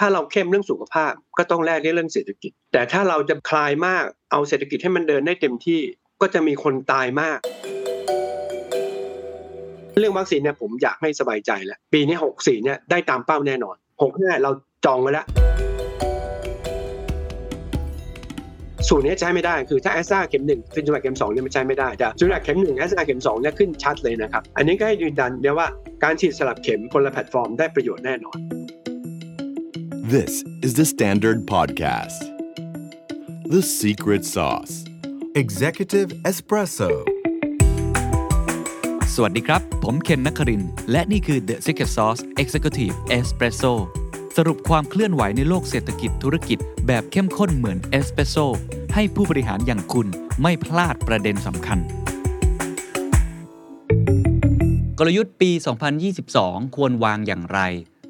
ถ้าเราเข้มเรื่องสุขภาพก็ต้องแลกด้วยเรื่องเศรษฐกิจ แต่ถ้าเราจะคลายมากเอาเศรษฐกิจให้มันเดินได้เต็มที่ก็จะมีคนตายมาก เรื่องวัคซีนเนี่ยผมอยากให้สบายใจแล้วปีนี้64เนี่ยได้ตามเป้าแน่นอน65เราจองไว้แล้วสูตรนี้ใช้ไม่ได้คือถ้าแอสตราเข็มหนึ่งฟินซูแวคเข็มสองเนี่ยมันใช้ไม่ได้แต่ซูแวคเข็มหนึ่งแอสตราเข็มสองเนี่ยขึ้นชัดเลยนะครับ อันนี้ก็ให้ยืนยันเดียว่าการฉีดสลับเข็มคนละแพลตฟอร์มได้ประโยชน์แน่นอน This is the Standard Podcast. The Secret Sauce. Executive Espresso สวัสดีครับ ผมเคน นครินทร์ และนี่คือ The Secret Sauce Executive Espresso สรุปความเคลื่อนไหวในโลกเศรษฐกิจธุรกิจแบบเข้มข้นเหมือนเอสเปรสโซให้ผู้บริหารอย่างคุณไม่พลาดประเด็นสำคัญ กลยุทธ์ปี 2022 ควรวางอย่างไร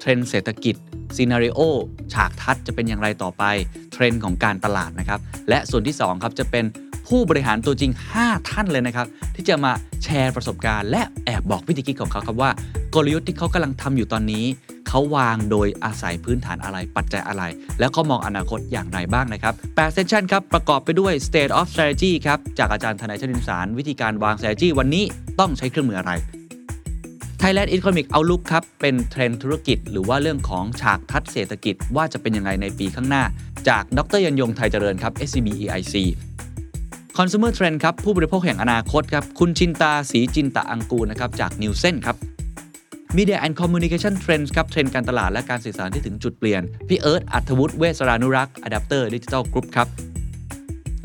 เทรนด์เศรษฐกิจ scenario ฉากทัศน์จะเป็นอย่างไรต่อไป เทรนด์ของการตลาดนะครับ และส่วนที่2ครับจะเป็นผู้บริหารตัวจริง 5 ท่านเลยนะครับ ที่จะมาแชร์ประสบการณ์ และแอบบอกวิธีคิดของเขาครับว่ากลยุทธ์ที่เขากำลังทำอยู่ตอนนี้ เขาวางโดยอาศัยพื้นฐานอะไรปัจจัยอะไร แล้วเขามองอนาคตอย่างไรบ้างนะครับ8 session ครับ ประกอบไปด้วย state of strategy ครับ จากอาจารย์ธนัยชรินทร์สาร วิธีการวาง strategy วันนี้ต้องใช้เครื่องมืออะไร Thailand Economic Outlook ครับ เป็นเทรนธุรกิจ หรือว่าเรื่องของฉากทัดเศรษฐกิจว่าจะเป็นยังไงในปีข้างหน้า จากดรยันยงไทยเจริญครับ SCB EIC Consumer Trend ครับ ผู้บริโภคแห่งอนาคตครับ คุณชินตาสีจินตะอังกูนะครับจาก Nielsen ครับ Media and Communication Trends ครับเทรนด์การตลาดและการสื่อสารที่ถึงจุดเปลี่ยน พี่เอิร์ธอัธวุฒิเวสรานุรักษ์ Adapter Digital Group ครับ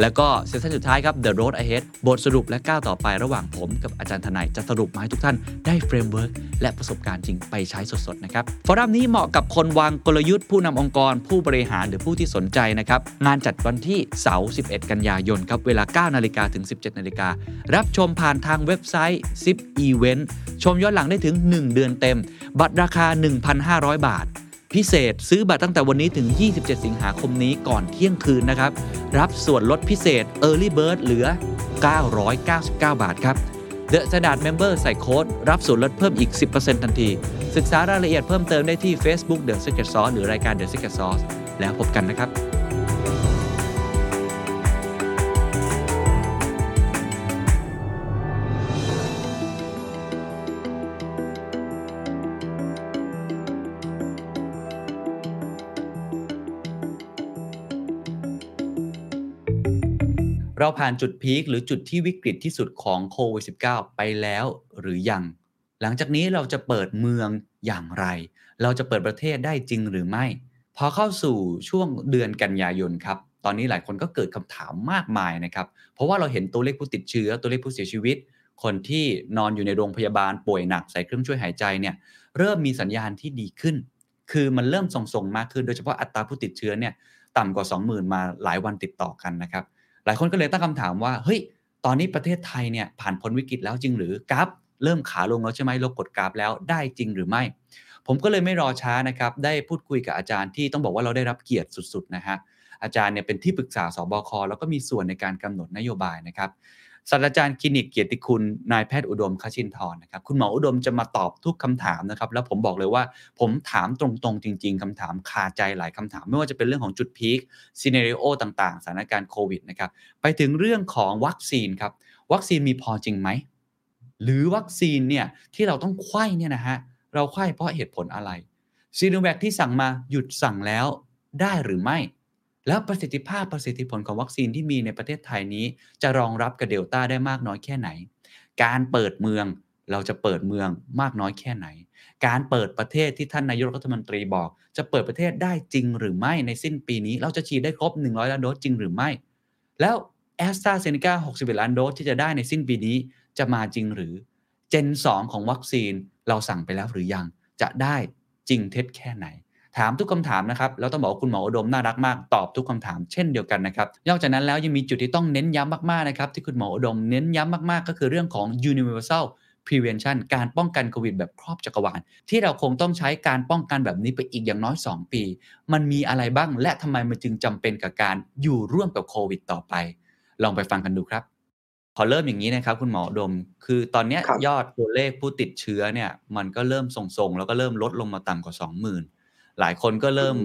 แล้วก็เซสชันสุดท้ายครับ The Road Ahead บทสรุปและก้าวต่อไประหว่างผมกับอาจารย์ทนายจะสรุปมาให้ทุกท่านได้ framework และประสบการณ์จริงไปใช้สดๆนะครับฟอรัมนี้เหมาะกับคนวางกลยุทธ์ผู้นำองค์กร ผู้บริหารหรือผู้ที่สนใจนะครับงานจัดวันที่เสาร์ 11 กันยายนครับเวลา 9 นาฬิกาถึง 17 นาฬิการับชมผ่านทางเว็บไซต์ Zipevent ชมย้อนหลังได้ถึง 1 เดือนเต็ม บัตรราคา 1,500 บาท พิเศษซื้อบัตรตั้งแต่วันนี้ถึง 27 สิงหาคมนี้ก่อนเที่ยงคืนนะครับ รับส่วนลดพิเศษ Early Bird เหลือ 999 บาทครับ The Standard Member ใส่โค้ด รับส่วนลดเพิ่มอีก 10%ทันที ศึกษารายละเอียดเพิ่มเติมได้ที่ Facebook The Secret Sauce หรือรายการ The Secret Sauce แล้วพบกันนะครับ เราผ่านจุดพีคหรือจุดที่วิกฤตที่สุดของโควิด -19 ไปแล้วหรือยัง หลังจากนี้เราจะเปิดเมืองอย่างไร เราจะเปิดประเทศได้จริงหรือไม่ พอเข้าสู่ช่วงเดือนกันยายนครับ ตอนนี้หลายคนก็เกิดคำถามมากมายนะครับ เพราะว่าเราเห็นตัวเลขผู้ติดเชื้อ ตัวเลขผู้เสียชีวิต คนที่นอนอยู่ในโรงพยาบาลป่วยหนักใส่เครื่องช่วยหายใจเนี่ย เริ่มมีสัญญาณที่ดีขึ้น คือมันเริ่มทรงๆมากขึ้น โดยเฉพาะอัตราผู้ติดเชื้อเนี่ยต่ำกว่า 20,000 มาหลายวันติดต่อกันนะครับ ลายคนก็เลยตั้งคำถามว่าเฮ้ยตอนนี้ประเทศไทยเนี่ยผ่านพ้นวิกฤตแล้วจริงหรือกราฟเริ่มขาลงแล้วใช่ไหมเรากดกราฟแล้วได้จริงหรือไม่ ผมก็เลยไม่รอช้านะครับได้พูดคุยกับอาจารย์ที่ต้องบอกว่าเราได้รับเกียรติสุดๆนะฮะอาจารย์เนี่ยเป็นที่ปรึกษาสบคแล้วก็มีส่วนในการกำหนดนโยบายนะครับ ศาสตราจารย์คลินิกเกียรติคุณนายแพทย์อุดมคชินทร์นะครับคุณหมออุดมจะมาตอบทุกคำถามนะครับ แล้วผมบอกเลยว่าผมถามตรงๆ จริง ๆคำถามคาใจหลายคำถาม ไม่ว่าจะเป็นเรื่องของจุด peak scenario ต่างๆสถานการณ์โควิดนะครับไปถึงเรื่องของวัคซีนครับวัคซีนมีพอจริงไหมหรือวัคซีนเนี่ยที่เราต้องไขว้เนี่ยนะฮะเราไขว้เพราะเหตุผลอะไรซิโนแวคที่สั่งมาหยุดสั่งแล้วได้หรือไม่ แล้วประสิทธิภาพประสิทธิผลของวัคซีนที่มีในประเทศไทยนี้ จะรองรับกับเดลต้าได้มากน้อยแค่ไหน การเปิดเมืองเราจะเปิดเมืองมากน้อยแค่ไหน การเปิดประเทศที่ท่านนายกรัฐมนตรีบอก จะเปิดประเทศได้จริงหรือไม่ในสิ้นปีนี้ เราจะฉีดได้ครบ 100 ล้านโดสจริงหรือไม่ แล้วแอสตราเซเนกา61 ล้านโดสที่จะได้ในสิ้นปีนี้จะมาจริงหรือ เจน 2 ของวัคซีนเราสั่งไปแล้วหรือยัง จะได้จริงเท็จแค่ไหน ถามทุกคำถามนะครับแล้วต้องบอกคุณหมออุดมน่ารักมากตอบทุกคำถามเช่นเดียวกันนะครับนอกจากนั้นแล้วยังมีจุดที่ต้องเน้นย้ำมากๆนะครับที่คุณหมออุดมเน้นย้ำมากๆ ก็คือเรื่องของ universal prevention การป้องกันโควิดแบบครอบจักรวาลที่เราคงต้องใช้การป้องกันแบบนี้ไปอีกอย่างน้อย 2 ปี มันมีอะไรบ้างและทำไมมันจึงจำเป็นกับการอยู่ร่วมกับโควิดต่อไป ลองไปฟังกันดูครับ ขอเริ่มอย่างนี้นะครับ คุณหมออุดม คือตอนเนี้ยครับยอดตัวเลขผู้ติดเชื้อเนี่ย มันก็เริ่มทรงๆ แล้วก็เริ่มลดลงมาต่ำกว่า 20,000 หลายคนก็เริ่ม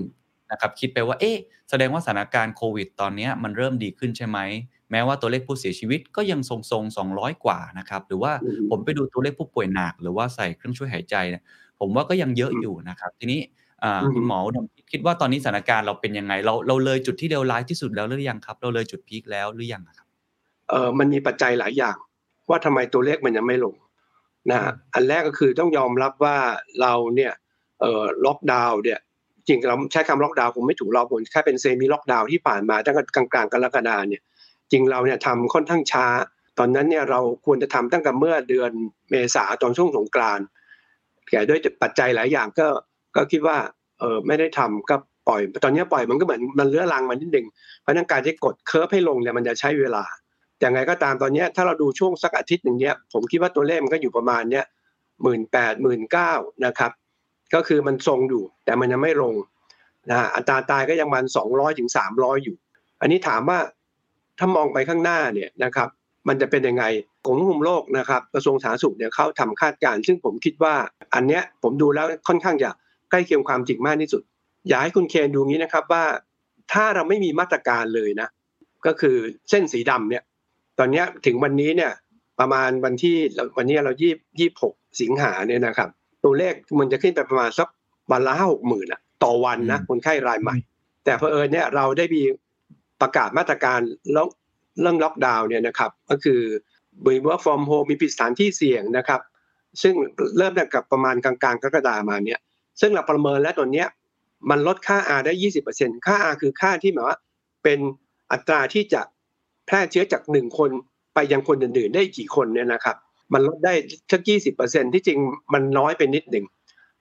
นะครับคิดไปว่าเอ๊ะแสดงว่าสถานการณ์โควิด ตอนเนี้ยมันเริ่มดีขึ้นใช่ไหมแม้ว่าตัวเลขผู้เสียชีวิตก็ยังทรงๆ 200 กว่านะครับ หรือว่าอืมผมไปดูตัวเลขผู้ป่วยหนัก หรือว่าใส่เครื่องช่วยหายใจเนี่ยผมว่าก็ยังเยอะอืมอยู่นะครับ ทีนี้อ่าอืมคุณหมออุดมคิดว่าตอนนี้สถานการณ์เราเป็นยังไง เราเราเลยจุดที่เลวร้ายที่สุดแล้วหรือยังครับ เราเลยจุด peak แล้วหรือยังอะครับเออมันมีปัจจัยหลายอย่าง ว่าทำไมตัวเลขมันยังไม่ลงนะฮะอันแรกก็คือต้องยอมรับว่าเราเนี่ยเออ ล็อกดาวน์เนี่ยจริงเราใช้คำล็อกดาวน์คงไม่ถูกเราผมแค่เป็น semi-lockdown ที่ผ่านมาตั้งแต่กลางกรกฎาเนี่ยจริงเราเนี่ยทำค่อนข้างช้า ตอนนั้นเนี่ยเราควรจะทำตั้งแต่เมื่อเดือนเมษาตอนช่วงสงกรานต์แต่ด้วยปัจจัยหลายอย่างก็ก็คิดว่าเออไม่ได้ทำก็ปล่อย ตอนนี้ปล่อยมันก็เหมือนมันเลื้อรังมานิดหนึ่งเพราะนั้นการที่กดเคิร์ฟให้ลงเนี่ยมันจะใช้เวลาแต่ไงก็ตามตอนเนี้ยถ้าเราดูช่วงสักอาทิตย์หนึ่งเนี้ยผมคิดว่าตัวเลขมันก็อยู่ประมาณเนี้ยหมื่นแปดหมื่นเก้านะครับ ก็คือมันทรงอยู่ แต่มันยังไม่ลงนะอัตราตายก็ยังมันสองร้อยถึงสามร้อยอยู่ อันนี้ถามว่าถ้ามองไปข้างหน้าเนี่ยนะครับ มันจะเป็นยังไงกรมควบคุมโรคนะครับ กระทรวงสาธารณสุขเนี่ยเขาทำคาดการณ์ซึ่งผมคิดว่า อันเนี้ยผมดูแล้วค่อนข้างจะใกล้เคียงความจริงมากที่สุด อยากให้คุณเคนดูงี้นะครับว่าถ้าเราไม่มีมาตรการเลยนะ ก็คือเส้นสีดำเนี่ย ตอนนี้ถึงวันนี้เนี่ยประมาณวันที่วันนี้เรายี่ยี่หกสิงหาเนี่ยนะครับ ตัวเลขมันจะขึ้นไปประมาณสักวันละห้าหกหมื่นอะต่อวันนะอืมคนไข้รายใหม่ แต่เพอเอิญเนี่ยเราได้มีประกาศมาตรการแล้วเรื่องล็อกดาวน์เนี่ยนะครับ ก็คือมี work from home มีปิดสถานที่เสี่ยงนะครับ ซึ่งเริ่มตั้งแต่ประมาณกลางๆกรกฎามาเนี่ย ซึ่งเราประเมินแล้วตัวเนี้ยมันลดค่า R ได้ 20%ค่า R คือค่าที่หมายว่าเป็นอัตราที่จะแพร่เชื้อจากหนึ่งคนไปยังคนอื่นๆ ได้กี่คนเนี่ยนะครับ มันลดได้สัก20%ที่จริงมันน้อยไปนิดหนึ่ง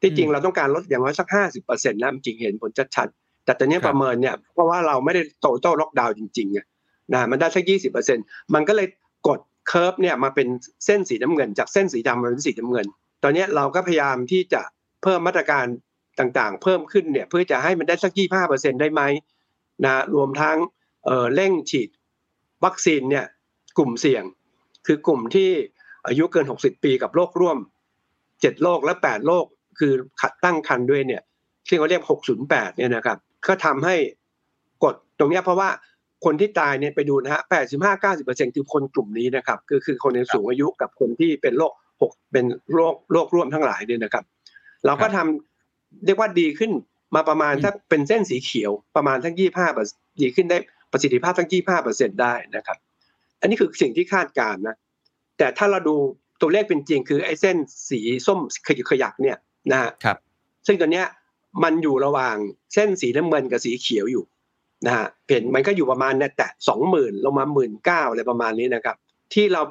ที่จริงอืมเราต้องการลดอย่างน้อยสัก50%นะจริงเห็นผลชัดๆแต่ตอนนี้ครับประเมินเนี่ยเพราะว่าเราไม่ได้ total lockdown จริงๆไงนะมันได้สัก20%มันก็เลยกด curve เนี่ยมาเป็นเส้นสีน้ำเงิน จากเส้นสีดำมาเป็นสีน้ำเงิน ตอนนี้เราก็พยายามที่จะเพิ่มมาตรการต่างๆ เพิ่มขึ้นเนี่ยเพื่อจะให้มันได้สัก25%ได้ไหมนะรวมทั้งเอ่อเร่งฉีดวัคซีนเนี่ยกลุ่มเสี่ยง คือกลุ่มที่ อายุเกิน 60 ปีกับโรคร่วม 7 โรคและ 8 โรคคือขัดตั้งคันด้วยเนี่ยซึ่งเขาเรียก 608 เนี่ยนะครับ ก็ทำให้กดตรงเนี้ยเพราะว่าคนที่ตายเนี่ยไปดูนะฮะ 85-90%คือคนกลุ่มนี้นะครับ คือคือคนในสูงอายุกับคนที่เป็นโรคหกเป็นโรคโรคร่วมทั้งหลายเนี่ยนะครับ เราก็ทำเรียกว่าดีขึ้นมาประมาณอืมถ้าเป็นเส้นสีเขียวประมาณทั้ง 25 ดีขึ้นได้ประสิทธิภาพทั้ง 25ได้นะครับ อันนี้คือสิ่งที่คาดการณ์นะ แต่ถ้าเราดูตัวเลขเป็นจริง คือไอ้เส้นสีส้มขยิกขยักเนี่ยนะฮะครับซึ่งตัวเนี้ยมันอยู่ระหว่างเส้นสีน้ำเงินกับสีเขียวอยู่นะฮะเห็นมันก็อยู่ประมาณเนี่ยแต่สองหมื่นลงมาหมื่นเก้าอะไรประมาณนี้นะครับ ที่เรา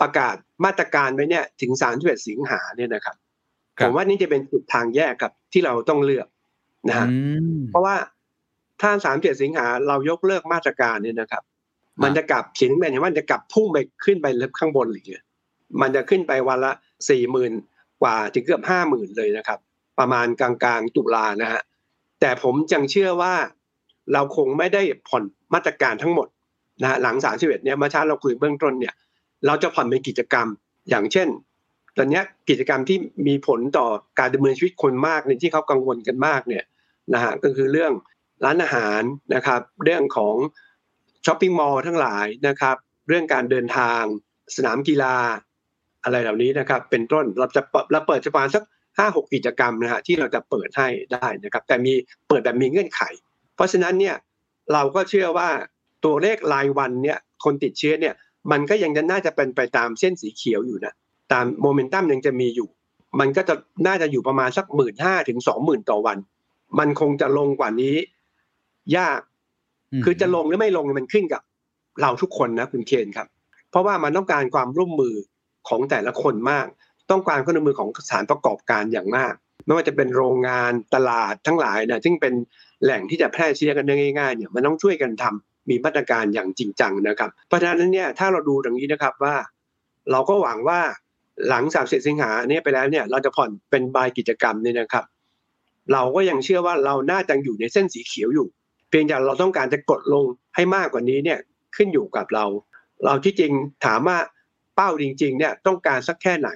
ประกาศมาตรการไว้เนี่ยถึงสามสิบเอ็ดสิงหาเนี่ยนะครับครัผบมว่านี่จะเป็นจุดทางแยกครับที่เราต้องเลือกนะฮะอืมเพราะว่าถ้าสามเจ็ดสิงหาเรายกเลิกมาตรการเนี่ยนะครับอ่า มันจะกลับสินแมนเห็นว่ามันจะกลับพุ่งไปขึ้นไปข้างบนเลยเนี่ยมันจะขึ้นไปวันละสี่หมื่นกว่าถึงเกือบห้าหมื่นเลยนะครับ ประมาณกลางๆตุลานะฮะแต่ผมยังเชื่อว่าเราคงไม่ได้ผ่อนมาตรการทั้งหมดนะหลังสามสิบเอ็ดเนี่ยเมื่อเช้าเราคุยเบื้องต้นเนี่ย เราจะผ่อนเป็นกิจกรรมอย่างเช่น ตอนนี้กิจกรรมที่มีผลต่อการดำเนินชีวิตคนมากในที่เขากังวลกันมากเนี่ยนะฮะก็คือเรื่องร้านอาหารนะครับ เรื่องของ ช้อปปิ้งมอลล์ทั้งหลายนะครับ เรื่องการเดินทาง สนามกีฬา อะไรเหล่านี้นะครับ เป็นต้นเราจะเราเปิดเฉพาะสักห้าหกกิจกรรมนะฮะที่เราจะเปิดให้ได้นะครับ แต่มีเปิดแบบมีเงื่อนไข เพราะฉะนั้นเนี่ยเราก็เชื่อว่าตัวเลขรายวันเนี่ยคนติดเชื้อเนี่ยมันก็ยังจะน่าจะเป็นไปตามเส้นสีเขียวอยู่นะตามโมเมนตัมยังจะมีอยู่ มันก็จะน่าจะอยู่ประมาณสักหมื่นห้าถึงสองหมื่นต่อวัน มันคงจะลงกว่านี้ ยาก คือจะลงหรือไม่ลงเนี่ยมันขึ้นกับเราทุกคนนะคุณเคนครับ เพราะว่ามันต้องการความร่วมมือของแต่ละคนมาก ต้องการความร่วมมือของสานประกอบการอย่างมาก ไม่ว่าจะเป็นโรงงานตลาดทั้งหลายนะซึ่งเป็นแหล่งที่จะแพร่เชื้อกันได้ง่ายๆเนี่ยมันต้องช่วยกันทำมีมาตรการอย่างจริงจังนะครับ เพราะฉะนั้นเนี่ยถ้าเราดูตรงนี้นะครับว่า เราก็หวังว่าหลัง30สิงหาเนี่ยไปแล้วเนี่ยเราจะผ่อนเป็นบายกิจกรรมเนี่ยนะครับ เราก็ยังเชื่อว่าเราน่าจะอยู่ในเส้นสีเขียวอยู่ เพียงแต่เราต้องการจะกดลงให้มากกว่านี้เนี่ยขึ้นอยู่กับเรา เราที่จริงถามว่าเป้าจริง ๆ เนี่ยต้องการสักแค่ไหน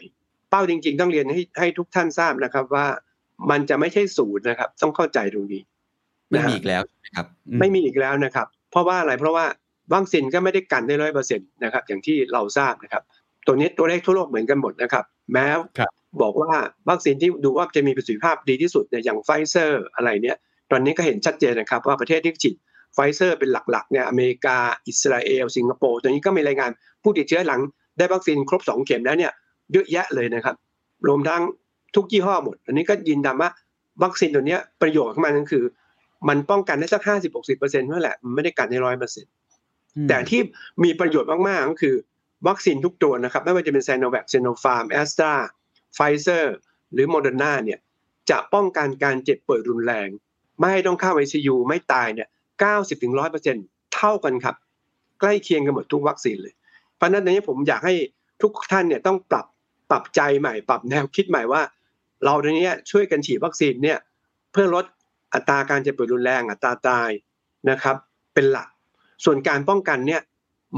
เป้าจริง ๆ ต้องเรียนให้ให้ทุกท่านทราบนะครับว่ามันจะไม่ใช่ศูนย์นะครับ ต้องเข้าใจตรงนี้ไม่นะฮะมีอีกแล้วใช่ไหมครับอืไม่มีอีกแล้วนะครับ เพราะว่าอะไรเพราะว่าวัคซีนก็ไม่ได้กันได้ร้อยเปอร์เซ็นต์นะครับ อย่างที่เราทราบนะครับ ตัวนี้ตัวเลขทั่วโลกเหมือนกันหมดนะครับ แม้ครับบอกว่าวัคซีนที่ดูว่าจะมีประสิทธิภาพดีที่สุดเนี่ยอย่างไฟเซอร์อะไรเนี่ย ตอนนี้ก็เห็นชัดเจนนะครับว่าประเทศที่ฉีดไฟเซอร์เป็นหลักๆเนี่ยอเมริกา อิสราเอล สิงคโปร์ตอนนี้ก็มีรายงานผู้ติดเชื้อหลังได้วัคซีนครบสองเข็มแล้วเนี่ยเยอะแยะเลยนะครับ รวมทั้งทุกยี่ห้อหมด อันนี้ก็ยืนยันว่าวัคซีนตัวเนี้ยประโยชน์ของมันก็คือ มันป้องกันได้สักห้าสิบหกสิบเปอร์เซ็นต์นั่นแหละมันไม่ได้กันให้ร้อยเปอร์เซ็นต์อืมแต่ที่มีประโยชน์มากๆก็คือวัคซีนทุกตัวนะครับไม่ว่าจะเป็นซิโนแวคซิโนฟาร์มแอสตราไฟเซอร์หรือโมเดอร์นาเนี่ยจะป้องกันการเจ็บป่วยรุนแรง ไม่ต้องเข้า ICU ไม่ตายเนี่ย90ถึง100เปอร์เซ็นต์เท่ากันครับ ใกล้เคียงกันหมดทุกวัคซีนเลย เพราะนั้นในนี้ผมอยากให้ทุกท่านเนี่ยต้องปรับปรับใจใหม่ ปรับแนวคิดใหม่ว่า เราในนี้ช่วยกันฉีดวัคซีนเนี่ยเพื่อลดอัตราการเจ็บป่วยรุนแรงอัตราตายนะครับ เป็นหลัก ส่วนการป้องกันเนี่ย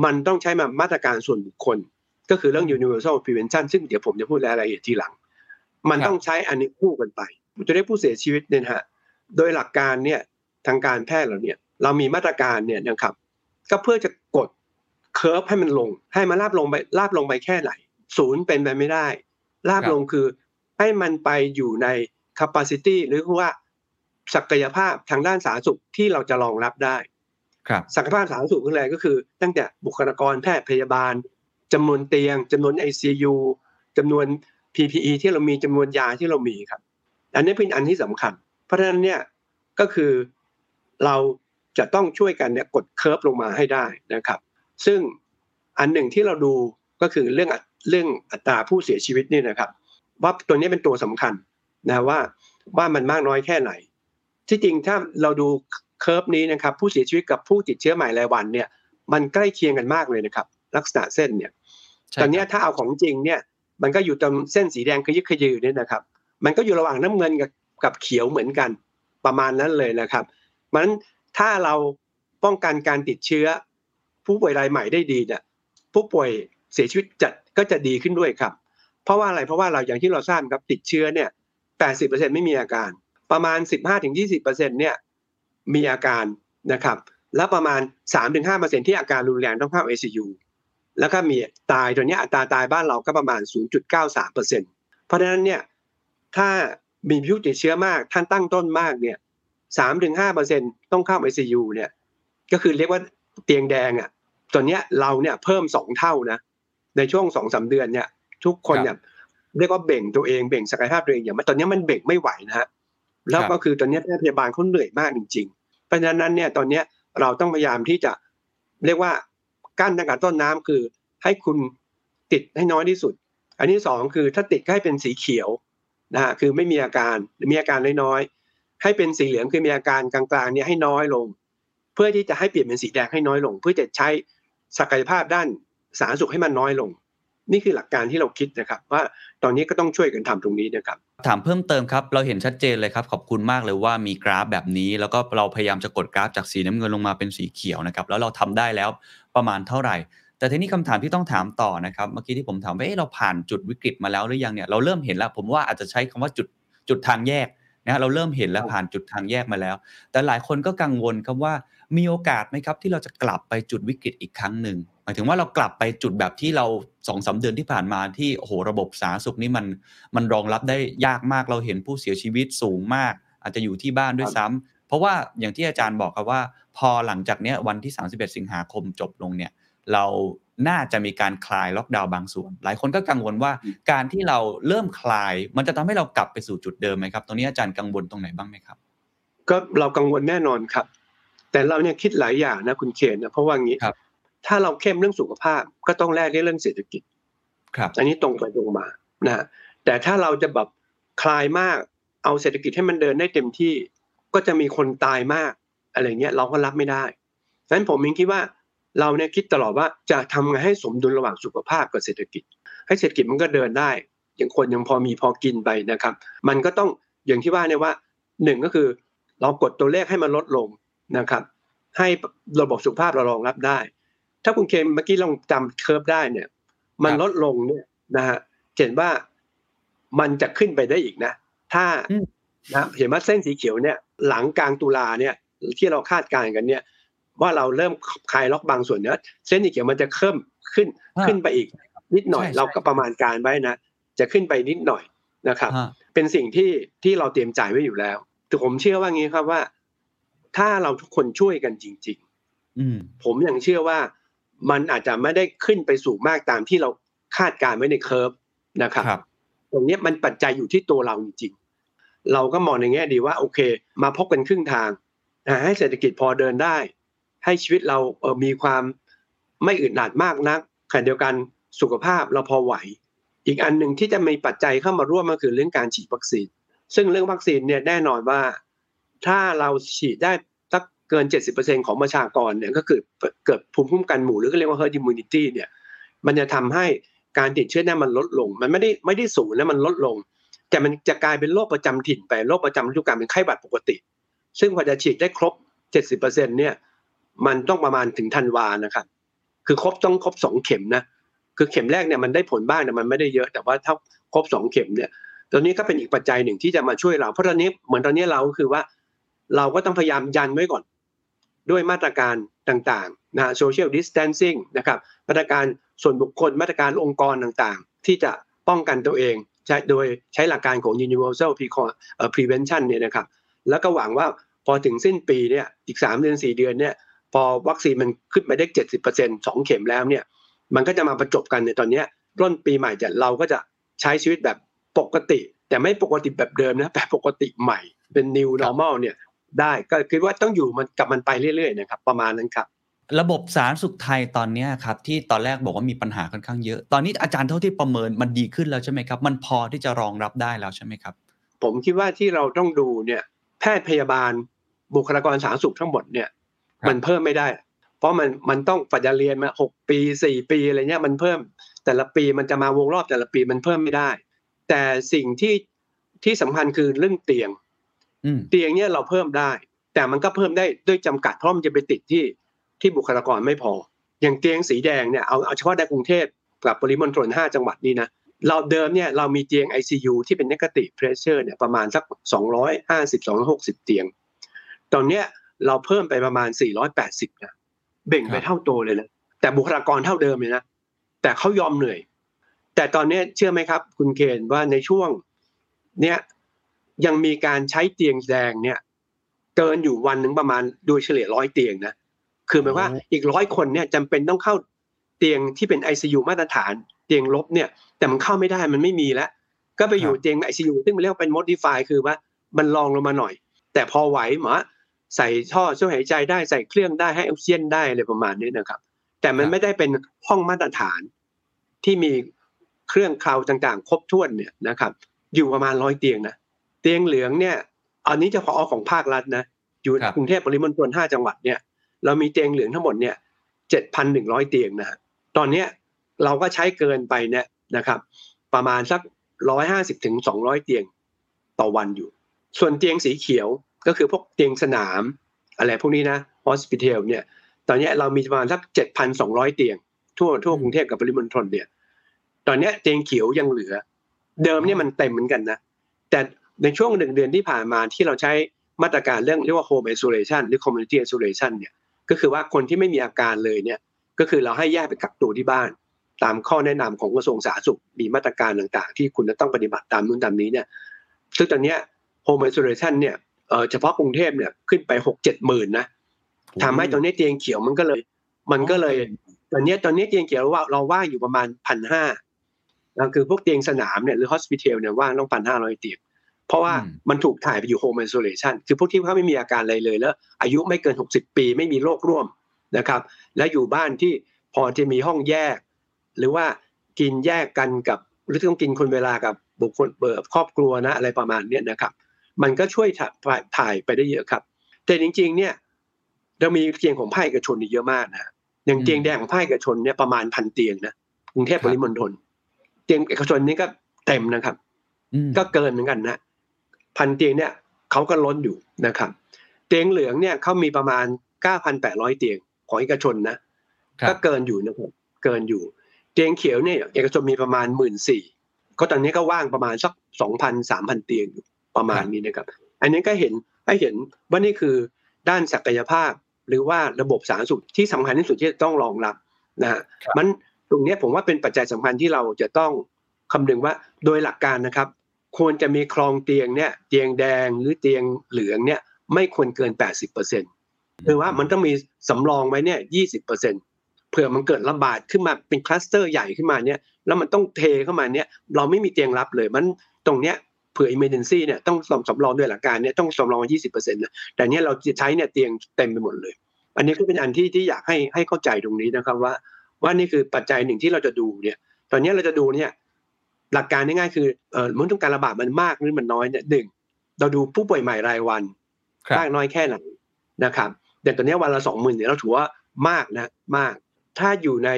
มันต้องใช้มามาตรการส่วนบุคคล ก็คือเรื่อง universal prevention ซึ่งเดี๋ยวผมจะพูดรายละเอียดทีหลัง มันต้องใช้อันนี้คู่กันไปตัวเลขผู้เสียชีวิตเนี่ยฮะ โดยหลักการเนี่ยทางการแพทย์เราเนี่ยเรามีมาตรการเนี่ยนะครับ ก็เพื่อจะกดเคอร์ฟให้มันลง ให้มันลาบลงไปลาบลงไปแค่ไหนศูนย์เป็นไปไม่ได้ ลาบลงคือให้มันไปอยู่ใน capacity หรือว่าศักยภาพทางด้านสาธารณสุขที่เราจะรองรับได้ครับศักยภาพสาธารณสุขคืออะไรก็คือ ตั้งแต่บุคลากรแพทย์พยาบาลจำนวนเตียงจำนวน ICU จำนวน PPE ที่เรามีจำนวนยาที่เรามีครับ อันนี้เป็นอันที่สำคัญ เพราะฉะนั้นเนี่ยก็คือเราจะต้องช่วยกันเนี่ยกด curve ลงมาให้ได้นะครับ ซึ่งอันหนึ่งที่เราดูก็คือเรื่องอัตเรื่องอัตราผู้เสียชีวิตนี่นะครับ ว่าตัวนี้เป็นตัวสำคัญนะว่าว่ามันมากน้อยแค่ไหน ที่จริงถ้าเราดู curve นี้นะครับ ผู้เสียชีวิตกับผู้ติดเชื้อใหม่รายวันเนี่ย มันใกล้เคียงกันมากเลยนะครับ ลักษณะเส้นเนี่ยใช่ตอนเนี้ยครับถ้าเอาของจริงเนี่ย มันก็อยู่ตรงเส้นสีแดงขยิกขยือเนี่ยนะครับ มันก็อยู่ระหว่างน้ำเงินกับ กับเขียวเหมือนกันประมาณนั้นเลยนะครับมันถ้าเราป้องกันการติดเชื้อ ผู้ป่วยรายใหม่ได้ดีเนี่ยผู้ป่วยเสียชีวิตจะก็จะดีขึ้นด้วยครับ เพราะว่าอะไรเพราะว่าเราอย่างที่เราทราบครับติดเชื้อเนี่ย80%ไม่มีอาการ ประมาณ 15-20%เนี่ยมีอาการนะครับแล้วประมาณ 3-5%ที่อาการรุนแรงต้องเข้า ICU แล้วก็มีตายตัวนี้อัตราตายบ้านเราก็ประมาณ 0.93%เพราะฉะนั้นเนี่ยถ้า มีผู้ติดเชื้อมาก ท่านตั้งต้นมากเนี่ย3-5%ต้องเข้า ICU เนี่ย ก็คือเรียกว่าเตียงแดงอะตัวเนี้ยเราเนี่ยเพิ่มสองเท่านะ ในช่วงสองสาเดือนเนี่ย ทุกคนเนี่ยเรียกว่าเบ่งตัวเองเบ่งศักยภาพตัวเองอย่างตอนนี้มันเบ่งไม่ไหวนะฮะแล้วก็คือตอนนี้แพทย์พยาบาลเขาเหนื่อยมากจริงๆ เพราะฉะนั้นเนี่ยตอนเนี้ยเราต้องพยายามที่จะเรียกว่ากั้นตั้งแต่ต้นน้ำคือให้คุณติดให้น้อยที่สุด อันที่สองคือถ้าติดก็ให้เป็นสีเขียว นะฮะคือไม่มีอาการหรือมีอาการน้อยๆให้เป็นสีเหลืองคือมีอาการกลางๆเนี่ยให้น้อยลง เพื่อที่จะให้เปลี่ยนเป็นสีแดงให้น้อยลง เพื่อจะใช้ศักยภาพด้านสาธารณสุขให้มันน้อยลง นี่คือหลักการที่เราคิดนะครับ ว่าตอนนี้ก็ต้องช่วยกันทำตรงนี้นะครับถามเพิ่มเติมครับ เราเห็นชัดเจนเลยครับ ขอบคุณมากเลยว่ามีกราฟแบบนี้ แล้วก็เราพยายามจะกดกราฟจากสีน้ำเงินลงมาเป็นสีเขียวนะครับแล้วเราทำได้แล้วประมาณเท่าไหร่ แต่ทีนี้คำถามที่ต้องถามต่อนะครับเมื่อกี้ที่ผมถามว่าเอ๊ะเราผ่านจุดวิกฤตมาแล้วหรือยังเนี่ยเราเริ่มเห็นแล้ว ผมว่าอาจจะใช้คำว่าจุดจุดทางแยกนะฮะเราเริ่มเห็นแล้วผ่านจุดทางแยกมาแล้ว แต่หลายคนก็กังวลครับว่ามีโอกาสไหมครับ ที่เราจะกลับไปจุดวิกฤตอีกครั้งหนึ่งหมายถึงว่าเรากลับไปจุดแบบที่เราสองสาเดือนที่ผ่านมาที่โอ้โหระบบสาธารณสุขนี่มันมันรองรับได้ยากมากเราเห็นผู้เสียชีวิตสูงมาก อาจจะอยู่ที่บ้านด้วยซ้ำเพราะว่าอย่างที่อาจารย์บอกครับว่า พอหลังจากเนี้ยวันที่ 31 สิงหาคมจบลงเนี่ย เราน่าจะมีการคลายล็อกดาวน์บางส่วน หลายคนก็กังวลว่าการที่เราเริ่มคลาย มันจะทำให้เรากลับไปสู่จุดเดิมไหมครับตรงนี้อาจารย์กังวลตรงไหนบ้างไหมครับ ก็เรากังวลแน่นอนครับ แต่เราเนี่ยคิดหลายอย่างนะคุณเคนนะเพราะว่างี้ครับถ้าเราเข้มเรื่องสุขภาพก็ต้องแลกด้วยเรื่องเศรษฐกิจ ครับ อันนี้ตรงไปตรงมานะฮะแต่ถ้าเราจะแบบคลายมากเอาเศรษฐกิจให้มันเดินได้เต็มที่ ก็จะมีคนตายมากอะไรเงี้ยเราก็รับไม่ได้ฉะนั้นผมเองคิดว่า เราเนี่ยคิดตลอดว่าจะทำไงให้สมดุลระหว่างสุขภาพกับเศรษฐกิจ ให้เศรษฐกิจมันก็เดินได้ อย่างคนยังพอมีพอกินไปนะครับ มันก็ต้องอย่างที่ว่าเนี่ยว่าหนึ่งก็คือเรากดตัวเลขให้มันลดลงนะครับ ให้ระบบสุขภาพเรารองรับได้ ถ้าคุณเคมเมื่อกี้ลองจำเคอร์ฟได้เนี่ย มันครับลดลงเนี่ยนะฮะเห็นว่ามันจะขึ้นไปได้อีกนะ ถ้าอืมนะเห็นว่าเส้นสีเขียวเนี่ย หลังกลางตุลาเนี่ยที่เราคาดการณ์กันเนี่ย ว่าเราเริ่มคลายล็อกบางส่วนเนี่ยเส้นสีเขียวมันจะเพิ่มขึ้นอ่าขึ้นไปอีกนิดหน่อยใช่ใช่เราก็ประมาณการไว้นะ จะขึ้นไปนิดหน่อยนะครับฮะเป็นสิ่งที่ที่เราเตรียมจ่ายไว้อยู่แล้วแต่ผมเชื่อว่างี้ครับว่า ถ้าเราทุกคนช่วยกันจริงๆอืมผมยังเชื่อว่ามันอาจจะไม่ได้ขึ้นไปสูงมากตามที่เราคาดการณ์ไว้ใน curve นะครับครับตรงเนี้ยมันปัจจัยอยู่ที่ตัวเราจริงๆเราก็มองในแง่ดีว่าโอเค มาพบกันครึ่งทางนะให้เศรษฐกิจพอเดินได้ ให้ชีวิตเราเออมีความไม่อึดอัดมากนักขณะเดียวกันสุขภาพเราพอไหว อีกอันหนึ่งที่จะมีปัจจัยเข้ามาร่วมก็คือเรื่องการฉีดวัคซีน ซึ่งเรื่องวัคซีนเนี่ยแน่นอนว่า ถ้าเราฉีดได้สักเกิน 70%ของประชากรเนี่ยก็คือเกิดภูมิคุ้มกันหมู่หรือก็เรียกว่า herd immunity เนี่ยมันจะทำให้การติดเชื้อเนี่ยมันลดลง มันไม่ได้ไม่ได้สูงแล้วมันลดลง แต่มันจะกลายเป็นโรคประจำถิ่นไปโรคประจำฤดูกาลเป็นไข้หวัดปกติ ซึ่งพอจะฉีดได้ครบ 70%เนี่ย มันต้องประมาณถึงธันวานะครับ คือครบต้องครบสองเข็มนะคือเข็มแรกเนี่ยมันได้ผลบ้างแต่มันไม่ได้เยอะ แต่ว่าถ้าครบสองเข็มเนี่ยตัวนี้ก็เป็นอีกปัจจัยหนึ่งที่จะมาช่วยเราเพราะตอนนี้เหมือนตอนนี้เราก็คือว่า เราก็ต้องพยายามยันไว้ก่อน ด้วยมาตรการต่างๆนะ social distancing นะครับมาตรการส่วนบุคคลมาตรการองค์กรต่างๆ ที่จะป้องกันตัวเองใช้โดยใช้หลักการของ universal pre prevention เนี่ยนะครับ แล้วก็หวังว่าพอถึงสิ้นปีเนี่ยอีก 3 เดือน 4 เดือนเนี่ย อวัคซีนมันขึ้นไปได้70%สองเข็มแล้วเนี่ย มันก็จะมาประจบกันในตอนเนี้ยต้นปีใหม่จะเราก็จะใช้ชีวิตแบบปกติ แต่ไม่ปกติแบบเดิมนะแบบปกติใหม่เป็น new normal เนี่ย ได้ก็คิดว่าต้องอยู่มันกับมันไปเรื่อยๆนะครับ ประมาณนั้นครับระบบสาธารณสุขไทยตอนเนี้ยครับที่ตอนแรกบอกว่ามีปัญหาค่อนข้างเยอะ ตอนนี้อาจารย์เท่าที่ประเมินมันดีขึ้นแล้วใช่ไหมครับ มันพอที่จะรองรับได้แล้วใช่ไหมครับ ผมคิดว่าที่เราต้องดูเนี่ยแพทย์พยาบาลบุคลากรสาธารณสุขทั้งหมดเนี่ยครับ มันเพิ่มไม่ได้ เพราะมันมันต้องปัจจเรียนมาหกปีสี่ปีอะไรเงี้ยมันเพิ่ม แต่ละปีมันจะมาวงรอบแต่ละปีมันเพิ่มไม่ได้ แต่สิ่งที่ที่สำคัญคือเรื่องเตียงอืมเตียงเนี่ยเราเพิ่มได้ แต่มันก็เพิ่มได้ด้วยจำกัดเพราะมันจะไปติดที่ที่บุคลากรไม่พอ อย่างเตียงสีแดงเนี่ยเอาเอาเฉพาะในกรุงเทพกับปริมณฑล5จังหวัดนี้นะเราเดิมเนี่ยเรามีเตียง ICU ที่เป็น negative pressure เนี่ยประมาณสัก 250 260 เตียง ตอนเนี้ย เราเพิ่มไปประมาณ 480นะเบ่งไปครับเท่าตัวเลยนะแต่บุคลากรเท่าเดิมเลยนะแต่เขายอมเหนื่อย แต่ตอนเนี้ยเชื่อไหมครับ คุณเคนว่าในช่วง เนี้ยยังมีการใช้เตียงแดงเนี่ย เกินอยู่วันหนึ่งประมาณโดยเฉลี่ยร้อยเตียงนะคือหมายว่าอีกร้อยคนเนี่ยจำเป็นต้องเข้าเตียงที่เป็น ICU มาตรฐาน เตียงลบเนี่ย แต่มันเข้าไม่ได้มันไม่มีแล้ว ก็ไปอยู่ครับเตียง ICU ซึ่งมันเรียกว่าเป็น modify คือว่ามันรองลงมาหน่อย แต่พอไหวหมอ ใส่ท่อช่วยหายใจได้ใส่เครื่องได้ให้ออกซิเจนได้อะไรประมาณนี้นะครับ แต่มันไม่ได้เป็นห้องมาตรฐานที่มีเครื่องเคลาต่างๆ ครบถ้วนเนี่ยนะครับ อยู่ประมาณร้อยเตียงนะเตียงเหลืองเนี่ย อันนี้เฉพาะของภาครัฐนะอยู่ครับกรุงเทพปริมณฑลห้าจังหวัดเนี่ย เรามีเตียงเหลืองทั้งหมดเนี่ยเจ็ดพันหนึ่งร้อยเตียงนะฮะตอนเนี้ยเราก็ใช้เกินไปเนี่ยนะครับ ประมาณสักร้อยห้าสิบถึงสองร้อยเตียงต่อวันอยู่ ส่วนเตียงสีเขียว ก็คือพวกเตียงสนาม อะไรพวกนี้นะฮอสพิทอลเนี่ย ตอนนี้เรามีประมาณสักเจ็ดพันสองร้อยเตียง ทั่วทั่วกรุงเทพกับปริมณฑลเนี่ย ตอนนี้เตียงเขียวยังเหลือ เดิมเนี่ยมันเต็มเหมือนกันนะ แต่ในช่วงหนึ่งเดือนที่ผ่านมาที่เราใช้มาตรการเรื่องเรียกว่า home isolation หรือ community isolation เนี่ย ก็คือว่าคนที่ไม่มีอาการเลยเนี่ย ก็คือเราให้แยกไปกักตัวที่บ้าน ตามข้อแนะนำของกระทรวงสาธารณสุข มีมาตรการต่างๆ ที่คุณจะต้องปฏิบัติตามนู้นตามนี้เนี่ย ซึ่งตอนนี้ย home isolation เนี่ย เอ่อเฉพาะกรุงเทพเนี่ยขึ้นไปหกเจ็ดหมื่นนะทำให้ตรงนี้เตียงเขียวมันก็เลย มันก็เลย ตอนเนี้ยตอนเนี้ยเตียงเขียวเราว่าเราว่างอยู่ประมาณพันห้าคือพวกเตียงสนามเนี่ยหรือ hospital เนี่ยว่างต้องพันห้าร้อยเตียงเพราะว่าอืมมันถูกถ่ายไปอยู่ home isolation คือพวกที่เขาไม่มีอาการอะไรเลยแล้ว อายุไม่เกิน60ปีไม่มีโรคร่วมนะครับ และอยู่บ้านที่พอจะมีห้องแยก หรือว่ากินแยกกันกับหรือต้องกินคนเวลากับบุคคลเบิร์ครอบครัวนะอะไรประมาณเนี้ยนะครับ มันก็ช่วยถ่ายถ่ายไปได้เยอะครับ แต่จริง ๆ เนี่ย เรามีเตียงของภาคเอกชนนี่เยอะมากนะอย่างเตียงแดงของภาคเอกชนเนี่ยประมาณพันเตียงนะกรุงเทพครัปบริมณฑลเตียงเอกชนนี่ก็เต็มนะครับอืมก็เกินเหมือนกันนะพันเตียงเนี่ยเขาก็ล้นอยู่นะครับ เตียงเหลืองเนี่ยเขามีประมาณ9,800เตียงของเอกชนนะครับก็เกินอยู่นะครับเกินอยู่ เตียงเขียวเนี่ยเอกชนมีประมาณหมื่นสี่ก็ตอนนี้ก็ว่างประมาณสักสองพันสามพันเตียงอยู่ ประมาณนี้นะครับ อันนี้ก็เห็นให้เห็นว่านี่คือด้านศักยภาพ หรือว่าระบบสาธารณสุขที่สำคัญที่สุดที่จะต้องรองรับนะฮะครับมันตรงเนี้ยผมว่าเป็นปัจจัยสำคัญที่เราจะต้องคำนึงว่าโดยหลักการนะครับ ควรจะมีคลองเตียงเนี่ยเตียงแดงหรือเตียงเหลืองเนี่ยไม่ควรเกิน 80%คือว่ามันต้องมีสำรองไว้เนี่ย 20%เผื่อมันเกิดระบาดขึ้นมาเป็นคลัสเตอร์ใหญ่ขึ้นมาเนี่ยแล้วมันต้องเทเข้ามาเนี่ยเราไม่มีเตียงรับเลยมันตรงเนี้ย เผื่อ emergency เนี่ยต้องสำรองด้วยหลักการเนี่ยต้องสำรอง 20%นะแต่เนี้ยเราจะใช้เนี่ยเตียงเต็มไปหมดเลย อันนี้ก็เป็นอันที่ที่อยากให้ให้เข้าใจตรงนี้นะครับว่า ว่านี่คือปัจจัยหนึ่งที่เราจะดูเนี่ย ตอนนี้เราจะดูเนี่ยหลักการง่ายๆคือเออมันต้องการระบาดมันมากหรือมันน้อยเนี่ยหนึ่งเราดูผู้ป่วยใหม่รายวันครับมากน้อยแค่ไหนนะครับแต่ตอนนี้วันละสองหมื่นเนี่ยเราถือว่ามากนะมาก ถ้าอยู่ใน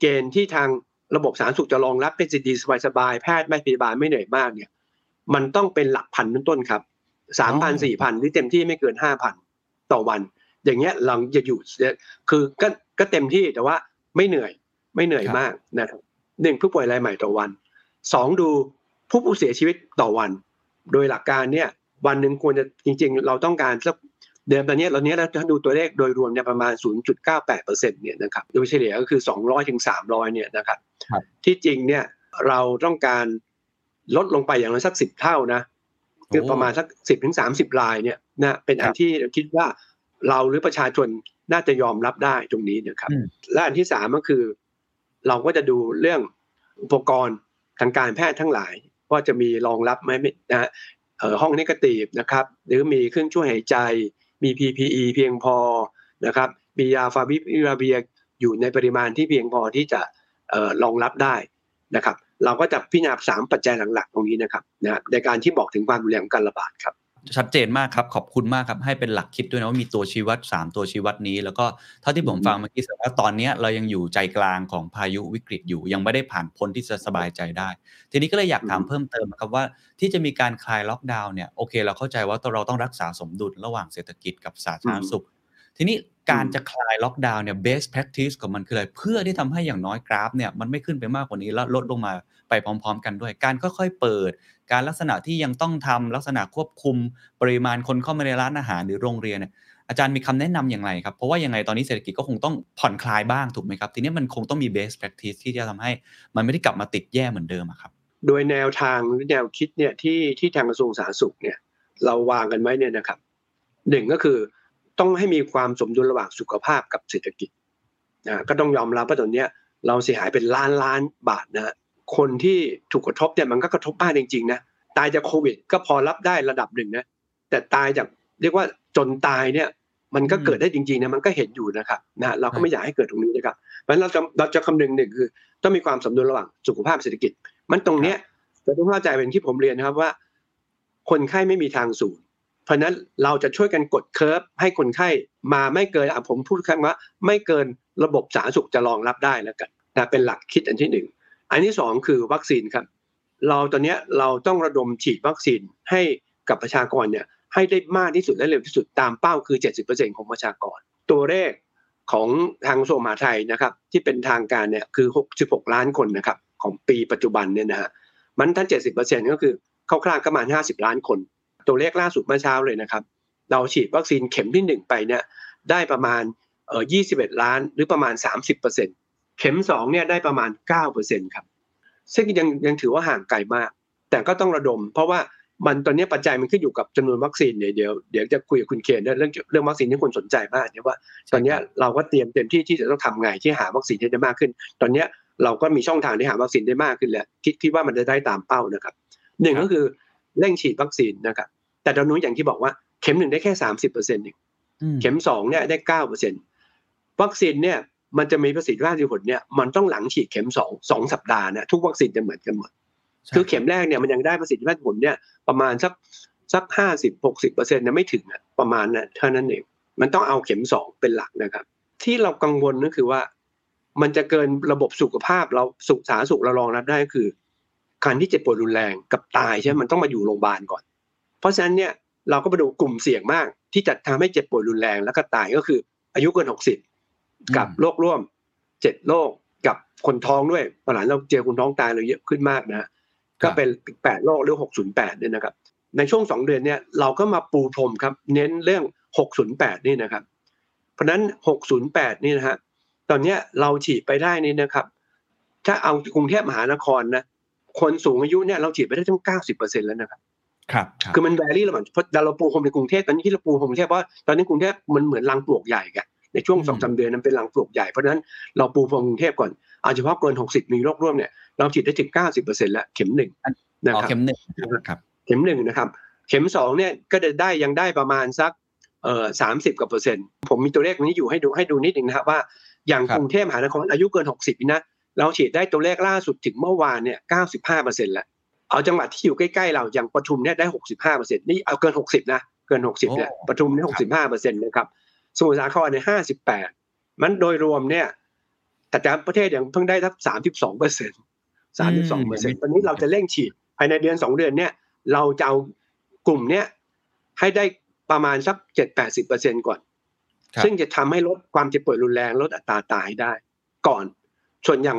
เกณฑ์ที่ทางระบบสาธารณสุขจะรองรับเป็นสิทธิสบายๆแพทย์ไม่พยาบาลไม่เหนื่อยมากเนี่ย มันต้องเป็นหลักพันต้นๆครับสามพันสี่พันหรือเต็มที่ไม่เกินห้าพันต่อวัน อย่างเงี้ยเราจะอยู่คือก็ก็เต็มที่แต่ว่าไม่เหนื่อยไม่เหนื่อยครับมากนะครับหนึ่งผู้ป่วยรายใหม่ต่อวันสองดูผู้ผู้เสียชีวิตต่อวัน โดยหลักการเนี่ยวันหนึ่งควรจะจริง ๆ เราต้องการสักเดิมตอนนี้เราเนี้ยเราถ้าดูตัวเลขโดยรวมเนี่ยประมาณ 0.98เปอร์เซ็นต์เนี่ยนะครับโดยเฉลี่ยก็คือ 200ถึง300เนี่ยนะครับครับที่จริงเนี่ยเราต้องการ ลดลงไปอย่างน้อยสักสิบเท่านะคือประมาณสักสิบถึงสามสิบรายเนี่ยนะเป็นอันที่เราคิดว่าเราหรือประชาชนน่าจะยอมรับได้ตรงนี้นะครับอืมและอันที่สามก็คือ เราก็จะดูเรื่องอุปกรณ์ทางการแพทย์ทั้งหลายว่าจะมีรองรับไหมไม่นะฮะเอ่อห้องนิกตีฟนะครับ หรือมีเครื่องช่วยหายใจ มี PPE เพียงพอนะครับ มียาฟาวิพิราเบียอยู่ในปริมาณที่เพียงพอที่จะเอ่อรองรับได้นะครับ เราก็จะพิจารณาสามปัจจัยหลักๆ ตรงนี้นะครับนะในการที่บอกถึงความรุนแรงของการระบาดครับชัดเจนมากครับ ขอบคุณมากครับ ให้เป็นหลักคิดด้วยนะว่ามีตัวชี้วัด 3 ตัวชี้วัดนี้ แล้วก็เท่าที่ผมฟังเมื่อกี้แสดงว่าตอนเนี้ยเรายังอยู่ใจกลางของพายุวิกฤตอยู่ ยังไม่ได้ผ่านพ้นที่จะสบายใจได้ ทีนี้ก็เลยอยากถามอืมเพิ่มเติมครับว่าที่จะมีการคลายล็อกดาวน์เนี่ยโอเค เราเข้าใจว่าเราต้องรักษาสมดุลระหว่างเศรษฐกิจกับสาธารณสุข ทีนี้ การจะคลายล็อกดาวน์เนี่ย best practice ของมันคืออะไร เพื่อที่ทำให้อย่างน้อยกราฟเนี่ยมันไม่ขึ้นไปมากกว่านี้แล้วลดลงมาไปพร้อม ๆ กันด้วย การค่อยๆเปิด การลักษณะที่ยังต้องทำลักษณะควบคุมปริมาณคนเข้ามาในร้านอาหารหรือโรงเรียนเนี่ยอาจารย์มีคำแนะนำอย่างไรครับ เพราะว่ายังไงตอนนี้เศรษฐกิจก็คงต้องผ่อนคลายบ้างถูกไหมครับ ทีนี้มันคงต้องมี best practice ที่จะทำให้มันไม่ได้กลับมาติดแย่เหมือนเดิมอะครับ โดยแนวทางหรือแนวคิดเนี่ยที่ที่ทางกระทรวงสาธารณสุขเนี่ยเราวางกันไว้เนี่ยนะครับหนึ่งก็คือ ต้องให้มีความสมดุลระหว่างสุขภาพกับเศรษฐกิจนะก็ต้องยอมรับว่าตอนนี้เราเสียหายเป็นล้านล้านบาทนะคนที่ถูกกระทบเนี่ยมันก็กระทบบ้างจริงๆนะตายจากโควิด ก็พอรับได้ระดับหนึ่งนะแต่ตายจากเรียกว่าจนตายเนี่ยมันก็เกิดได้จริงๆนะมันก็เห็นอยู่นะครับนะเราก็ไม่อยากให้เกิดตรงนี้นะครับเพราะฉะนั้นเราจะเราจะคำนึงหนึ่งคือ ต้องมีความสมดุลระหว่างสุขภาพเศรษฐกิจ มันตรงเนี้ยเราต้องเข้าใจเป็นที่ผมเรียนนะครับว่า คนไข้ไม่มีทางศูนย์ ราะนั้นเราจะช่วยกันกดเคอร์ฟให้คนไข้มาไม่เกินอะผมพูดคำว่า ไม่เกินระบบสาธารณสุขจะรองรับได้แล้วกันนะเป็นหลักคิดอันที่หนึ่งอันที่สองคือวัคซีนครับ เราตอนนี้เราต้องระดมฉีดวัคซีนให้กับประชากรเนี่ยให้ได้มากที่สุดและเร็วที่สุดตามเป้าคือ 70%ของประชากร ตัวเลขของทางกระทรวงมหาไทยนะครับ ที่เป็นทางการเนี่ยคือ 66 ล้านคนนะครับของปีปัจจุบันเนี่ยนะฮะมันถ้าน70%ก็คือคร่าวๆก็ประมาณ50 ล้านคน ตัวเลขล่าสุดเมื่อเช้าเลยนะครับ เราฉีดวัคซีนเข็มที่ 1 ไปเนี่ยได้ประมาณเอ่อ21 ล้านหรือประมาณ 30%เข็ม2เนี่ยได้ประมาณ 9%ครับ ซึ่งยังยังถือว่าห่างไกลมาก แต่ก็ต้องระดม เพราะว่ามันตอนนี้ปัจจัยมันขึ้นอยู่กับจำนวนวัคซีนเดี๋ยวเดี๋ยวจะคุยกับคุณเคนเรื่องเรื่องวัคซีนที่คนสนใจมากเนี่ยว่า ตอนนี้เราก็เตรียมเต็มที่ที่จะต้องทำไงที่หาวัคซีนให้ได้มากขึ้น ตอนนี้เราก็มีช่องทางที่หาวัคซีนได้มากขึ้นแล้วคิดคิดว่ามันจะได้ตามเป้านะครับหนึ่งก็คือ เร่งฉีดวัคซีนนะครับ แต่ตอนนู้นอย่างที่บอกว่าเข็มหนึ่งได้แค่สามสิบเปอร์เซ็นต์เองเข็มสองเนี่ยได้เก้าเปอร์เซ็นต์วัคซีนเนี่ยมันจะมีประสิทธิภาพที่ผลเนี่ยมันต้องหลังฉีดเข็มสองสองสัปดาห์นะทุกวัคซีนจะเหมือนกันหมด คือเข็มแรกเนี่ยมันยังได้ประสิทธิภาพผลเนี่ยประมาณสักสักห้าสิบหกสิบเปอร์เซ็นต์นะไม่ถึงอะประมาณนั้นเท่านั้นเองมันต้องเอาเข็มสองเป็นหลักนะครับ ที่เรากังวลก็คือว่า มันจะเกินระบบสุขภาพเราสุขสาธารณสุขเรารองรับได้ก็คือ การที่เจ็บปวดรุนแรงกับตายใช่ไหมมันต้องมาอยู่โรงพยาบาลก่อน เพราะฉะนั้นเนี่ยเราก็ไปดูกลุ่มเสี่ยงมาก ที่จะทำให้เจ็บป่วยรุนแรงแล้วก็ตายก็คือ อายุเกินหกสิบกับโรคร่วมเจ็ดโรคกับคนท้องด้วยปัญหาเราเจอคนท้องตายเราเยอะขึ้นมากนะก็เป็นแปดโรคหรือหกศูนย์แปดเนี่ยนะครับ ในช่วงสองเดือนเนี่ยเราก็มาปูพรมครับ เน้นเรื่องหกศูนย์แปดนี่นะครับ เพราะนั้นหกศูนย์แปดนี่นะฮะตอนเนี้ยเราฉีดไปได้นี่นะครับ ถ้าเอากรุงเทพมหานครนะ คนสูงอายุเนี่ยเราฉีดไปได้ทั้งเก้าสิบเปอร์เซ็นแล้วนะครับครับ คือมันแวรี่ระหว่างเพราะเราปูพรมในกรุงเทพตอนนี้ที่เราปูพรมกรุงเทพเพราะตอนนี้กรุงเทพมันเหมือนรังปลวกใหญ่กันในช่วงสองสาเดือนนั้นเป็นรังปลวกใหญ่เพราะฉะนั้นเราปูพรมกรุงเทพก่อนเอาเฉพาะเกินหกสิบมีโรคร่วมเนี่ยเราฉีดได้ถึงเก้าสิบเปอร์เซ็นแล้วเข็มหนึ่งนะอ๋อครับเข็มหนึ่งครับเข็มหนึ่งนะครับ เข็มสองเนี่ยก็จะได้ยังได้ประมาณสักเอ่อสามสิบกว่าเปอร์เซ็นต์ผมมีตัวเลขนี้อยู่ให้ดูให้ดูนิดหนึ่งนะครับว่าอย่างครับกรุงเทพมหานครอายุเกินหกสิบนะ เราฉีดได้ตัวเลขล่าสุดถึงเมื่อวานเนี่ยเก้าสิบห้าเปอร์เซ็นต์แล้วเอาจังหวัดที่อยู่ใกล้ๆเราอย่างปทุมเนี่ยได้หกสิบห้าเปอร์เซ็นต์นี่เอาเกินหกสิบนะเกินหกสิบเนี่ยโอ้ปทุมเนี่ยหกสิบห้าเปอร์เซ็นต์นะครับสมุทรสาครเนี่ยห้าสิบแปดมันโดยรวมเนี่ยแต่แต่ประเทศอย่างเพิ่งได้ทักสามสิบสองเปอร์เซ็นต์สามสิบสองเปอร์เซ็นต์ตอนนี้เราจะเร่งฉีดภายในเดือนสองเดือนเนี่ยเราจะเอากลุ่มเนี่ยให้ได้ประมาณสักเจ็ดแปดสิบเปอร์เซ็นต์ก่อนครับซึ่งจะทำให้ลดความเจ็บป่วยรุนแรงลดอัตราตายได้ ก่อน ส่วนอย่าง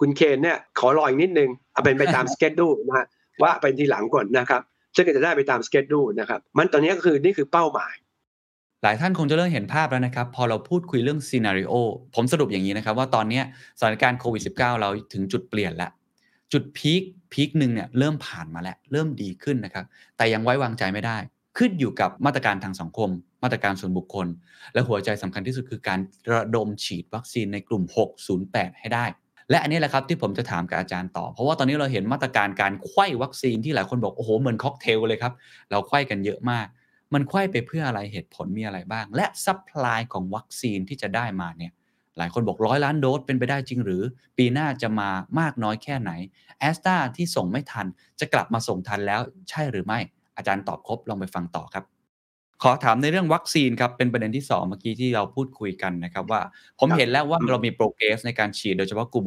คุณเคนเนี่ยขอรออีกนิดนึงเอาเป็นไปตามสเกจดูนะฮะว่าไปทีหลังก่อนนะครับซึ่งก็จะได้ไปตาม schedule นะครับ มันตอนนี้ก็คือนี่คือเป้าหมาย หลายท่านคงจะเริ่มเห็นภาพแล้วนะครับ พอเราพูดคุยเรื่อง scenario ผมสรุปอย่างนี้นะครับว่าตอนนี้สถานการณ์โควิด -19 เราถึงจุดเปลี่ยนแล้ว จุด peak peak หนึ่งเนี่ยเริ่มผ่านมาแล้ว เริ่มดีขึ้นนะครับ แต่ยังไว้วางใจไม่ได้ ขึ้นอยู่กับมาตรการทางสังคม มาตรการส่วนบุคคล และหัวใจสำคัญที่สุดคือการระดมฉีดวัคซีนในกลุ่ม 608 ให้ได้ และอันนี้แหละครับที่ผมจะถามกับอาจารย์ต่อ เพราะว่าตอนนี้เราเห็นมาตรการการไขว้วัคซีนที่หลายคนบอกโอ้โหเหมือนค็อกเทลเลยครับ เราไขว้กันเยอะมาก มันไขว้ไปเพื่ออะไรเหตุผลมีอะไรบ้าง และ supply ของวัคซีนที่จะได้มาเนี่ยหลายคนบอกร้อยล้านโดสเป็นไปได้จริงหรือ ปีหน้าจะมามากน้อยแค่ไหนแอสตราที่ส่งไม่ทันจะกลับมาส่งทันแล้วใช่หรือไม่ อาจารย์ตอบครบลองไปฟังต่อครับ ขอถามในเรื่องวัคซีนครับ เป็นประเด็นที่ 2 เมื่อกี้ที่เราพูดคุยกันนะครับว่า ผมครับเห็นแล้วว่าอืมเรามี progress ในการฉีดโดยเฉพาะกลุ่ม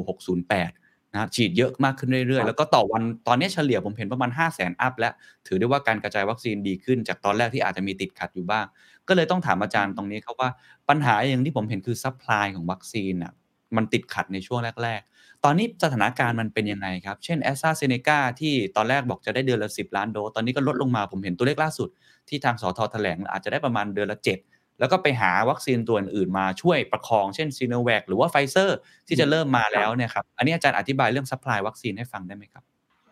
608นะฉีดเยอะมากขึ้นเรื่อยครัๆบแล้วก็ต่อวันตอนนี้เฉลี่ยผมเห็นประมาณ 5 0 0 0 0 0 up แล้ว ถือได้ว่าการกระจายวัคซีนดีขึ้นจากตอนแรกที่อาจจะมีติดขัดอยู่บ้าง ก็เลยต้องถามอาจารย์ตรงนี้ครับว่าปัญหาอย่างที่ผมเห็นคือ supply ของวัคซีนอะมันติดขัดในช่วงแรกๆต อนนี้สถานการณ์มันเป็นยังไงครับ เช่นแอสตราเซเนกาที่ตอนแรกบอกจะได้เดือนละ 10 ล้านโดสตอนนี้ก็ลดลงมาผมเห็นตัวเลขล่าสุด ที่ทางสธ.แถลงอาจจะได้ประมาณเดือนละ 7 แล้วก็ไปหาวัคซีนตัวอื่นๆมาช่วยประคอง เช่นซีโนแวคหรือว่าไฟเซอร์ที่จะเริ่มมาแล้วเนี่ยครับอันนี้อาจารย์อธิบายเรื่อง supply วัคซีนให้ฟังได้ไหมครับ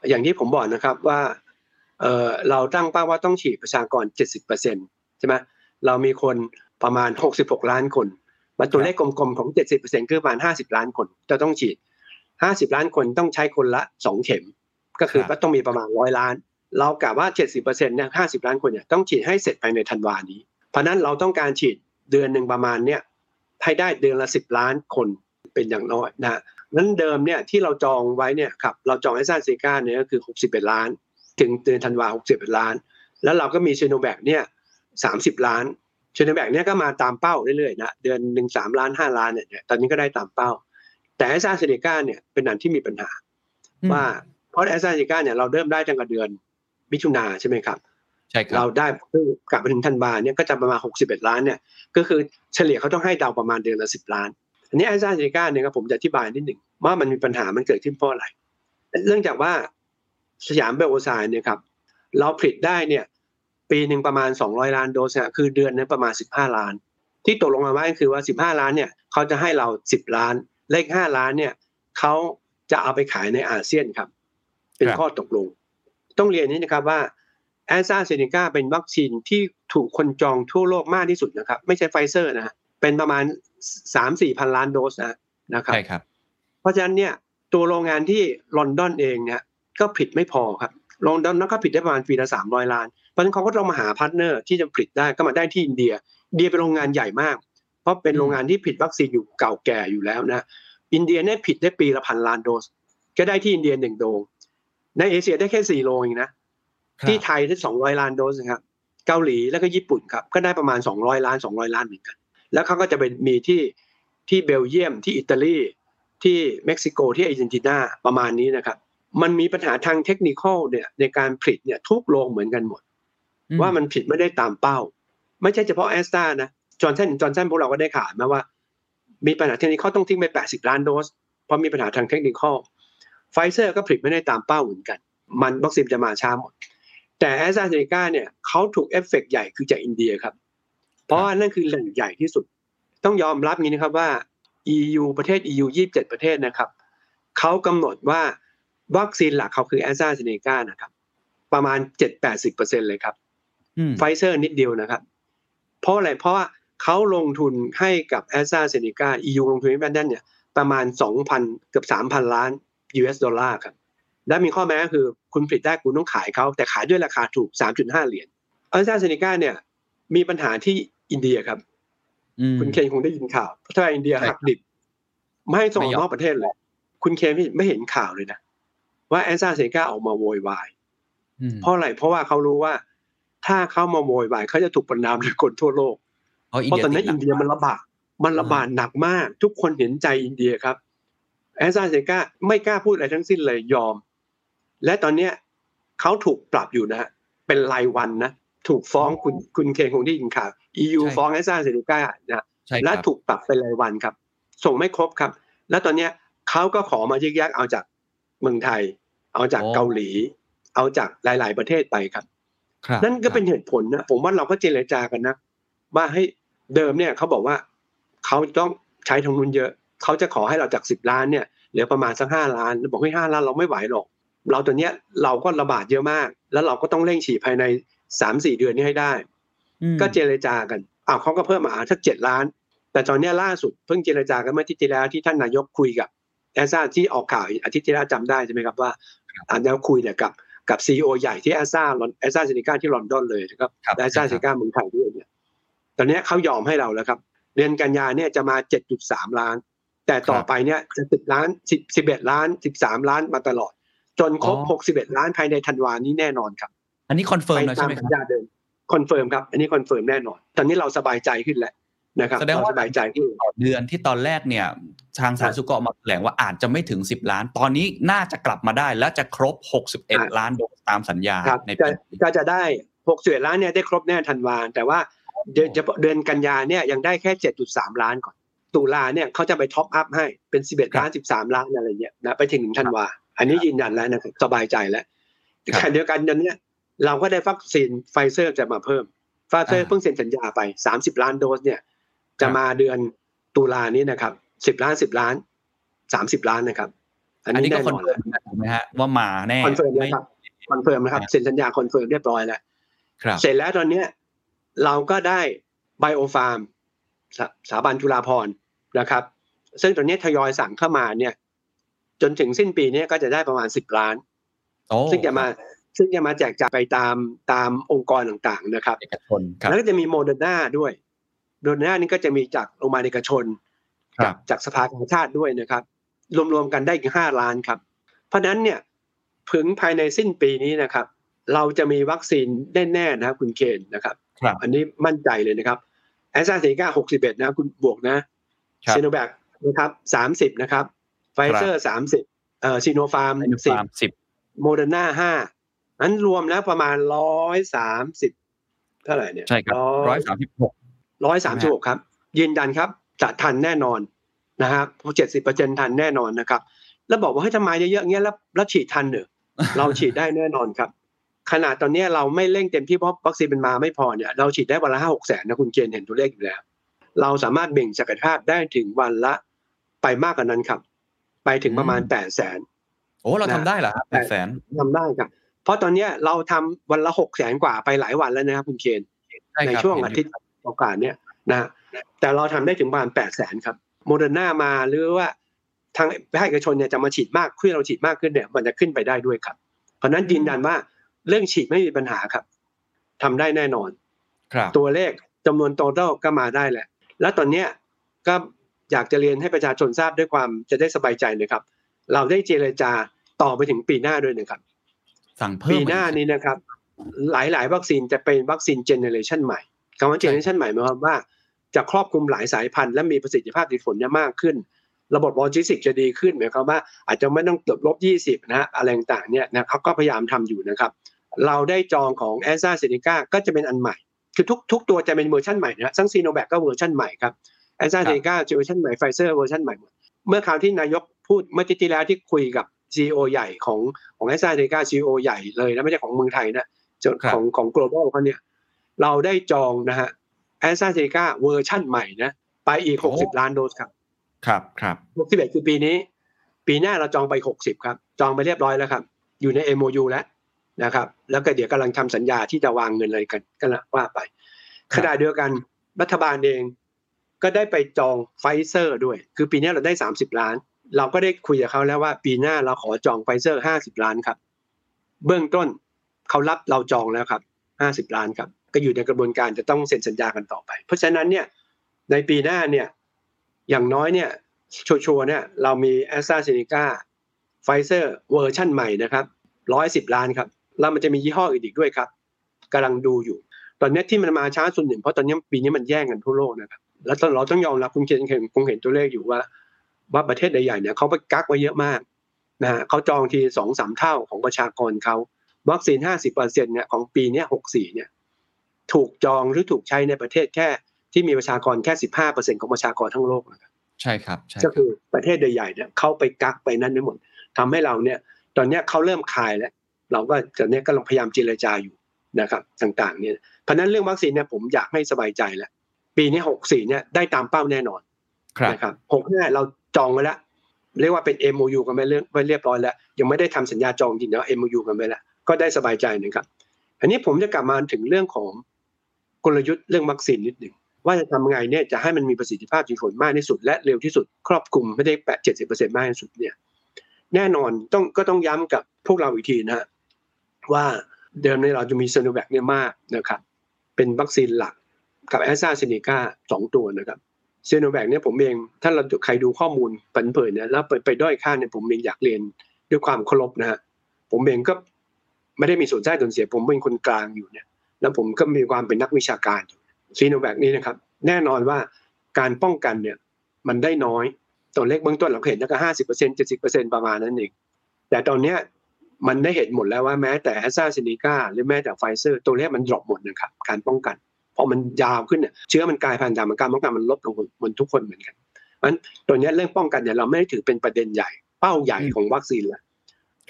อย่างที่ผมบอกนะครับว่าเออเราตั้งเป้าว่าต้องฉีดประชากร 70%ใช่ไหมเรามีคนประมาณ 66 ล้านคน มันตัวเลขกลมๆของ 70%คือประมาณ 50 ล้านคนจะต้องฉีด 50ล้านคนต้องใช้คนละ2เข็ม ก็คือครับว่าต้องมีประมาณ100ล้าน เรากะว่า70%เนี่ย50ล้านคนเนี่ยต้องฉีดให้เสร็จภายในธันวานี้ เพราะฉะนั้นเราต้องการฉีดเดือนหนึ่งประมาณเนี่ยให้ได้เดือนละ10ล้านคนเป็นอย่างน้อยนะนั้นเดิมเนี่ยที่เราจองไว้เนี่ยครับเราจองแอสตราเซเนกาเนี่ยก็คือ61ล้าน ถึงเดือนธันวา61ล้าน แล้วเราก็มีซีโนแวคเนี่ย30ล้านซีโนแวคเนี่ยก็มาตามเป้าเรื่อยๆนะเดือนหนึ่งสามล้านห้าล้านเนี่ยตอนนี้ก็ได้ตามเป้า แต่แอสตราเซเนกาเนี่ยเป็นอันที่มีปัญหา ว่าเพราะแอสตราเซเนกาเนี่ยเราเริ่มได้ตั้งแต่เดือนมิถุนาใช่ไหมครับใช่ครับ เราได้เพิ่งกลับมาถึงธันวาเนี่ยก็จะประมาณ61ล้านเนี่ยก็คือเฉลี่ยเขาต้องให้เราประมาณเดือนละ10ล้าน อันนี้แอสตราเซเนกาเนี่ยครับผมจะอธิบายนิดหนึ่งว่ามันมีปัญหามันเกิดขึ้นเพราะอะไรเนื่องจากว่าสยามไบโอไซเอนซ์เนี่ยครับเราผลิตได้เนี่ยปีหนึ่งประมาณ 200 ล้านโดสเนี่ยคือเดือนนึงประมาณ 15 ล้าน ที่ตกลงมาไว้ก็คือว่า 15 ล้านเนี่ยเขาจะให้เรา 10 ล้าน อีก5ล้านเนี่ยเขาจะเอาไปขายในอาเซียนครับ เป็นครับข้อตกลง ต้องเรียนนี้นะครับว่าแอสตราเซเนกาเป็นวัคซีนที่ถูกคนจองทั่วโลกมากที่สุดนะครับ ไม่ใช่ไฟเซอร์นะฮะเป็นประมาณ3-4พันล้านโดสนะนะครับใช่ครับ เพราะฉะนั้นเนี่ยตัวโรงงานที่ลอนดอนเองเนี่ยก็ผลิตไม่พอครับลอนดอนนั้นก็ผลิตได้ประมาณปีละสามร้อยล้านเพราะฉะนั้นเขาก็ต้องมาหา partner ที่จะผลิตได้ก็มาได้ที่อินเดียอินเดียเป็นโรงงานใหญ่มาก เพราะเป็นโรงงานที่ผลิตวัคซีนอยู่เก่าแก่อยู่แล้วนะอินเดียเนี่ยผลิตได้ปีละพันล้านโดส ก็ได้ที่อินเดียหนึ่งโรงในเอเชียได้แค่สี่โรงเองนะครับที่ไทยได้สองร้อยล้านโดสนะครับเกาหลีแล้วก็ญี่ปุ่นครับ ก็ได้ประมาณสองร้อยล้านสองร้อยล้านเหมือนกัน แล้วเขาก็จะเป็นมีที่ที่เบลเยียมที่อิตาลีที่เม็กซิโกที่อาร์เจนตินาประมาณนี้นะครับ มันมีปัญหาทาง technical เนี่ยในการผลิตเนี่ยทุกโรงเหมือนกันหมดอืมว่ามันผลิตไม่ได้ตามเป้า ไม่ใช่เฉพาะแอสตรานะ จอร์นสันจอห์นสันพวกเราก็ได้ข่าวมาว่า มีปัญหา technical ต้องทิ้งไป 80 ล้านโดส เพราะมีปัญหาทาง technical ไฟเซอร์ก็ผลิตไม่ได้ตามเป้าเหมือนกัน มันวัคซีนจะมาช้าหมด แต่แอสตราเซเนกาเนี่ยเขาถูกเอฟเฟกต์ใหญ่คือจากอินเดียครับ เพราะว่านั่นคือแหล่งใหญ่ที่สุด ต้องยอมรับงี้นะครับว่า EU ประเทศ EU 27 ประเทศนะครับเขากำหนดว่าวัคซีนหลักเขาคือแอสตราเซเนกานะครับ ประมาณ 7-80%เลยครับอืมไฟเซอร์นิดเดียวนะครับ เพราะอะไรเพราะว่า เขาลงทุนให้กับแอสตราเซเนกา EU ลงทุนให้แบนดนเนี่ยประมาณ 2,000 เกือบ 3,000 ล้าน US ดอลลาร์ครับ และมีข้อแม้ก็คือคุณผลิตได้คุณต้องขายเขาแต่ขายด้วยราคาถูก 3.5 เหรียญแอสตราเซเนกาเนี่ยมีปัญหาที่อินเดียครับอืมคุณเคนคงได้ยินข่าวเพราะถ้าอินเดียใช่หักดิบ ไม่ให้ส่งอไม่อกยอมนอกประเทศเลย คุณเคนไม่ไม่เห็นข่าวเลยนะ ว่าแอสตราเซเนกาออกมาโวยวายอืมเพราะอะไรเพราะว่าเขารู้ว่าถ้าเข้ามาโวยวายเขาจะถูกประนามโดยคนทั่วโลก เพราะอินเพราะเดียตอนนั้นติดหอินเดียมันระบาดมันระบาดหนักมาก ทุกคนเห็นใจอินเดียครับแอสตราเซเนกาไม่กล้าพูดอะไรทั้งสิ้นเลยยอม และตอนเนี้ยเขาถูกปรับอยู่นะฮะเป็นรายวันนะถูกฟ้องคุณคุณเคนคงได้ยินข่าว EU ฟ้องแอสตราเซเนกานะใช่คและรับถูกปรับเป็นรายวันครับ ส่งไม่ครบครับ แล้วตอนเนี้ยเขาก็ขอมายึกยักเอาจากเมืองไทย เอาจากโอ้เกาหลี เอาจากหลาย ๆ ประเทศไปครับครับ นั่นก็เป็นเหตุผลนะผมว่าเราก็เจรจากันนะ ว่าให้เดิมเนี่ยเขาบอกว่าเขาต้องใช้ทางนู้นเยอะเขาจะขอให้เราจากสิบล้านเนี่ยเหลือประมาณสักห้าล้านแล้วบอกให้ห้าล้านเราไม่ไหวหรอกเราตัวเนี้ยเราก็ระบาดเยอะมาก แล้วเราก็ต้องเร่งฉีดภายในสามสี่เดือนนี้ให้ได้อืมก็เจรจากันอ้าวเขาก็เพิ่มมาอ่าสักเจ็ดล้าน แต่ตอนเนี้ยล่าสุดเพิ่งเจรจากันเมื่ออาทิตย์ที่แล้วที่ท่านนายกคุยกับแอสตราที่ออกข่าวอาทิตย์ที่แล้วจำได้ใช่ไหมครับว่าอ่าแล้วคุยเนี่ยกับกับ CEO ใหญ่ที่แอสตราแอสตราเซเนกาที่ลอนดอนเลยนะครับครับแอสตราเซเนกาเมืองไทยด้วยเนี่ย ตอนเนี้ยเขายอมให้เราแล้วครับ เดือนกันยาเนี่ยจะมา 7.3 ล้าน แต่ต่อไปเนี่ยจะ10ล้าน10 11ล้าน13ล้านมาตลอด จนครบอ๋อ61ล้านภายในธันวานี้แน่นอนครับ อันนี้ confirm แล้วใช่ไหมครับ ตามสัญญาเดิมconfirm ครับ อันนี้ confirm แน่นอน ตอนนี้เราสบายใจขึ้นแล้วนะครับแสดงว่าเราสบายใจขึ้นต่อเดือนที่ตอนแรกเนี่ยทางสาธารณสุขก็ออกมาแถลงว่าอาจจะไม่ถึง10ล้าน ตอนนี้น่าจะกลับมาได้ และจะครบ61ล้านโดสตามสัญญาครับในจะปีนี้ก็จะได้61ล้านเนี่ยได้ครบแน่ธันวาแต่ว่า เดือนเฉพาะเดือนกันยาเนี่ยยังได้แค่7.3ล้านก่อน ตุลาเนี่ยเขาจะไป top up ให้เป็น11ล้าน13ล้านอะไรเงี้ยนะไปถึงถึงธันวาอันนี้ยืนยันแล้วนะครับสบายใจแล้วครับขณะเดียวกันตอนเนี้ยเราก็ได้วัคซีนไฟเซอร์จะมาเพิ่มไฟเซอร์อ่าเพิ่งเซ็นสัญญาไป30ล้านโดสเนี่ย ครับจะมาเดือนตุลานี้นะครับ10ล้าน10ล้าน30ล้านนะครับ อันนี้นี้ก็แน่นอน confirm นะถูกไหมฮะว่ามาแน่ confirm แล้วไม่ครับ confirm นะครับเซ็นสัญญา confirm เรียบร้อยแล้วครับเสร็จแล้วตอนเนี้ย เราก็ได้ซิโนฟาร์มสถาบันจุฬาภรณ์นะครับ ซึ่งตอนนี้ทยอยสั่งเข้ามาเนี่ย จนถึงสิ้นปีเนี้ก็จะได้ประมาณสิบล้านโดสซึ่งจะมาซึ่งจะมาแจกจ่ายไปตามตามองค์กรต่างๆนะครับเอกชนครับ แล้วก็จะมีโมเดอร์นาด้วยโมเดอร์นานี่ก็จะมีจากโรงพยาบาลเอกชนครับจากสภากาชาดด้วยนะครับ รวมๆกันได้อีกห้าล้านครับ เพราะฉะนั้นเนี่ยถึงภายในสิ้นปีนี้นะครับ เราจะมีวัคซีนแน่ๆนะครับคุณเคนนะครับครับ อันนี้มั่นใจเลยนะครับแอสตราเซเนกา61นะคุณบวกนะครับซีโนแวคนะครับ30นะครับไฟเซอร์30เอ่อซีโนฟาร์มไอโนฟาร์มสิบ10โมเดอร์นา5นั้นรวมแล้วประมาณ130เท่าไหร่เนี่ยใช่ครับร้อยสามสิบหกร้อยสามสิบหกครับ ยืนยันครับจะทันแน่นอนนะครับเจ็ดสิบเปอร์เซ็นทันแน่นอนนะครับ แล้วบอกว่าให้ทำไมเยอะๆเงี้ยแล้วแล้วฉีดทันเหรอเราฉีดได้แน่นอนครับ ขนาดตอนเนี้ยเราไม่เร่งเต็มที่เพราะวัคซีนเป็นมาไม่พอเนี่ยเราฉีดได้วันละห้าหกแสนนะคุณเกณฑ์เห็นตัวเลขอยู่แล้ว เราสามารถเบ่งศักยภาพได้ถึงวันละไปมากกว่านั้นครับ ไปถึงประมาณอืมแปดแสนโอ้เราทำได้เหรอครับแปดแสนทำได้ครับ เพราะตอนเนี้ยเราทำวันละหกแสนกว่าไปหลายวันแล้วนะครับคุณเคนใช่ในครับช่วงเห็นอาอยู่ทิตย์โอกาสเนี่ยนะแต่เราทำได้ถึงประมาณแปดแสนครับโมเดอร์นามาหรือว่าทางภาคเอกชนเนี่ยจะมาฉีดมากขึ้นเราฉีดมากขึ้นเนี่ยมันจะขึ้นไปได้ด้วยครับ เพราะฉะนั้นยืนยันว่า เรื่องฉีดไม่มีปัญหาครับทำได้แน่นอน ครับ ตัวเลขจำนวน total ก็มาได้แหละ แล้วตอนเนี้ยก็อยากจะเรียนให้ประชาชนทราบด้วยความจะได้สบายใจนะครับ เราได้เจรจาต่อไปถึงปีหน้าด้วยนะครับ สั่งเพิ่มปีหน้านี้นะครับ หลายๆ วัคซีนจะเป็นวัคซีน generation ใหม่คำว่า generation ใหม่หมายความว่าจะครอบคลุมหลายสายพันธุ์และมีประสิทธิภาพประสิทธิผลเนี่ยมากขึ้น ระบบโลจิสติกจะดีขึ้นหมายความว่าอาจจะไม่ต้องเก็บลบ 20 นะฮะอะไรต่างๆเนี่ยนะเขาก็พยายามทำอยู่นะครับ เราได้จองของแอสตราเซเนกาก็จะเป็นอันใหม่ คือทุกทุกตัวจะเป็นเวอร์ชันใหม่นะทั้งซีโนแวคก็เวอร์ชันใหม่ครับแอสตราเซเนกาเวอร์ชันใหม่ไฟเซอร์เวอร์ชันใหม่หมดเมื่อคราวที่นายกพูดเมื่ออาทิตย์ที่แล้วที่คุยกับ CEO ใหญ่ของของแอสตราเซเนกา CEO ใหญ่เลยนะไม่ใช่ของเมืองไทยนะจะของของ global เขาเนี่ยเราได้จองนะฮะแอสตราเซเนกาเวอร์ชันใหม่นะไปอีก 60 ล้านโดสครับ ครับครับ61คือปีนี้ ปีหน้าเราจองไป 60 ครับ จองไปเรียบร้อยแล้วครับ อยู่ใน MOU แล้ว นะครับ แล้วก็เดี๋ยวกำลังทำสัญญาที่จะวางเงินอะไรกันก็ว่าไปขณะเดียวกันรัฐบาลเองก็ได้ไปจองไฟเซอร์ด้วย คือปีนี้เราได้ 30 ล้าน เราก็ได้คุยกับเขาแล้วว่าปีหน้าเราขอจองไฟเซอร์ 50 ล้านครับ เบื้องต้นเขารับเราจองแล้วครับ 50 ล้านครับ ก็อยู่ในกระบวนการจะต้องเซ็นสัญญากันต่อไป เพราะฉะนั้นเนี่ยในปีหน้าเนี่ยอย่างน้อยเนี่ย sure ๆเนี่ยเรามีแอสตราเซเนกาไฟเซอร์เวอร์ชั่นใหม่นะครับร้อยสิบล้านครับ แล้วมันจะมียี่ห้ออื่นอีกด้วยครับกำลังดูอยู่ ตอนนี้ที่มันมาช้าส่วนหนึ่งเพราะตอนนี้ปีนี้มันแย่งกันทั่วโลกนะครับ แล้วเราต้องยอมรับคุณเคนเห็นคงเห็นตัวเลขอยู่ว่า ว่าประเทศใหญ่ๆเนี่ยเขาไปกักไว้เยอะมากนะฮะเขาจองทีสองสามเท่าของประชากรเขาวัคซีนห้าสิบเปอร์เซ็นต์เนี่ยของปีเนี้หกสี่เนี่ยถูกจองหรือถูกใช้ในประเทศแค่ที่มีประชากรแค่สิบห้าเปอร์เซ็นของประชากรทั้งโลกนะครับใช่ครับใช่ก็คือประเทศใหญ่ๆเนี่ยเข้าไปกักไปนั้นไม่หมดทำให้เราเนี่ย ตอนเนี้ยเขาเริ่มคลายแล้ว เราก็ตอนเนี้ยก็ลองพยายามเจรจาอยู่นะครับต่างๆเนี่ยเพราะฉะนั้นเรื่องวัคซีนเนี่ยผมอยากให้สบายใจแล้วปีนี้หกสี่เนี่ยได้ตามเป้าแน่นอนครับนะครับหกห้าเราจองไว้แล้วเรียกว่าเป็น MOU กันไปเรื่องไปเรียบร้อยแล้ว ยังไม่ได้ทำสัญญาจองจริงนะ MOU กันไปแล้วก็ได้สบายใจนะครับ อันนี้ผมจะกลับมาถึงเรื่องของกลยุทธ์เรื่องวัคซีนนิดหนึ่งว่าจะทำไงเนี่ยจะให้มันมีประสิทธิภาพจริงผลมากที่สุด และเร็วที่สุดครอบคลุมไม่ได้แปดเจ็ดสิบเปอร์เซ็นต์มากที่สุดเนี่ยแน่นอนต้องก็ต้องย้ำกับพวกเราอีกทีนะฮะ ว่าเดิมในเราจะมีซโนแวคเนี่ยมากนะครับ เป็นวัคซีนหลักกับแอสตราเซเนกาสองตัวนะครับซโนแวคเนี่ยผมเองถ้าเราใครดูข้อมูลปันเผยเนี่ยแล้วไปไปด้อยค่าเนี่ยผมเองอยากเรียนด้วยความเคารพนะฮะผมเองก็ไม่ได้มีส่วนได้ส่วนเสีย ผมเป็นคนกลางอยู่เนี่ยแล้วผมก็มีความเป็นนักวิชาการอยู่ซีโนแวคนี้นะครับแน่นอนว่าการป้องกันเนี่ยมันได้น้อยตัวเลขเบื้องต้นเราเห็นแล้วก็ห้าสิบเปอร์เซ็นต์เจ็ดสิบเปอร์เซ็นต์ประมาณนั้นเองแต่ตอนเนี้ย มันได้เห็นหมดแล้วว่าแม้แต่แอสตราเซเนกาหรือแม้แต่ไฟเซอร์ ตัวเลขมัน drop หมดนะครับการป้องกันพอมันยาวขึ้นเนี่ยเชื้อมันกลายพันธุ์ตามมันการป้องกันมันลดลงบนทุกคนเหมือนกันเพราะฉะนั้นตัวเนี้ยเรื่องป้องกันเนี่ยเราไม่ได้ถือเป็นประเด็นใหญ่เป้าใหญ่ของวัคซีนละ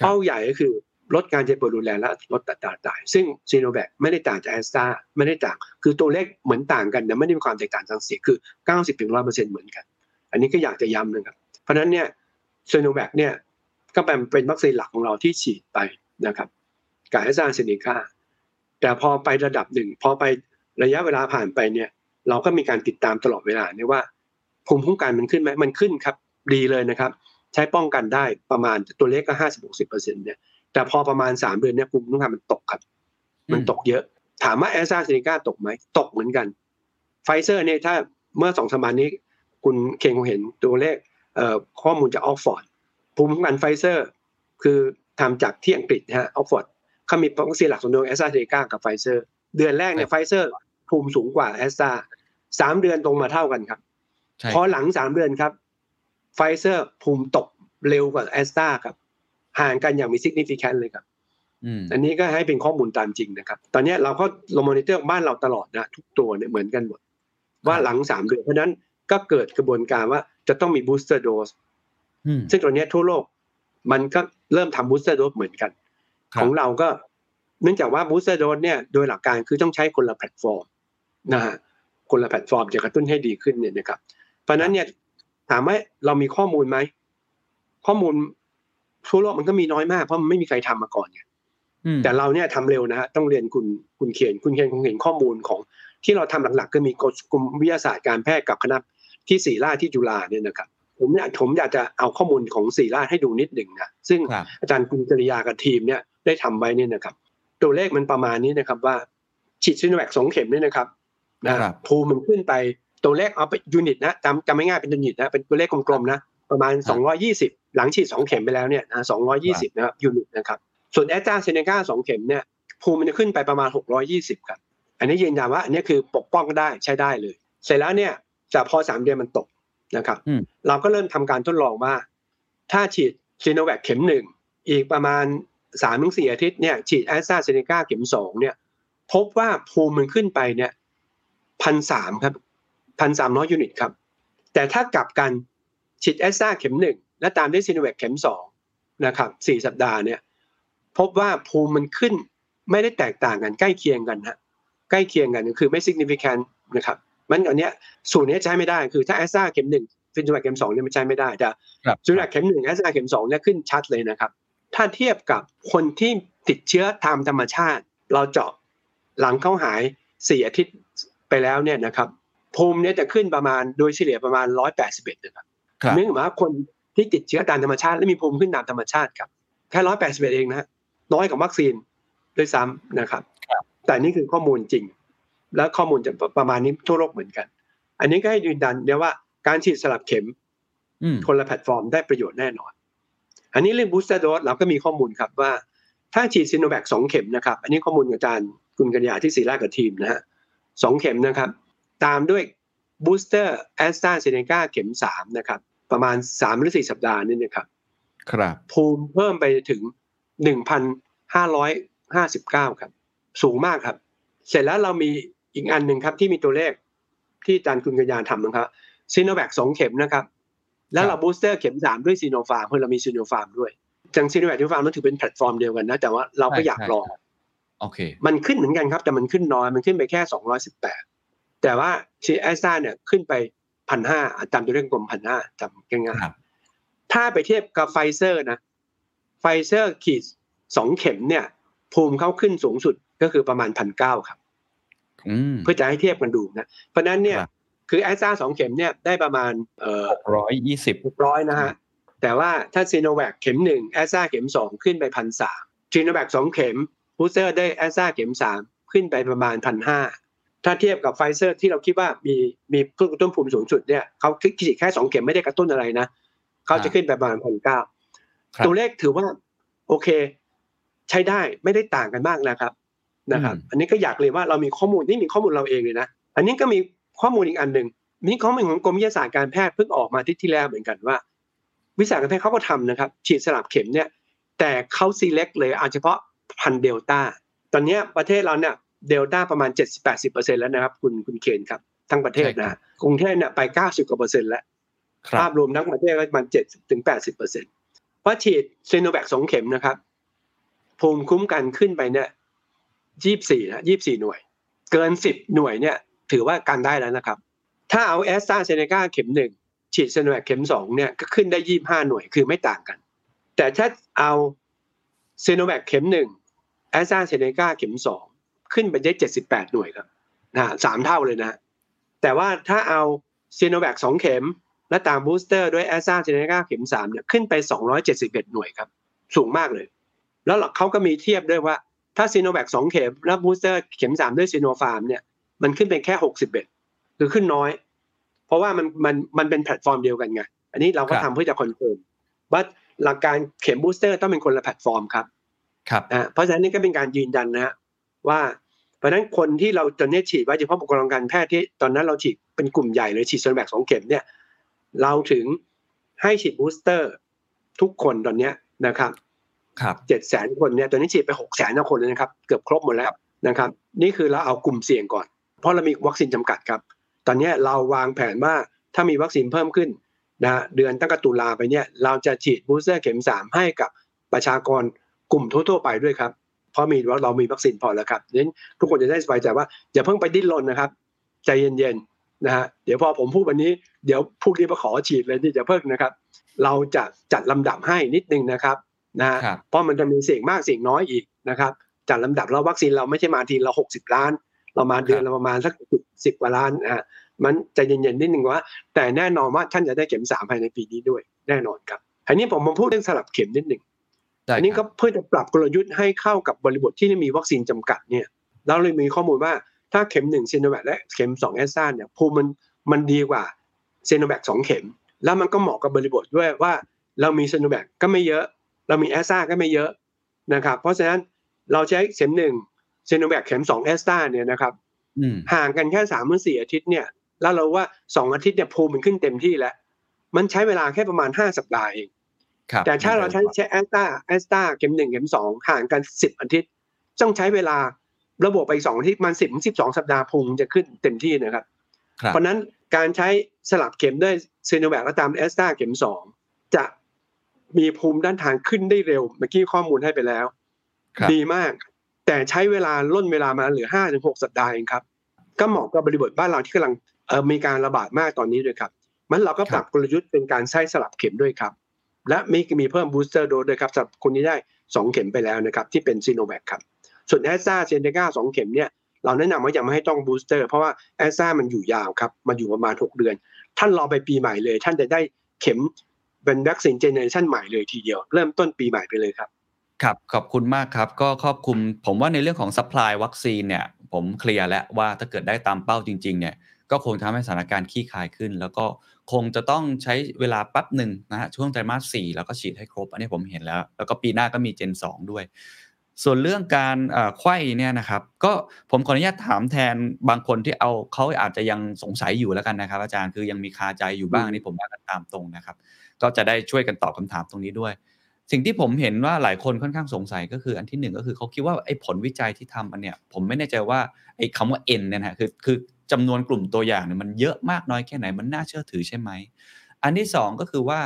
เป้าใหญ่ก็คือลดการเจ็บปวดรุนแรงและลดอัตราตาย ซึ่งซีโนแวคไม่ได้ต่างจากแอสตราไม่ได้ต่างคือตัวเลขเหมือนต่างกันแต่ไม่ได้มีความแตกต่างทางเสียงคือ 90ถึง100%เหมือนกัน อันนี้ก็อยากจะย้ำนะครับ เพราะฉะนั้นเนี่ยซีโนแวคเนี่ย ก็เป็นเป็นวัคซีนหลักของเราที่ฉีดไปนะครับกับแอสตราเซเนกาแต่พอไประดับหนึ่งพอไประยะเวลาผ่านไปเนี่ย เราก็มีการติดตามตลอดเวลาเนี่ยว่าภูมิคุ้มกันมันขึ้นไหมมันขึ้นครับดีเลยนะครับ ใช้ป้องกันได้ประมาณตัวเลขก็ห้าสิบหกสิบเปอร์เซ็นต์เนี่ยแต่พอประมาณสามเดือนเนี่ยภูมิคุ้มกันมันตกครับ มันตกเยอะ ถามว่าแอสตราเซเนกาตกไหมตกเหมือนกันไฟเซอร์เนี่ยถ้าเมื่อสองสามวันนี้คุณเคนคงเห็นตัวเลขข้อมูลจากออกฟอร์ด ภูมิคุ้มกันไฟเซอร์ คือทำจากที่อังกฤษนะฮะออกฟอร์ดเขามีวัคซีนหลักสองตัวแอสตราเซเนกากับไฟเซอร์ เดือนแรกเนี่ยไฟเซอร์ภูมิสูงกว่าแอสตราสามเดือนตกมาเท่ากันครับใช่พอหลังสามเดือนครับไฟเซอร์ภูมิตกเร็วกว่าแอสตราครับห่างกันอย่างมี significant เลยครับอืมอันนี้ก็ให้เป็นข้อมูลตามจริงนะครับ ตอนนี้เราก็ลงมอนิเตอร์บ้านเราตลอดนะทุกตัวเนี่ยเหมือนกันหมด ว่าหลังสามเดือนเพราะฉะนั้นก็เกิดกระบวนการว่าจะต้องมี boost ซึ่งตอนนี้ทั่วโลกมันก็เริ่มทำ booster dose เหมือนกันครับของเราก็เนื่องจากว่า booster dose เนี่ยโดยหลักการคือต้องใช้คนละแพลตฟอร์มนะฮะคนละแพลตฟอร์มจะกระตุ้นให้ดีขึ้นเนี่ยนะครับ เพราะฉะนั้นเนี่ยถามว่าเรามีข้อมูลไหมข้อมูลทั่วโลกมันก็มีน้อยมากเพราะมันไม่มีใครทำมาก่อนไงอืมแต่เราเนี่ยทำเร็วนะฮะต้องเรียนคุณคุณเขียน คุณเขียนคงเห็นข้อมูลของที่เราทำหลักๆ ก็มีกลุ่มวิทยาศาสตร์การแพทย์กับคณะที่ศิริราชที่จุฬาเนี่ยนะครับ ผมอยากผมอยากจะเอาข้อมูลของศิริราชให้ดูนิดหนึ่งนะซึ่งครับอาจารย์คุณจริยากับทีมเนี่ยได้ทำไว้เนี่ยนะครับ ตัวเลขมันประมาณนี้นะครับว่าฉีดซิโนแวคสองเข็มเนี่ยนะครับนะครับภูมิมันขึ้นไปตัวเลขเอาเป็น unit นะจำจำไม่ง่ายเป็น unit นะเป็นตัวเลขกลมๆนะประมาณ 220 หลังฉีดสองเข็มไปแล้วเนี่ยนะ220 นะครับ unit นะครับ ส่วนแอสตราเซเนกาสองเข็มเนี่ยภูมิมันจะขึ้นไปประมาณ 620 ครับ อันนี้ยืนยันว่าอันนี้คือปกป้องได้ใช้ได้เลย เสร็จแล้วเนี่ยจะพอสามเดือนมันตก นะครับอืมเราก็เริ่มทำการทดลองว่า ถ้าฉีดซีโนแวคเข็มหนึ่งอีกประมาณสามถึงสี่อาทิตย์เนี่ยฉีดแอสตราเซเนกาเข็มสองเนี่ยพบว่าภูมิมันขึ้นไปเนี่ยพันสามครับพันสามร้อย unit ครับ แต่ถ้ากลับกันฉีดแอสตราเข็มหนึ่งและตามด้วยซีโนแวคเข็มสองนะครับสี่สัปดาห์เนี่ยพบว่าภูมิมันขึ้นไม่ได้แตกต่างกันใกล้เคียงกันฮะใกล้เคียงกันคือไม่ significant นะครับ มันอันเนี้ยสูตรเนี้ยใช้ไม่ได้คือถ้าแอสตราเข็มหนึ่งซีโนแวคเข็มสองเนี่ยมันใช้ไม่ได้แต่ครับซีโนแวคเข็มหนึ่งแอสตราเข็มสองเนี่ยขึ้นชัดเลยนะครับ ถ้าเทียบกับคนที่ติดเชื้อตามธรรมชาติ เราเจาะหลังเข้าหายสี่อาทิตย์ไปแล้วเนี่ยนะครับภูมิเนี่ยจะขึ้นประมาณโดยเฉลี่ยประมาณร้อยแปดสิบเอ็ดนะครับครับเนื่องจากว่าคนที่ติดเชื้อตามธรรมชาติและมีภูมิขึ้นตามธรรมชาติครับแค่ร้อยแปดสิบเอ็ดเองนะฮะน้อยกว่าวัคซีนด้วยซ้ำนะครับ แต่นี่คือข้อมูลจริง แล้วข้อมูลจะประมาณนี้ทั่วโลกเหมือนกัน อันนี้ก็ให้ยืนยันเดียวว่าการฉีดสลับเข็มอืมคนละแพลตฟอร์มได้ประโยชน์แน่นอน อันนี้เรื่อง booster dose เราก็มีข้อมูลครับว่า ถ้าฉีดซิโนแวคสองเข็มนะครับ อันนี้ข้อมูลของอาจารย์คุณกัญญาที่ศิริราชกับทีมนะฮะสองเข็มนะครับ ตามด้วย booster แอสตราเซเนกาเข็มสามนะครับ ประมาณสามหรือสี่สัปดาห์นี่นะครับ ครับ ภูมิเพิ่มไปถึงหนึ่งพันห้าร้อยห้าสิบเก้าครับ สูงมากครับ เสร็จแล้วเรามี อีกอันหนึ่งครับที่มีตัวเลขที่อาจารย์คุณกัญญาทำนะครับซีโนแวคสองเข็มนะครับ แล้วเรา booster เข็มสามด้วยซีโนฟาร์มเผื่อเรามีซีโนฟาร์มด้วยจังซีโนแวคซีโนฟาร์มมันถือเป็นแพลตฟอร์มเดียวกันนะ แต่ว่าเราก็อยากลองโอเค มันขึ้นเหมือนกันครับ แต่มันขึ้นน้อยมันขึ้นไปแค่สองร้อยสิบแปดแต่ว่าชีแอสตราเนี่ยขึ้นไปพันห้าจำตัวเลขกลมพันห้าจำง่ายๆครับถ้าไปเทียบกับไฟเซอร์นะไฟเซอร์ฉีดสองเข็มเนี่ย ภูมิเขาขึ้นสูงสุดก็คือประมาณพันเก้าครับอืม เพื่อจะให้เทียบกันดูนะ เพราะฉะนั้นเนี่ยครับคือแอสตราสองเข็มเนี่ยได้ประมาณเอ่อหกร้อยยี่สิบร้อยนะฮะ แต่ว่าถ้าซีโนแวคเข็มหนึ่งแอสตราเข็มสองขึ้นไปพันสามซีโนแวคสองเข็ม booster ด้วยแอสตราเข็มสามขึ้นไปประมาณพันห้าถ้าเทียบกับไฟเซอร์ที่เราคิดว่ามีมีเพื่อกระตุ้นภูมิสูงสุดเนี่ยเขาฉีดแค่สองเข็มไม่ได้กระตุ้นอะไรนะเขาจะขึ้นไปประมาณพันเก้าครับตัวเลขถือว่า โอเค ใช้ได้ไม่ได้ต่างกันมากนะครับ นะครับอืมอันนี้ก็อยากเรียนว่าเรามีข้อมูลนี่มีข้อมูลเราเองเลยนะอันนี้ก็มีข้อมูลอีกอันหนึ่งมีข้อมูลของกรมวิทยาศาสตร์การแพทย์เพิ่งออกมาอาทิตย์ที่แล้วเหมือนกันว่า วิสาหการแพทย์เขาก็ทำนะครับ ฉีดสลับเข็มเนี่ยแต่เขา select เลยเอาเฉพาะพันธุ์เดลต้าตอนเนี้ยประเทศเราเนี่ยเดลต้าประมาณ 70-80%แล้วนะครับ คุณคุณเคนครับทั้งประเทศใช่ครันะบกรุงเทพเนี่ยไป 90กว่าเปอร์เซ็นต์แล้วครัภาบพรวมทั้งประเทศก็ประมาณ7ถึง80เปอร์เซ็นต์พอฉีดซีโนแวคสองเข็มนะครับภูมิคุ้มกันขึ้นไปเนี่ย 24นะ24หน่วย เกิน10หน่วยเนี่ย ถือว่ากันได้แล้วนะครับ ถ้าเอาแอสตราเซเนกาเข็มหนึ่งฉีดซีโนแวคเข็มสองเนี่ยก็ขึ้นได้25หน่วยคือไม่ต่างกัน แต่ถ้าเอาซีโนแวคเข็มหนึ่งแอสตราเซเนกาเข็มสองขึ้นไปได้78หน่วยครับนะสามเท่าเลยนะ แต่ว่าถ้าเอาซีโนแวคสองเข็ม และตาม booster ด้วยแอสตราเซเนกาเข็มสามเนี่ยขึ้นไป271หน่วยครับ สูงมากเลย แล้วเขาก็มีเทียบด้วยว่า ถ้าซีโนแวคสองเข็มแล้ว booster เข็มสามด้วยซีโนฟาร์มเนี่ยมันขึ้นเป็นแค่61คือขึ้นน้อย เพราะว่ามันมันมันเป็นแพลตฟอร์มเดียวกันไงอันนี้เราก็ครับทำเพื่อจะ confirm ว่าหลักการเข็ม booster ต้องเป็นคนละแพลตฟอร์มครับครับอ่าเพราะฉะนั้นนี่ก็เป็นการยืนยันนะฮะว่า เพราะฉะนั้นคนที่เราตอนนี้ฉีดไว้เฉพาะบุคลากรทางการแพทย์ที่ตอนนั้นเราฉีดเป็นกลุ่มใหญ่เลยฉีดซีโนแวคสองเข็มเนี่ยเราถึงให้ฉีด booster ทุกคนตอนเนี้ยนะครับครับ เจ็ดแสนคนเนี่ยตอนนี้ฉีดไปหกแสนคนเลยนะครับ เกือบครบหมดแล้วนะครับ นี่คือเราเอากลุ่มเสี่ยงก่อน เพราะเรามีวัคซีนจำกัดครับ ตอนนี้เราวางแผนว่าถ้ามีวัคซีนเพิ่มขึ้นนะฮะเดือนตั้งแต่ตุลาไปเนี่ยเราจะฉีด booster เข็มสามให้กับประชากรกลุ่มทั่ว ๆ ไปด้วยครับ เพราะมีว่าเรามีวัคซีนพอแล้วครับนั้นทุกคนจะได้สบายใจว่าอย่าเพิ่งไปดิ้นรนนะครับ ใจเย็นๆนะฮะเดี๋ยวพอผมพูดวันนี้เดี๋ยวพรุ่งนี้มาขอฉีดเลยอย่าเพิ่งนะครับ เราจะจัดลำดับให้นิดนึงนะครับ นะฮะครับเพราะมันจะมีเสี่ยงมากเสี่ยงน้อยอีกนะครับจัดลำดับแล้ววัคซีนเราไม่ใช่มาทีเราหกสิบล้าน เรามาเดือนละประมาณสักสิบกว่าล้านนะฮะมันใจเย็นๆนิดนึงว่า แต่แน่นอนว่าท่านจะได้เข็มสามภายในปีนี้ด้วย แน่นอนครับอันนี้ผมมาพูดเรื่องสลับเข็มนิดหนึ่งได้อันนี้คก็รับเพื่อจะปรับกลยุทธ์ให้เข้ากับบริบทที่มีวัคซีนจำกัดเนี่ยเราเลยมีข้อมูลว่าถ้าเข็มหนึ่งซีโนแวคและเข็มสองแอสตราเนี่ยภูมิมันมันดีกว่าซีโนแวคสองเข็ม แล้วมันก็เหมาะกับบริบทด้วยว่า เรามีซีโนแวคก็ไม่เยอะ เรามีแอสตราก็ไม่เยอะนะครับเพราะฉะนั้นเราใช้เข็มหนึ่งซีโนแวคเข็มสองแอสตราเนี่ยนะครับอืมห่างกันแค่สามถึงสี่อาทิตย์เนี่ยแล้วเราว่าสองอาทิตย์เนี่ยภูมิมันขึ้นเต็มที่แล้ว มันใช้เวลาแค่ประมาณห้าสัปดาห์เองครับแต่ถ้าเราใช้ใช้แอสตราแอสตราเข็มหนึ่งเข็มสองห่างกันสิบอาทิตย์ ต้องใช้เวลาบวกไปสองอาทิตย์มันสิบสิบสองสัปดาห์ภูมิจะขึ้นเต็มที่นะครับครับเพราะฉะนั้นการใช้สลับเข็มด้วยซีโนแวคและตามแอสตราเข็มสองจะ มีภูมิต้านทานขึ้นได้เร็ว เมื่อกี้ข้อมูลให้ไปแล้วครับดีมาก แต่ใช้เวลาร่นเวลามาเหลือห้าถึงหกสัปดาห์เองครับ ก็เหมาะกับบริบทบ้านเราที่กำลังเอ่อมีการระบาดมากตอนนี้ด้วยครับ มันเราก็ปรับกลยุทธ์เป็นการใช้สลับเข็มด้วยครับ และมีมีเพิ่ม booster dose ด้วยครับสำหรับคนที่ได้สองเข็มไปแล้วนะครับที่เป็นซีโนแวคครับ ส่วนแอสตราเซเนกาสองเข็มเนี่ยเราแนะนำว่ายังไม่ให้ต้อง booster เพราะว่าแอสตรามันอยู่ยาวครับ มันอยู่ประมาณ 6 เดือน ท่านรอไปปีใหม่เลย ท่านจะได้เข็ม เป็นวัคซีน generation ใหม่เลยทีเดียว เริ่มต้นปีใหม่ไปเลยครับ ครับขอบคุณมากครับ ก็ครอบคลุมผมว่าในเรื่องของ supply วัคซีนเนี่ยผม clear แล้วว่าถ้าเกิดได้ตามเป้าจริงๆเนี่ยก็คงทำให้สถานการณ์คลี่คลายขึ้น แล้วก็คงจะต้องใช้เวลาแป๊บหนึ่งนะฮะช่วงไตรมาสสี่แล้วก็ฉีดให้ครบ อันนี้ผมเห็นแล้ว แล้วก็ปีหน้าก็มี gen สองด้วย ส่วนเรื่องการไข้เนี่ยนะครับ ก็ผมขออนุญาตถามแทนบางคนที่เอาเขาอาจจะยังสงสัยอยู่แล้วกันนะครับ อาจารย์คือยังมีคาใจอยู่บ้างนี่ผมว่ากันตามตรงนะครับ ก็จะได้ช่วยกันตอบคำถามตรงนี้ด้วย สิ่งที่ผมเห็นว่าหลายคนค่อนข้างสงสัยก็คืออันที่หนึ่งก็คือเขาคิดว่าไอ้ผลวิจัยที่ทำอันเนี่ยผมไม่แน่ใจว่าไอ้คำว่า N เนี่ยนะฮะคือคือจำนวนกลุ่มตัวอย่างเนี่ยมันเยอะมากน้อยแค่ไหนมันน่าเชื่อถือใช่ไหมอันที่สองก็คือว่า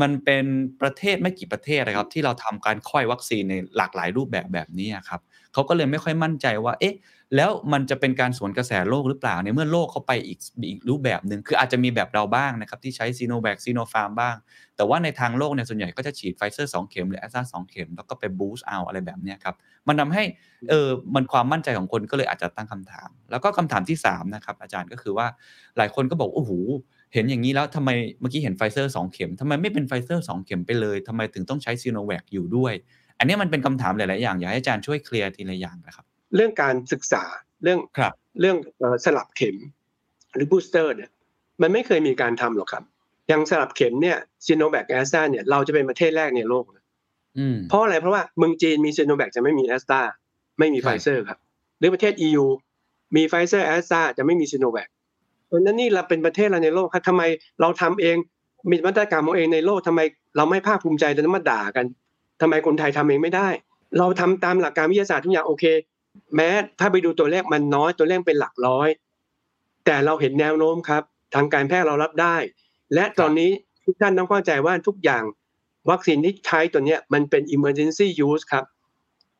มันเป็นประเทศไม่กี่ประเทศนะครับ ที่เราทำการไขว้วัคซีนในหลากหลายรูปแบบแบบนี้ครับเขาก็เลยไม่ค่อยมั่นใจว่าเอ๊ะ แล้วมันจะเป็นการสวนกระแสโลกหรือเปล่าในเมื่อโลกเขาไปอีกอีกรูปแบบหนึ่งคืออาจจะมีแบบเราบ้างนะครับที่ใช้ซีโนแวคซีโนฟาร์มบ้าง แต่ว่าในทางโลกเนี่ยส่วนใหญ่ก็จะฉีดไฟเซอร์สองเข็มหรือแอสตราสองเข็มแล้วก็ไป boost เอาอะไรแบบนี้ครับมันทำให้เออมันความมั่นใจของคนก็เลยอาจจะตั้งคำถาม แล้วก็คำถามที่สามนะครับอาจารย์ก็คือว่าหลายคนก็บอกโอ้โหเห็นอย่างนี้แล้วทำไมเมื่อกี้เห็นไฟเซอร์สองเข็มทำไมไม่เป็นไฟเซอร์สองเข็มไปเลยทำไมถึงต้องใช้ซีโนแวคอยู่ด้วย อันนี้มันเป็นคำถามหลาย ๆ อย่างอยากให้อาจารย์ช่วย clear ทีละอย่างนะครับ เรื่องการศึกษาเรื่องครับเรื่องเอ่อสลับเข็มหรือ booster เนี่ยมันไม่เคยมีการทำหรอกครับอย่างสลับเข็มเนี่ยซีโนแวคแอสตราเนี่ยเราจะเป็นประเทศแรกในโลกนะอืมเพราะอะไรเพราะว่าเมืองจีนมีซีโนแวคจะไม่มีแอสตราไม่มีใช่ไฟเซอร์ครับ หรือประเทศ EU มีไฟเซอร์แอสตราจะไม่มีซีโนแวคเพราะฉะนั้นนี่เราเป็นประเทศแรกในโลกครับทำไมเราทำเองมีมาตรการของเองในโลกทำไมเราไม่ภาคภูมิใจแต่มาด่ากันทำไมคนไทยทำเองไม่ได้ เราทำตามหลักการวิทยาศาสตร์ทุกอย่างโอเค แม้ถ้าไปดูตัวเลขมันน้อยตัวเลขเป็นหลักร้อย แต่เราเห็นแนวโน้มครับ ทางการแพทย์เรารับได้ และตอนนี้ทุกท่านต้องเข้าใจว่าทุกอย่างวัคซีนที่ใช้ตัวเนี้ยมันเป็น emergency use ครับ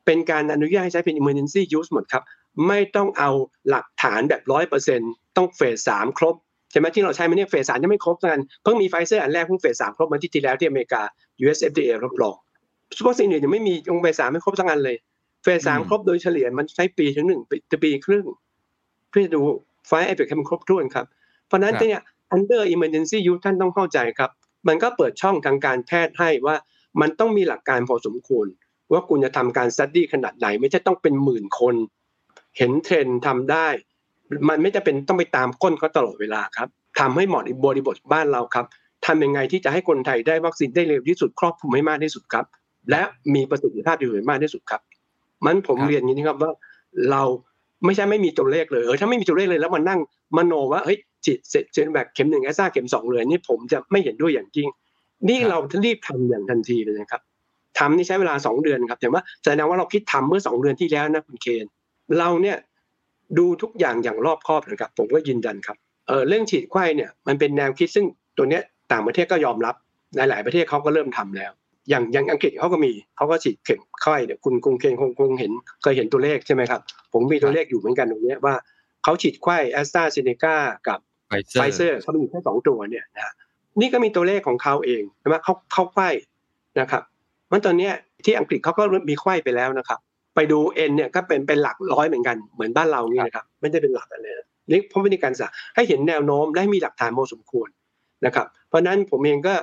เป็นการอนุญาตให้ใช้เป็น emergency use หมดครับ ไม่ต้องเอาหลักฐานแบบร้อยเปอร์เซ็นต้องเฟสสามครบใช่ไหมที่เราใช้มาเนี่ยเฟสสามยังไม่ครบกันเพิ่งมีไฟเซอร์อันแรกเพิ่งเฟสสามครบมาที่ที่แล้วที่อเมริกา US FDA รับรองวัคซีนอื่นยังไม่มีองค์เฟสสามไม่ครบทั้งอันเลย เฟสสามอืมครบโดยเฉลี่ยมันใช้ปีถึงหนึ่งปีปีครึ่ง เพื่อจะดู side effect ให้มันครบถ้วนครับ เพราะฉะนั้นครับเนี่ย under emergency use ท่านต้องเข้าใจครับ มันก็เปิดช่องทางการแพทย์ให้ว่ามันต้องมีหลักการพอสมควร ว่าคุณจะทำการ study ขนาดไหน ไม่ใช่ต้องเป็นหมื่นคน เห็นเทรนด์ทำได้ มันไม่จะเป็นต้องไปตามก้นเขาตลอดเวลาครับทำให้เหมาะในบริบทบ้านเราครับทำยังไงที่จะให้คนไทยได้วัคซีนได้เร็วที่สุดครอบคลุมให้มากที่สุดครับ และมีประสิทธิภาพที่สุดมากที่สุดครับ มันผมครับเรียนอย่างนี้นะครับว่าเราไม่ใช่ไม่มีตัวเลขเลยเออถ้าไม่มีตัวเลขเลยแล้วมานั่งมโนว่าเฮ้ยฉีดเสร็จเซนแบบเข็มหนึ่งแอสตราเข็มสองเลยนี่ผมจะไม่เห็นด้วยอย่างยิ่งนี่เรารีบทำอย่างทันทีเลยนะครับทำนี่ใช้เวลาสองเดือนครับแต่ว่าแสดงว่าเราคิดทำเมื่อสองเดือนที่แล้วนะคุณเคนเราเนี่ยดูทุกอย่างอย่างรอบคอบนะครับผมก็ยืนยันครับเออเรื่องฉีดไข้เนี่ยมันเป็นแนวคิดซึ่งตัวเนี้ยต่างประเทศก็ยอมรับหลาย ๆ ประเทศเขาก็เริ่มทำแล้ว อย่างอย่างอังกฤษเขาก็มีเขาก็ฉีดเข็มไข้เนี่ยคุณกรุงเคนคงคงเห็นเคยเห็นตัวเลขใช่ไหมครับ ผมมีตัวเลขอยู่เหมือนกันตรงเนี้ยว่าเขาฉีดไข้แอสตราเซเนกากับไฟเซอร์ไฟเซอร์เขามีแค่สองตัวเนี่ยนะฮะนี่ก็มีตัวเลขของเขาเองใช่ไหมเขาเขาไขว้นะครับมันตอนเนี้ยที่อังกฤษเขาก็มีไขว้ไปแล้วนะครับ ไปดู N เนี่ยก็เป็นเป็นหลักร้อยเหมือนกันเหมือนบ้านเรานี่นะครับไม่ได้เป็นหลักอะไรนะนี่เพราะวิธีการศึกษาให้เห็นแนวโน้มและให้มีหลักฐานพอสมควรนะครับ เพราะฉะนั้นผมเองก็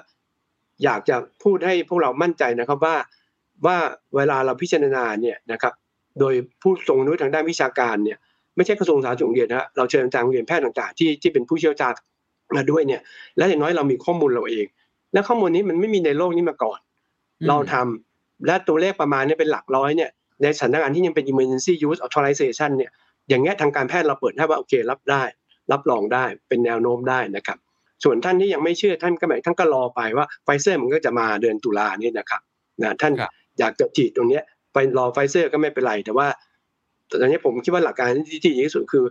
อยากจะพูดให้พวกเรามั่นใจนะครับว่าว่าเวลาเราพิจารณาเนี่ยนะครับโดยผู้ทรงรู้ทางด้านวิชาการเนี่ยไม่ใช่กระทรวงสาธารณสุขเดียวนะฮะเราเชิญอาจารย์โรงเรียนแพทย์ต่างๆที่ที่เป็นผู้เชี่ยวชาญมาด้วยเนี่ย และอย่างน้อยเรามีข้อมูลเราเอง และข้อมูลนี้มันไม่มีในโลกนี้มาก่อนอืมเราทำและตัวเลขประมาณเนี้เป็นหลักร้อยเนี่ยในสถานการณ์ที่ยังเป็น emergency use authorization เนี่ยอย่างเงี้ยทางการแพทย์เราเปิดให้ว่าโอเครับได้ รับรองได้เป็นแนวโน้มได้นะครับ ส่วนท่านที่ยังไม่เชื่อท่านก็หมายท่านก็รอไปว่าไฟเซอร์มันก็จะมาเดือนตุลาเนี่ยนะครับนะท่านครับอยากจะฉีดตรงเนี้ยไปรอไฟเซอร์ก็ไม่เป็นไร แต่ว่าตอนนี้ผมคิดว่าหลักการที่ดีที่สุดคือ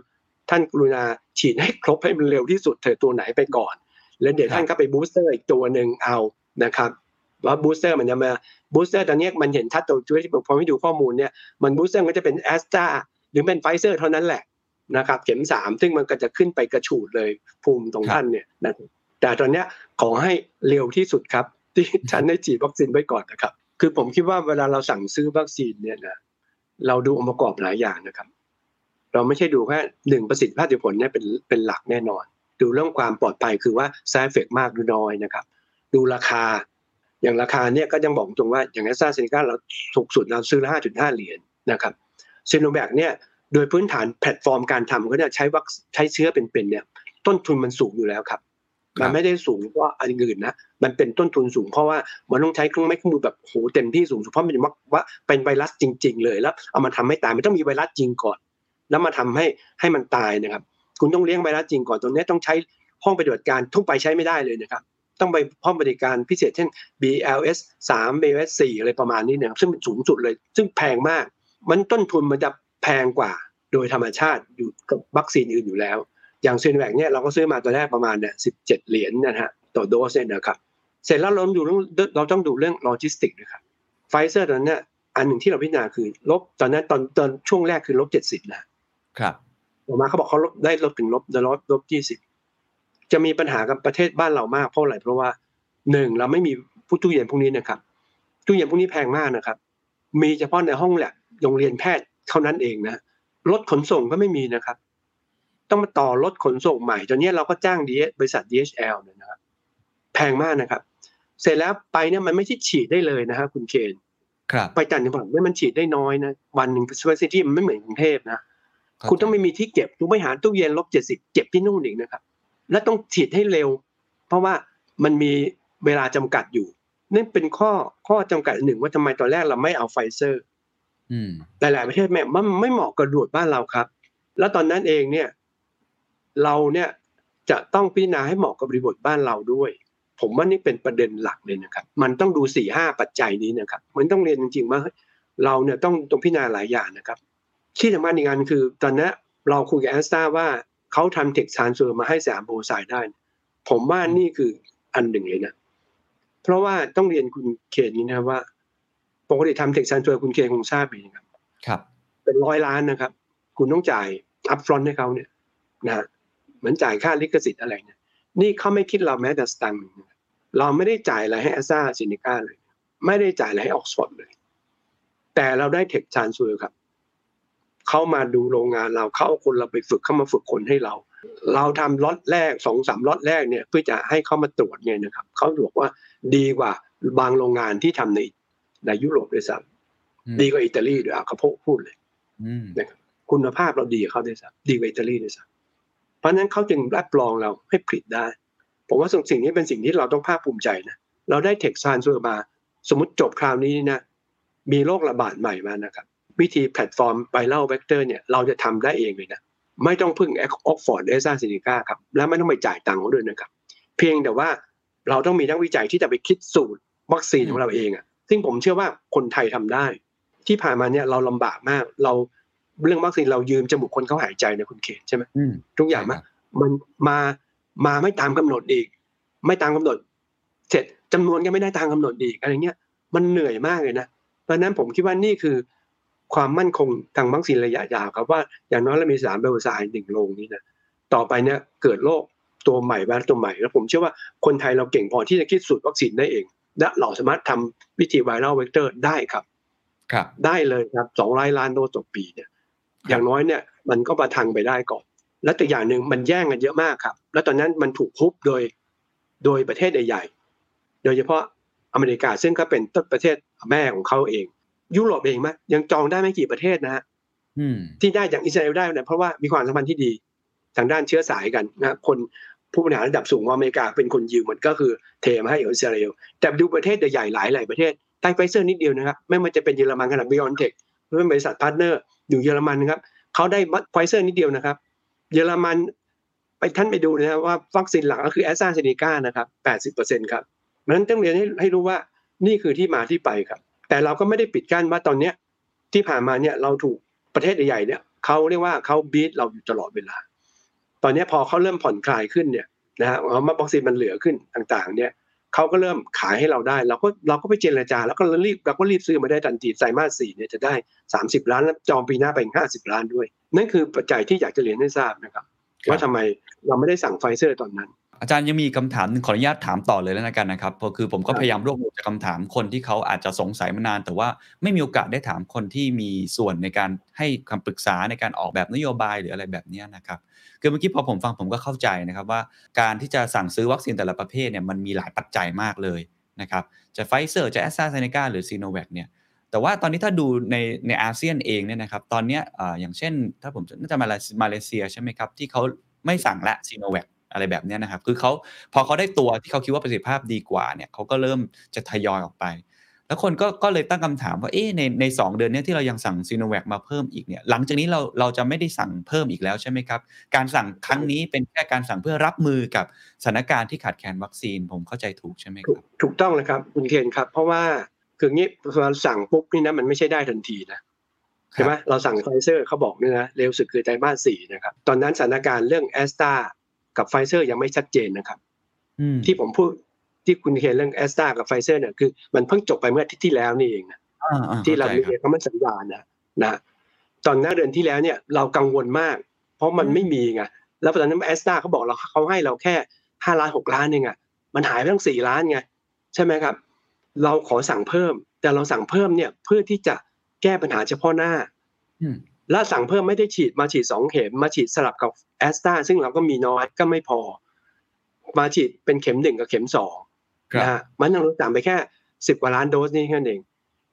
ท่านกรุณาฉีดให้ครบให้มันเร็วที่สุดเถอะตัวไหนไปก่อน แล้วเดี๋ยวท่านก็ไป booster อีกตัวหนึ่งเอานะครับว่า booster มันจะมา booster ตอนนี้มันเห็นชัดตัวช่วยที่ผมพอให้ดูข้อมูลเนี่ยมัน booster ก็จะเป็นแอสตราหรือเป็นไฟเซอร์เท่านั้นแหละ นะครับเข็มสามซึ่งมันก็จะขึ้นไปกระฉูดเลยภูมิตรงท่านเนี่ยนะแต่ตอนเนี้ยขอให้เร็วที่สุดครับ ที่ท่านได้ฉีดวัคซีนไว้ก่อนนะครับ คือผมคิดว่าเวลาเราสั่งซื้อวัคซีนเนี่ยนะเราดูองค์ประกอบหลายอย่างนะครับ เราไม่ใช่ดูแค่หนึ่งประสิทธิภาพผลเนี่ยเป็นเป็นหลักแน่นอน ดูเรื่องความปลอดภัยคือว่า side effect มากหรือน้อยนะครับ ดูราคาอย่างราคาเนี่ยก็ยังบอกตรงว่าอย่างแอสตราเซเนกาเราถูกสุดเราซื้อละ5.5เหรียญนะครับซีโนแวคเนี่ย โดยพื้นฐานแพลตฟอร์มการทำเขาเนี่ยใช้วัคใช้เชื้อเป็นๆเนี่ย ต้นทุนมันสูงอยู่แล้วครับครับมันไม่ได้สูงเพราะอันอื่นนะ มันเป็นต้นทุนสูงเพราะว่ามันต้องใช้เครื่องไม้เครื่องมือแบบโหเต็มที่สูงเพราะมันว่าว่าเป็นไวรัสจริง ๆ เลยแล้วเอามาทำให้ตายไม่ต้องมีไวรัสจริงก่อน แล้วมาทำให้ให้มันตายนะครับ คุณต้องเลี้ยงไวรัสจริงก่อนตรงนี้ต้องใช้ห้องปฏิบัติการทุกไปใช้ไม่ได้เลยนะครับ ต้องไปห้องปฏิบัติการพิเศษเช่น BLS 3 BLS 4อะไรประมาณนี้นะครับซึ่งเป็นสูงสุดเลย ซึ่งแพงมาก มันต้นทุนมันจะ แพงกว่าโดยธรรมชาติอยู่กับวัคซีนอื่นอยู่แล้ว อย่างซีโนแวคเนี่ยเราก็ซื้อมาตัวแรกประมาณเนี่ย17เหรียญนะฮะต่อโดสเนี่ยนะครับเสร็จแล้วเราดูเรื่องเราต้องดูเรื่องโลจิสติกนะครับไฟเซอร์ตอนนั้นเนี่ยอันหนึ่งที่เราพิจารณาคือลบตอนนั้นตอนตอนช่วงแรกคือลบ70นะครับออกมาเขาบอกเขาลบได้ลบถึงลบลบลบ20จะมีปัญหากับประเทศบ้านเรามากเพราะอะไรเพราะว่าหนึ่งเราไม่มีผู้ตู้เย็นพวกนี้นะครับตู้เย็นพวกนี้แพงมากนะครับ มีเฉพาะในห้องแลบโรงเรียนแพทย์ เท่านั้นเองนะรถขนส่งก็ไม่มีนะครับ ต้องมาต่อรถขนส่งใหม่ตอนนี้เราก็จ้าง DS บริษัท DHL เนี่ยนะครับแพงมากนะครับ เสร็จแล้วไปเนี่ยมันไม่ใช่ฉีดได้เลยนะฮะคุณเคนครับไปต่างจังหวัดเนี่ยมันฉีดได้น้อยนะวันหนึ่ง facility มันไม่เหมือนกรุงเทพนะเข้าใจคุณต้องไม่มีที่เก็บคุณไปหาตู้เย็นลบเจ็ดสิบเก็บที่นู่นอีกนะครับ และต้องฉีดให้เร็ว เพราะว่ามันมีเวลาจำกัดอยู่นี่เป็นข้อข้อจำกัดหนึ่งว่าทำไมตอนแรกเราไม่เอาไฟเซอร์อืม หลาย ๆ ประเทศแม่มันไม่เหมาะกับดูดบ้านเราครับ แล้วตอนนั้นเองเนี่ย เราเนี่ยจะต้องพิจารณาให้เหมาะกับบริบทบ้านเราด้วย ผมว่านี่เป็นประเด็นหลักเลยนะครับ มันต้องดูสี่ห้าปัจจัยนี้นะครับ มันต้องเรียนจริง ๆ ว่าเราเนี่ยต้องต้องพิจารณาหลายอย่างนะครับ ที่สำคัญอีกอันคือ ตอนนี้เราคุยกับแอสตราว่าเขาทำ tech transfer มาให้สยามไบโอไซได้ ผมว่านี่คืออันหนึ่งเลยนะ เพราะว่าต้องเรียนคุณเคนนี้นะว่า ปกติทำ tech transfer คุณเคนคงทราบดีนะครับ ครับ เป็นร้อยล้านนะครับ คุณต้องจ่าย upfront ให้เขาเนี่ยนะฮะเหมือนจ่ายค่าลิขสิทธิ์อะไรเนี่ยนี่เขาไม่คิดเราแม้แต่สตังค์หนึ่งนะครับเราไม่ได้จ่ายอะไรให้แอสตราเซเนกาเลย ไม่ได้จ่ายอะไรให้ออกซฟอร์ดเลย แต่เราได้ tech transfer ครับเขามาดูโรงงานเราเขาเอาคนเราไปฝึกเข้ามาฝึกคนให้เรา เราทำล็อตแรกสองสามล็อตแรกเนี่ยเพื่อจะให้เขามาตรวจเนี่ยนะครับเขาบอกว่าดีกว่าบางโรงงานที่ทำใน ในยุโรปด้วยซ้ำอืมดีกว่าอิตาลีด้วยอะเขาพูดเลยอืมคุณภาพเราดีกว่าเขาด้วยซ้ำดีกว่าอิตาลีด้วยซ้ำเพราะฉะนั้นเขาจึงรับรองเราให้ผลิตได้ผมว่าสิ่งนี้เป็นสิ่งที่เราต้องภาคภูมิใจนะเราได้ tech transfer มา สมมติจบคราวนี้นะ มีโรคระบาดใหม่มานะครับ วิธีแพลตฟอร์ม viral vector เนี่ยเราจะทำได้เองเลยนะ ไม่ต้องพึ่งออกซฟอร์ดแอสตราเซเนกาครับ และไม่ต้องไปจ่ายตังค์เขาด้วยนะครับ เพียงแต่ว่าเราต้องมีนักวิจัยที่จะไปคิดสูตรวัคซีนของเราเองอะ ซึ่งผมเชื่อว่าคนไทยทำได้ ที่ผ่านมาเนี่ยเราลำบากมาก เราเรื่องวัคซีนเรายืมจมูกคนเขาหายใจนะคุณเคนใช่ไหมอืมทุกอย่างมามันมามาไม่ตามกำหนดอีก ไม่ตามกำหนด เสร็จจำนวนก็ไม่ได้ตามกำหนดอีกอะไรเงี้ยมันเหนื่อยมากเลยนะเพราะฉะนั้นผมคิดว่านี่คือ ความมั่นคงทางวัคซีนระยะยาวครับว่าอย่างน้อยเรามีสามเบลซายหนึ่งโรงนี้นะต่อไปเนี่ยเกิดโรคตัวใหม่ไวรัสตัวใหม่แล้วผมเชื่อว่าคนไทยเราเก่งพอที่จะคิดสูตรวัคซีนได้เอง และเราสามารถทำวิธีไวรัลเวกเตอร์ได้ครับ ครับ ได้เลยครับสองร้อยล้านโดสต่อปีเนี่ย อย่างน้อยเนี่ย มันก็ประทังไปได้ก่อน และตัวอย่างหนึ่งมันแย่งกันเยอะมากครับ แล้วตอนนั้นมันถูกคุบโดยโดยประเทศใหญ่ๆโดยเฉพาะอเมริกาซึ่งก็เป็นต้นประเทศแม่ของเขาเอง ยุโรปเองมั้ยยังจองได้ไม่กี่ประเทศนะฮะอืมที่ได้อย่างอิสราเอลได้เนี่ยเพราะว่ามีความสัมพันธ์ที่ดีทางด้านเชื้อสายกันนะคน ผู้บริหารระดับสูงของอเมริกาเป็นคนยิวมันก็คือเทมาให้อิสราเอลแต่ดูประเทศใหญ่ๆหลายหลายประเทศได้ไฟเซอร์นิดเดียวนะครับไม่ว่าจะเป็นเยอรมันขนาดไบออนเทคหรือเป็นบริษัท partner อยู่เยอรมันนะครับเขาได้ไฟเซอร์นิดเดียวนะครับ เยอรมันไปท่านไปดูนะครับว่าวัคซีนหลักก็คือแอสตราเซเนกานะครับ80%ครับเพราะฉะนั้นต้องเรียนให้ให้รู้ว่านี่คือที่มาที่ไปครับ แต่เราก็ไม่ได้ปิดกั้นว่าตอนเนี้ยที่ผ่านมาเนี่ยเราถูกประเทศใหญ่ๆเนี่ยเขาเรียกว่าเขาบีบเราอยู่ตลอดเวลา ตอนเนี้ยพอเขาเริ่มผ่อนคลายขึ้นเนี่ยนะฮะเอามาวัคซีนมันเหลือขึ้นต่างๆ เนี่ยเขาก็เริ่มขายให้เราได้ เราก็เราก็ไปเจรจา แล้วก็รีบเราก็รีบซื้อมาได้ทันทีไตรมาสสี่เนี่ยจะได้ 30 ล้านแล้วจองปีหน้าไปอีก50ล้านด้วย นั่นคือปัจจัยที่อยากจะเรียนให้ทราบนะครับครับว่าทำไมเราไม่ได้สั่งไฟเซอร์ตอนนั้น อาจารย์ยังมีคำถามหนึ่งขออนุญาตถามต่อเลยแล้วกันนะครับเพราะคือผมก็ครับพยายามรวบรวมจากคำถามคนที่เขาอาจจะสงสัยมานาน แต่ว่าไม่มีโอกาสได้ถามคนที่มีส่วนในการให้คำปรึกษาในการออกแบบนโยบายหรืออะไรแบบเนี้ยนะครับคือเมื่อกี้พอผมฟังผมก็เข้าใจนะครับว่าการที่จะสั่งซื้อวัคซีนแต่ละประเภทเนี่ยมันมีหลายปัจจัยมากเลยนะครับจะไฟเซอร์จะแอสตราเซเนกาหรือซีโนแวคเนี่ยแต่ว่าตอนนี้ถ้าดูในในอาเซียนเองเนี่ยนะครับตอนเนี้ยอ่าอย่างเช่นถ้าผมจะน่าจะมาเลมาเลเซียใช่ไหมครับที่เขาไม่สั่งละซีโนแวค อะไรแบบเนี้ยนะครับ คือเขาพอเขาได้ตัวที่เขาคิดว่าประสิทธิภาพดีกว่าเนี่ยเขาก็เริ่มจะทยอยออกไป แล้วคนก็ก็เลยตั้งคำถามว่าเอ๊ะในในสองเดือนเนี้ยที่เรายังสั่งซีโนแวคมาเพิ่มอีกเนี่ยหลังจากนี้เราเราจะไม่ได้สั่งเพิ่มอีกแล้วใช่ไหมครับการสั่งครั้งนี้เป็นแค่การสั่งเพื่อรับมือกับสถานการณ์ที่ขาดแคลนวัคซีนผมเข้าใจถูกใช่ไหมครับถูกครับถูกต้องเลยครับคุณเคนครับ เพราะว่าคืองี้พอสั่งปุ๊บนี่นะมันไม่ใช่ได้ทันทีนะใช่ไหมเราสั่งไฟเซอร์เขาบอกเนี่ยนะเร็วสุดคือไตรมาสสี่นะครับ ตอนนั้นสถานการณ์เรื่องแอสตรา กับไฟเซอร์ยังไม่ชัดเจนนะครับอืมที่ผมพูดที่คุณเคนเรื่องแอสตรากับไฟเซอร์เนี่ยคือมันเพิ่งจบไปเมื่ออาทิตย์ที่แล้วนี่เองนะอ่าอ่ที่เราข้มีใจคบคำมั่นสัญญานะนะตอนหน้าเดือนที่แล้วเนี่ยเรากังวลมาก เพราะมันไม่มีไงแล้วตอนนั้นแอสตราเขาบอกเราเขาให้เราแค่ห้าล้านหกล้านเองอะมันหายไปตั้งสี่ล้านไงใช่ไหมครับ เราขอสั่งเพิ่ม แต่เราสั่งเพิ่มเนี่ยเพื่อที่จะแก้ปัญหาเฉพาะหน้าอืม แล้วสั่งเพิ่มไม่ได้ฉีดมาฉีดสองเข็มมาฉีดสลับกับแอสตราซึ่งเราก็มีน้อยก็ไม่พอ มาฉีดเป็นเข็มหนึ่งกับเข็มสองครับนะฮะมันยังสั่งไปแค่สิบกว่าล้านโดสนี่แค่นั้นเอง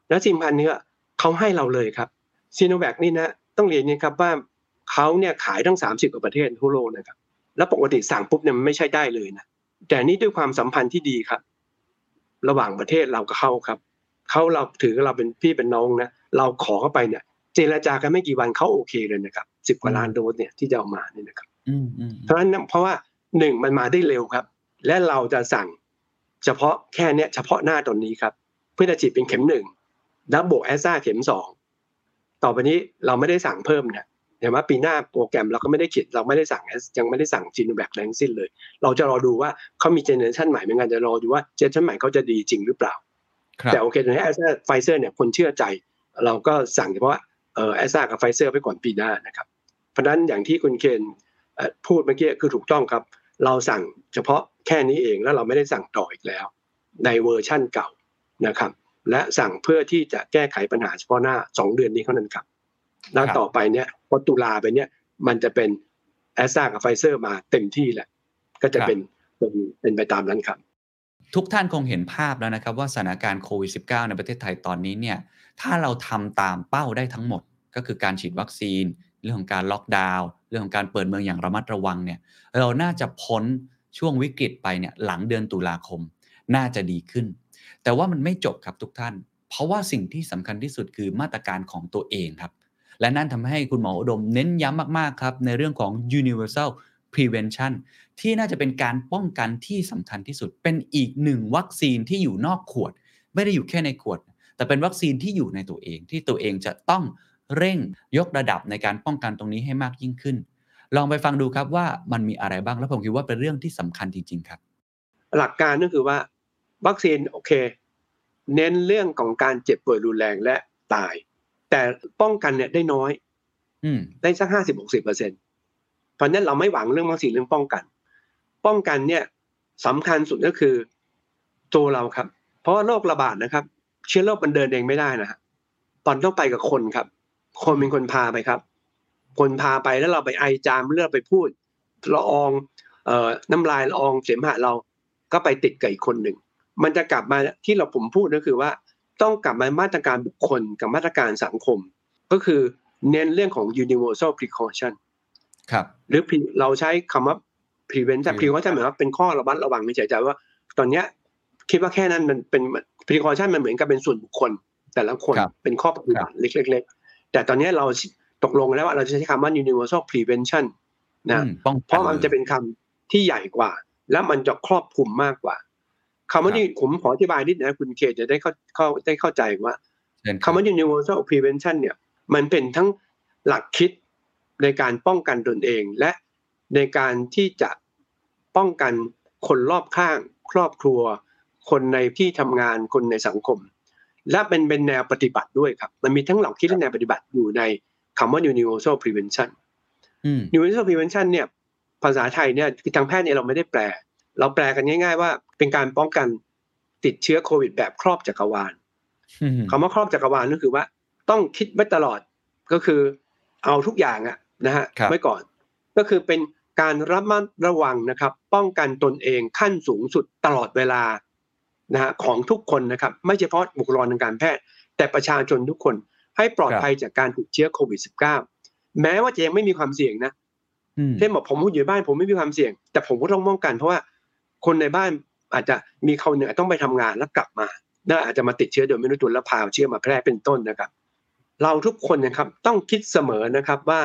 แล้วสิมพันเนี่ยเขาให้เราเลยครับซีโนแวคนี่นะต้องเรียนนะครับว่าเขาเนี่ยขายทั้งสามสิบกว่าประเทศทั่วโลกนะครับ แล้วปกติสั่งปุ๊บเนี่ยมันไม่ใช่ได้เลยนะแต่นี่ด้วยความสัมพันธ์ที่ดีครับ ระหว่างประเทศเรากับเขาครับเขาเราถือเราเป็นพี่เป็นน้องนะเราขอเข้าไปเนี่ย เจรจากันไม่กี่วันเขาโอเคเลยนะครับสิบกว่าล้านโดสเนี่ยที่จะเอามาเนี่ยนะครับอืมอืมเพราะฉะนั้นเพราะว่าหนึ่งมันมาได้เร็วครับ และเราจะสั่งเฉพาะแค่เนี้ยเฉพาะหน้าตอนนี้ครับ เพื่อจะฉีดเป็นเข็มหนึ่งแล้วบวกแอสตร้าเข็มสองต่อไปนี้เราไม่ได้สั่งเพิ่มนะเห็นไหมปีหน้าโปรแกรมเราก็ไม่ได้ฉีดเราไม่ได้สั่ง เรายังไม่ได้สั่งซิโนแวควัคซีนเลย เราจะรอดูว่าเขามี generation ใหม่เหมือนกันจะรอดูว่า generation ใหม่เขาจะดีจริงหรือเปล่าครับแต่โอเคตอนนี้แอสตร้าไฟเซอร์เนี่ยคนเชื่อใจ เราก็สั่งเฉพาะเอ่อ แอสตร้ากับไฟเซอร์ไปก่อนปีหน้านะครับเพราะนั้นอย่างที่คุณเคนพูดเมื่อกี้คือถูกต้องครับ เราสั่งเฉพาะแค่นี้เองแล้วเราไม่ได้สั่งต่ออีกแล้ว ในเวอร์ชั่นเก่านะครับ และสั่งเพื่อที่จะแก้ไขปัญหาเฉพาะหน้าสองเดือนนี้เท่านั้นครับแล้วต่อไปเนี่ยพอตุลาไปเนี่ยมันจะเป็นแอสตร้ากับไฟเซอร์มาเต็มที่แหละ ก็จะเป็นเป็นไปตามนั้นครับ ทุกท่านคงเห็นภาพแล้วนะครับว่าสถานการณ์โควิด -19 ในประเทศไทยตอนนี้เนี่ยถ้าเราทำตามเป้าได้ทั้งหมด ก็คือการฉีดวัคซีน เรื่องของการล็อกดาวน์เรื่องของการเปิดเมืองอย่างระมัดระวังเนี่ยเราน่าจะพ้นช่วงวิกฤตไปเนี่ยหลังเดือนตุลาคมน่าจะดีขึ้น แต่ว่ามันไม่จบครับทุกท่าน เพราะว่าสิ่งที่สำคัญที่สุดคือมาตรการของตัวเองครับ และนั่นทำให้คุณหมออุดมเน้นย้ำมากๆครับในเรื่องของ universal prevention ที่น่าจะเป็นการป้องกันที่สำคัญที่สุด เป็นอีกหนึ่งวัคซีนที่อยู่นอกขวด ไม่ได้อยู่แค่ในขวด แต่เป็นวัคซีนที่อยู่ในตัวเอง ที่ตัวเองจะต้องเร่งยกระดับในการป้องกันตรงนี้ให้มากยิ่งขึ้น ลองไปฟังดูครับว่ามันมีอะไรบ้าง แล้วผมคิดว่าเป็นเรื่องที่สำคัญจริง ๆ ครับ หลักการก็คือว่า วัคซีนโอเค เน้นเรื่องของการเจ็บป่วยรุนแรงและตาย แต่ป้องกันเนี่ยได้น้อยอืมได้สักห้าสิบหกสิบเปอร์เซ็น เพราะนั้นเราไม่หวังเรื่องวัคซีนเรื่องป้องกัน ป้องกันเนี่ยสำคัญสุดก็คือตัวเราครับ เพราะว่าโรคระบาดนะครับ เชื้อโรคมันเดินเองไม่ได้นะฮะตอนต้องไปกับคนครับ คนเป็นคนพาไปครับ คนพาไปแล้วเราไปไอจามเลือกไปพูดละอองเอ่อน้ำลายละอองเสมหะเราก็ไปติดกับอีกคนหนึ่งมันจะกลับมาที่เราผมพูดก็คือว่าต้องกลับมามาตรการบุคคลกับมาตรการสังคม ก็คือเน้นเรื่องของ universal precaution ครับ หรือ pre- เราใช้คำว่า prevent แต่ precaution หมายว่าเป็นข้อระมัดระวังไม่ใช่ใจว่า ตอนเนี้ยคิดว่าแค่นั้นมันเป็น precaution มันเหมือนกับเป็นส่วนบุคคล แต่ละคนครับเป็นข้อปฏิบัติเล็กๆแต่ตอนเนี้ยเราตกลงแล้วว่าเราจะใช้คำว่า universal prevention นะอืมป้องกันเพราะมันจะเป็นคำที่ใหญ่กว่า และมันจะครอบคลุมมากกว่าคำว่านี่ผมขออธิบายนิดนะคุณเคจะได้เข้าเข้าได้เข้าใจว่าเชิญคำว่า universal prevention เนี่ย มันเป็นทั้งหลักคิด ในการป้องกันตนเองและในการที่จะป้องกันคนรอบข้าง ครอบครัว คนในที่ทำงานคนในสังคม และเป็นเป็นแนวปฏิบัติด้วยครับ มันมีทั้งหลักคิดและแนวปฏิบัติอยู่ในคำว่า universal prevention อืม universal prevention เนี่ยภาษาไทยเนี่ยคือทางแพทย์เนี่ยเราไม่ได้แปล เราแปลกันง่าย ๆ ว่าเป็นการป้องกันติดเชื้อโควิดแบบครอบจักรวาลอืมคำว่าครอบจักรวาลก็คือว่า ต้องคิดไว้ตลอดก็คือ เอาทุกอย่างอะ นะฮะครับไว้ก่อน ก็คือเป็นการระมัดระวังนะครับ ป้องกันตนเองขั้นสูงสุดตลอดเวลานะฮะของทุกคนนะครับ ไม่เฉพาะบุคลากรทางการแพทย์ แต่ประชาชนทุกคนให้ปลอดภัยจากการติดเชื้อโควิด -19 แม้ว่าจะยังไม่มีความเสี่ยงนะอืมเช่นบอกผมอยู่บ้านผมไม่มีความเสี่ยง แต่ผมก็ต้องป้องกันเพราะว่าคนในบ้านอาจจะมีเขาเหนือต้องไปทำงานแล้วกลับมาน่าอาจจะมาติดเชื้อโดยไม่รู้ตัวแล้วพาเชื้อมาแพร่เป็นต้นนะครับ เราทุกคนนะครับต้องคิดเสมอนะครับว่า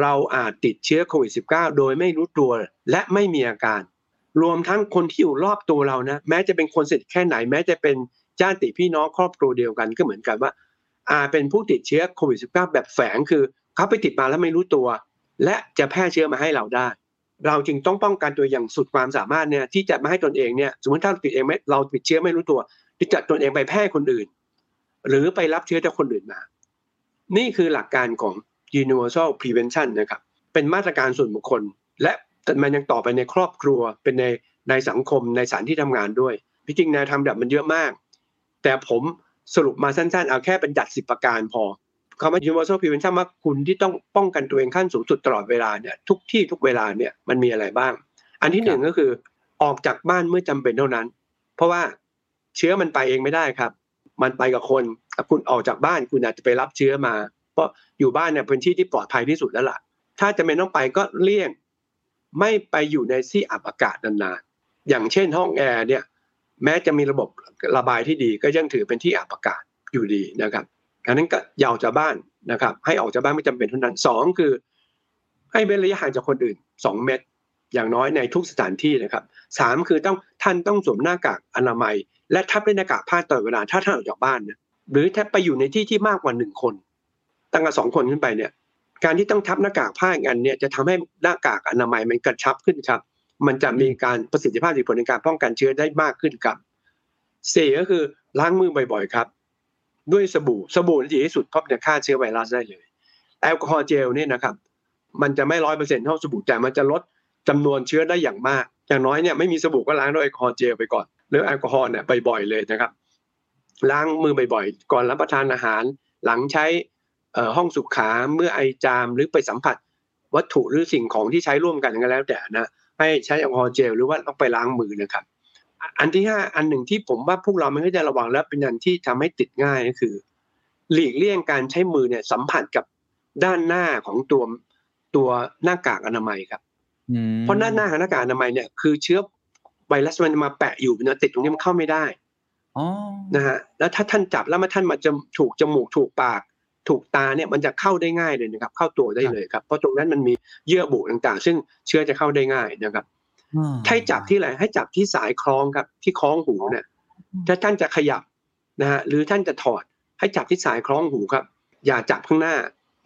เราอาจติดเชื้อโควิด -19 โดยไม่รู้ตัวและไม่มีอาการ รวมทั้งคนที่อยู่รอบตัวเรานะ แม้จะเป็นคนสนิทแค่ไหน แม้จะเป็นญาติพี่น้องครอบครัวเดียวกันก็เหมือนกันว่า อาจเป็นผู้ติดเชื้อโควิด -19 แบบแฝงคือเขาไปติดมาแล้วไม่รู้ตัว และจะแพร่เชื้อมาให้เราได้ เราจึงต้องป้องกันตัวอย่างสุดความสามารถเนี่ยที่จะไม่ให้ตนเองเนี่ยสมมติถ้าเราติดเองไม่เราติดเชื้อไม่รู้ตัวที่จะตนเองไปแพร่คนอื่น หรือไปรับเชื้อจากคนอื่นมา นี่คือหลักการของ universal prevention นะครับเป็นมาตรการส่วนบุคคล และมันยังต่อไปในครอบครัวเป็นในในสังคมในสถานที่ทำงานด้วยที่จริงแนวทำแบบมันเยอะมาก แต่ผมสรุปมาสั้นๆ เอาแค่เป็นจัดสิบประการพอคำว่า universal prevention ว่าคุณที่ต้องป้องกันตัวเองขั้นสูงสุดตลอดเวลาเนี่ยทุกที่ทุกเวลาเนี่ยมันมีอะไรบ้าง อันที่หนึ่งก็คือออกจากบ้านเมื่อจำเป็นเท่านั้น เพราะว่าเชื้อมันไปเองไม่ได้ครับ มันไปกับคนคุณออกจากบ้านคุณอาจจะไปรับเชื้อมา เพราะอยู่บ้านเนี่ยเป็นที่ที่ปลอดภัยที่สุดแล้วล่ะ ถ้าจะเป็นต้องไปก็เลี่ยง ไม่ไปอยู่ในที่อับอากาศนานๆอย่างเช่นห้องแอร์เนี่ย แม้จะมีระบบระบายที่ดีก็ยังถือเป็นที่อับอากาศอยู่ดีนะครับอันนั้นก็อยาออกจากบ้านนะครับ ให้ออกจากบ้านไม่จำเป็นเท่านั้นสองคือ ให้เว้นระยะห่างจากคนอื่นสองเมตร อย่างน้อยในทุกสถานที่นะครับสามคือต้องท่านต้องสวมหน้ากากอนามัย และทับด้วยหน้ากากผ้าตลอดเวลาถ้าท่านออกจากบ้านนะหรือถ้าไปอยู่ในที่ที่มากกว่าหนึ่งคน ตั้งแต่สองคนขึ้นไปเนี่ย การที่ต้องทับหน้ากากผ้าอีกอันเนี่ยจะทำให้หน้ากากอนามัยมันกระชับขึ้นครับ มันจะมีการประสิทธิภาพผลในการป้องกันเชื้อได้มากขึ้นครับสี่ก็คือล้างมือบ่อยๆครับ ด้วยสบู่สบู่ดีที่สุดเพราะจะฆ่าเชื้อไวรัสได้เลย แอลกอฮอล์เจลเนี่ยนะครับ มันจะไม่ร้อยเปอร์เซ็นต์เท่าสบู่แต่มันจะลดจำนวนเชื้อได้อย่างมาก อย่างน้อยเนี่ยไม่มีสบู่ก็ล้างด้วยแอลกอฮอล์เจลไปก่อนหรือแอลกอฮอล์เนี่ยบ่อยๆเลยนะครับ ล้างมือบ่อยๆ ก่อนรับประทานอาหาร หลังใช้ ห้องสุขาเมื่อไอจามหรือไปสัมผัส วัตถุหรือสิ่งของที่ใช้ร่วมกันก็แล้วแต่นะให้ใช้แอลกอฮอล์เจลหรือว่าต้องไปล้างมือนะครับ อันที่ห้าอันหนึ่งที่ผมว่าพวกเราไม่ค่อยจะระวังและเป็นอันที่ทำให้ติดง่ายก็คือ หลีกเลี่ยงการใช้มือเนี่ยสัมผัสกับด้านหน้าของตัวตัวหน้ากากอนามัยครับอืมเพราะด้านหน้าของหน้ากากอนามัยเนี่ยคือเชื้อไวรัสมันมาแปะอยู่นะติดตรงนี้มันเข้าไม่ได้อ๋อนะฮะแล้วถ้าท่านจับแล้วมาท่านมาจะถูกจมูกถูกปาก ถูกตาเนี่ยมันจะเข้าได้ง่ายเลยนะครับ เข้าตัวได้เลยครับ เพราะตรงนั้นมันมีเยื่อบุต่างๆ ซึ่งเชื้อจะเข้าได้ง่ายนะครับอ่าให้จับที่อะไรให้จับที่สายคล้องครับที่คล้องหูเนี่ยถ้าท่านจะขยับนะฮะหรือท่านจะถอดให้จับที่สายคล้องหูครับ อย่าจับข้างหน้า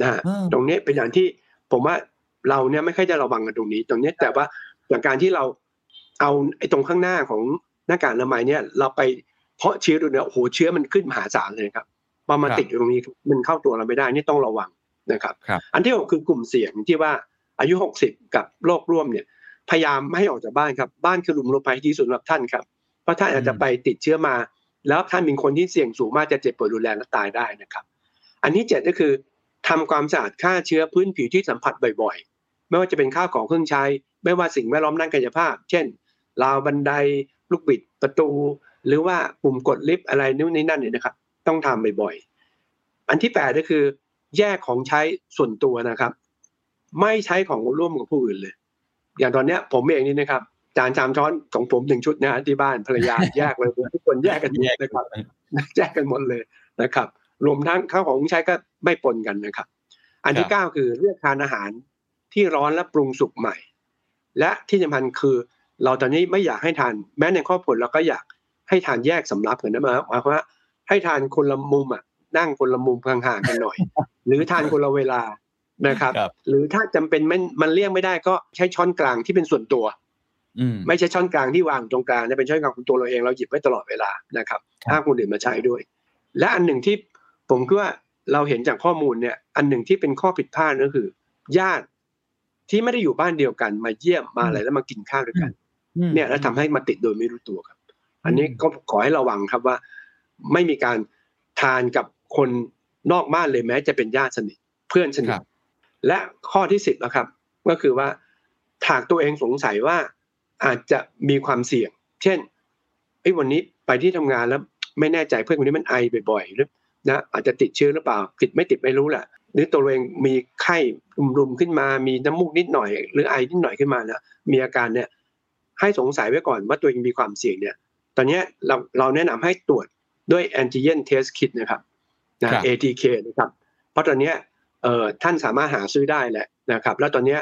นะฮะอ่าตรงนี้เป็นอย่างที่ผมว่าเราเนี่ยไม่ค่อยจะระวังกันตรงนี้ ตรงนี้แต่ว่าจากการที่เราเอาไอ้ตรงข้างหน้าของหน้ากากอนามัยเนี่ย เราไปเพาะเชื้อดูเนี่ยโอ้โหเชื้อมันขึ้นมหาศาลเลยครับ พอมาติดอยู่ตรงนี้มันเข้าตัวเราไม่ได้นี่ต้องระวังนะครับครับอันที่หกคือกลุ่มเสี่ยงที่ว่าอายุหกสิบกับโรคร่วมเนี่ยพยายามไม่ให้ออกจากบ้านครับบ้านคือหลุมหลบภัยที่ดีสุดสำหรับท่านครับเพราะท่านอาจจะไปติดเชื้อมา แล้วท่านเป็นคนที่เสี่ยงสูงมากจะเจ็บป่วยรุนแรงและตายได้นะครับ อันที่เจ็ดก็คือทำความสะอาดฆ่าเชื้อพื้นผิวที่สัมผัสบ่อยๆ ไม่ว่าจะเป็นข้าวของเครื่องใช้ ไม่ว่าสิ่งแวดล้อมด้านกายภาพ เช่นราวบันไดลูกบิดประตู หรือว่าปุ่มกดลิฟต์อะไรนู่นนี่นั่นเนี่ยนะครับ ต้องทำบ่อยๆ อันที่แปดก็คือ แยกของใช้ส่วนตัวนะครับ ไม่ใช้ของร่วมกับผู้อื่นเลย อย่างตอนเนี้ย ผมเองนี่นะครับจานชามช้อนของผมหนึ่งชุดนะที่บ้านภรรยาแยกเลยทุกคนแยกกันหมดนะครับแยกกันหมดเลยนะครับ รวมทั้งข้าวของใช้ก็ไม่ปนกันนะครับ อันที่เก้าคือเลือกทานอาหารที่ร้อนและปรุงสุกใหม่ และที่สำคัญคือ เราตอนนี้ไม่อยากให้ทานแม้ในครอบครัวเราก็อยากให้ทานแยกสำรับกันนะหมายความว่า ให้ทานคนละมุมอะนั่งคนละมุมห่างๆกันหน่อย หรือทานคนละเวลานะครับครับหรือถ้าจำเป็นมันมันเลี่ยงไม่ได้ก็ใช้ช้อนกลางที่เป็นส่วนตัวอืมไม่ใช่ช้อนกลางที่วางตรงกลางนะเป็นช้อนกลางของตัวเราเองเราหยิบไว้ตลอดเวลานะครับครับห้ามคนอื่นมาใช้ด้วย และอันหนึ่งที่ผมคิดว่าเราเห็นจากข้อมูลเนี่ย อันหนึ่งที่เป็นข้อผิดพลาดก็คือ ญาติที่ไม่ได้อยู่บ้านเดียวกันมาเยี่ยมมาอะไรแล้วมากินข้าวด้วยกันอืมเนี่ยแล้วทำให้มาติดโดยไม่รู้ตัวครับ อันนี้ก็ขอให้ระวังครับว่า ไม่มีการทานกับคนนอกบ้านเลยแม้ จะเป็นญาติสนิทเพื่อนสนิคทรับและข้อที่สิบนะครับ ก็คือว่าหากตัวเองสงสัยว่าอาจจะมีความเสี่ยง เช่นไอ้ยวันนี้ไปที่ทำงานแล้วไม่แน่ใจเพื่อนคนนี้มันไอบ่อยๆหรือนะอาจจะติดเชื้อหรือเปล่า ติดไม่ติดไม่รู้แหละหรือตัวเองมีไข้รุมๆขึ้นมา มีน้ำมูกนิดหน่อย หรือไอนิดหน่อยขึ้นมานะมีอาการเนี่ยให้สงสัยไว้ก่อนว่าตัวเองมีความเสี่ยงเนี่ย ตอนเนี้ยเราเราแนะนำให้ตรวจ ด้วยแอนติเจนเทสคิดนะครับนะครับ ATK นะครับเพราะตอนเนี้ยเอ่อท่านสามารถหาซื้อได้แหละนะครับ แล้วตอนเนี้ย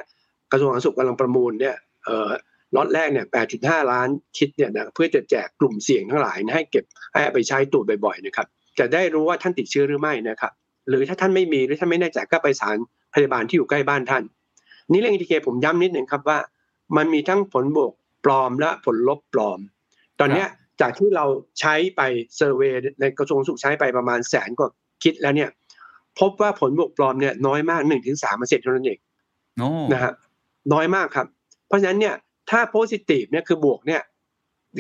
กระทรวงสาธารณสุขกำลังประมูลเนี่ยเอ่อล็อตแรกเนี่ย 8.5 ล้านคิดเนี่ยนะเพื่อจะแจกกลุ่มเสี่ยงทั้งหลายนะให้เก็บให้เอาไปใช้ตรวจบ่อยๆนะครับ จะได้รู้ว่าท่านติดเชื้อหรือไม่นะครับ หรือถ้าท่านไม่มีหรือท่านไม่แน่ใจก็ไปสถารพยาบาลที่อยู่ใกล้บ้านท่าน นี่เรื่อง ATK ผมย้ำนิดหนึ่งครับว่า มันมีทั้งผลบวกปลอมและผลลบปลอม ตอนเนี้ย จากที่เราใช้ไปเซอร์เวยในกระทรวงสุขใช้ไปประมาณแสนกว่าคิดแล้วเนี่ย พบว่าผลบวกปลอมเนี่ยน้อยมาก1นถึงสเปอร์เซ็นต์เท่านั้นเองโอ้นะฮะน้อยมากครับ เพราะฉะนั้นเนี่ยถ้าโพซิทีฟเนี่ยคือบวกเนี่ย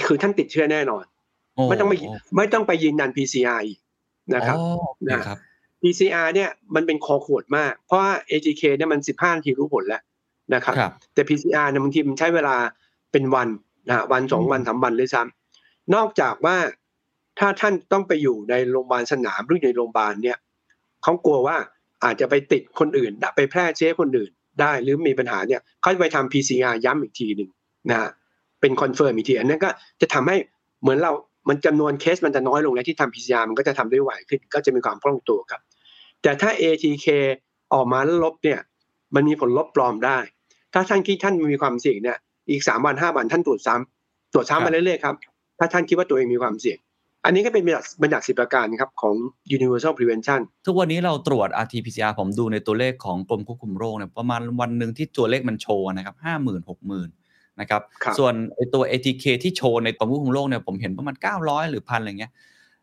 คือท่านติดเชื้อแน่นอนโอ้ไม่ต้องไปไม่ต้องไปยืนยัน PCR อีกนะครับอ๋อโอเคนะครับ PCR เนี่ยมันเป็นคอขวดมาก เพราะว่า AGK เนี่ยมัน15นาทีรู้ผลแล้วนะครับครับ แต่ PCR เนี่ยบางทีมันใช้เวลาเป็นวันนะวันสองวันสามวันเลยซ้ำ นอกจากว่าถ้าท่านต้องไปอยู่ในโรงพยาบาลสนามหรือในโรงพยาบาลเนี่ยเขากลัวว่าอาจจะไปติดคนอื่นไปแพร่เชื้อคนอื่นได้หรือมีปัญหาเนี่ยเขาจะไปทำ PCR ซ้ำอีกทีหนึ่งนะฮะเป็น confirm อีกทีอันนั้นก็จะทำให้เหมือนเรา มันจำนวนเคสมันจะน้อยลงแล้วที่ทำ PCR มันก็จะทำได้ไวขึ้นก็จะมีความคล่องตัวครับ แต่ถ้า ATK ออกมาแล้วลบเนี่ยมันมีผลลบปลอมได้ ถ้าท่านคิดท่านมีความเสี่ยงเนี่ยอีกสามวันห้าวันท่านตรวจซ้ำตรวจซ้ำไปเรื่อยๆครับ ถ้าท่านคิดว่าตัวเองมีความเสี่ยง อันนี้ก็เป็นบัญญัติบัญญัติสิบประการครับของ universal prevention ทุกวันนี้เราตรวจ RT-PCR ผมดูในตัวเลขของกรมควบคุมโรคเนี่ยประมาณวันหนึ่งที่ตัวเลขมันโชว์นะครับห้าหมื่นหกหมื่นนะครับครับส่วนไอตัว ATK ที่โชว์ในกรมควบคุมโรคเนี่ยผมเห็นประมาณ 900 หรือพันอะไรเงี้ย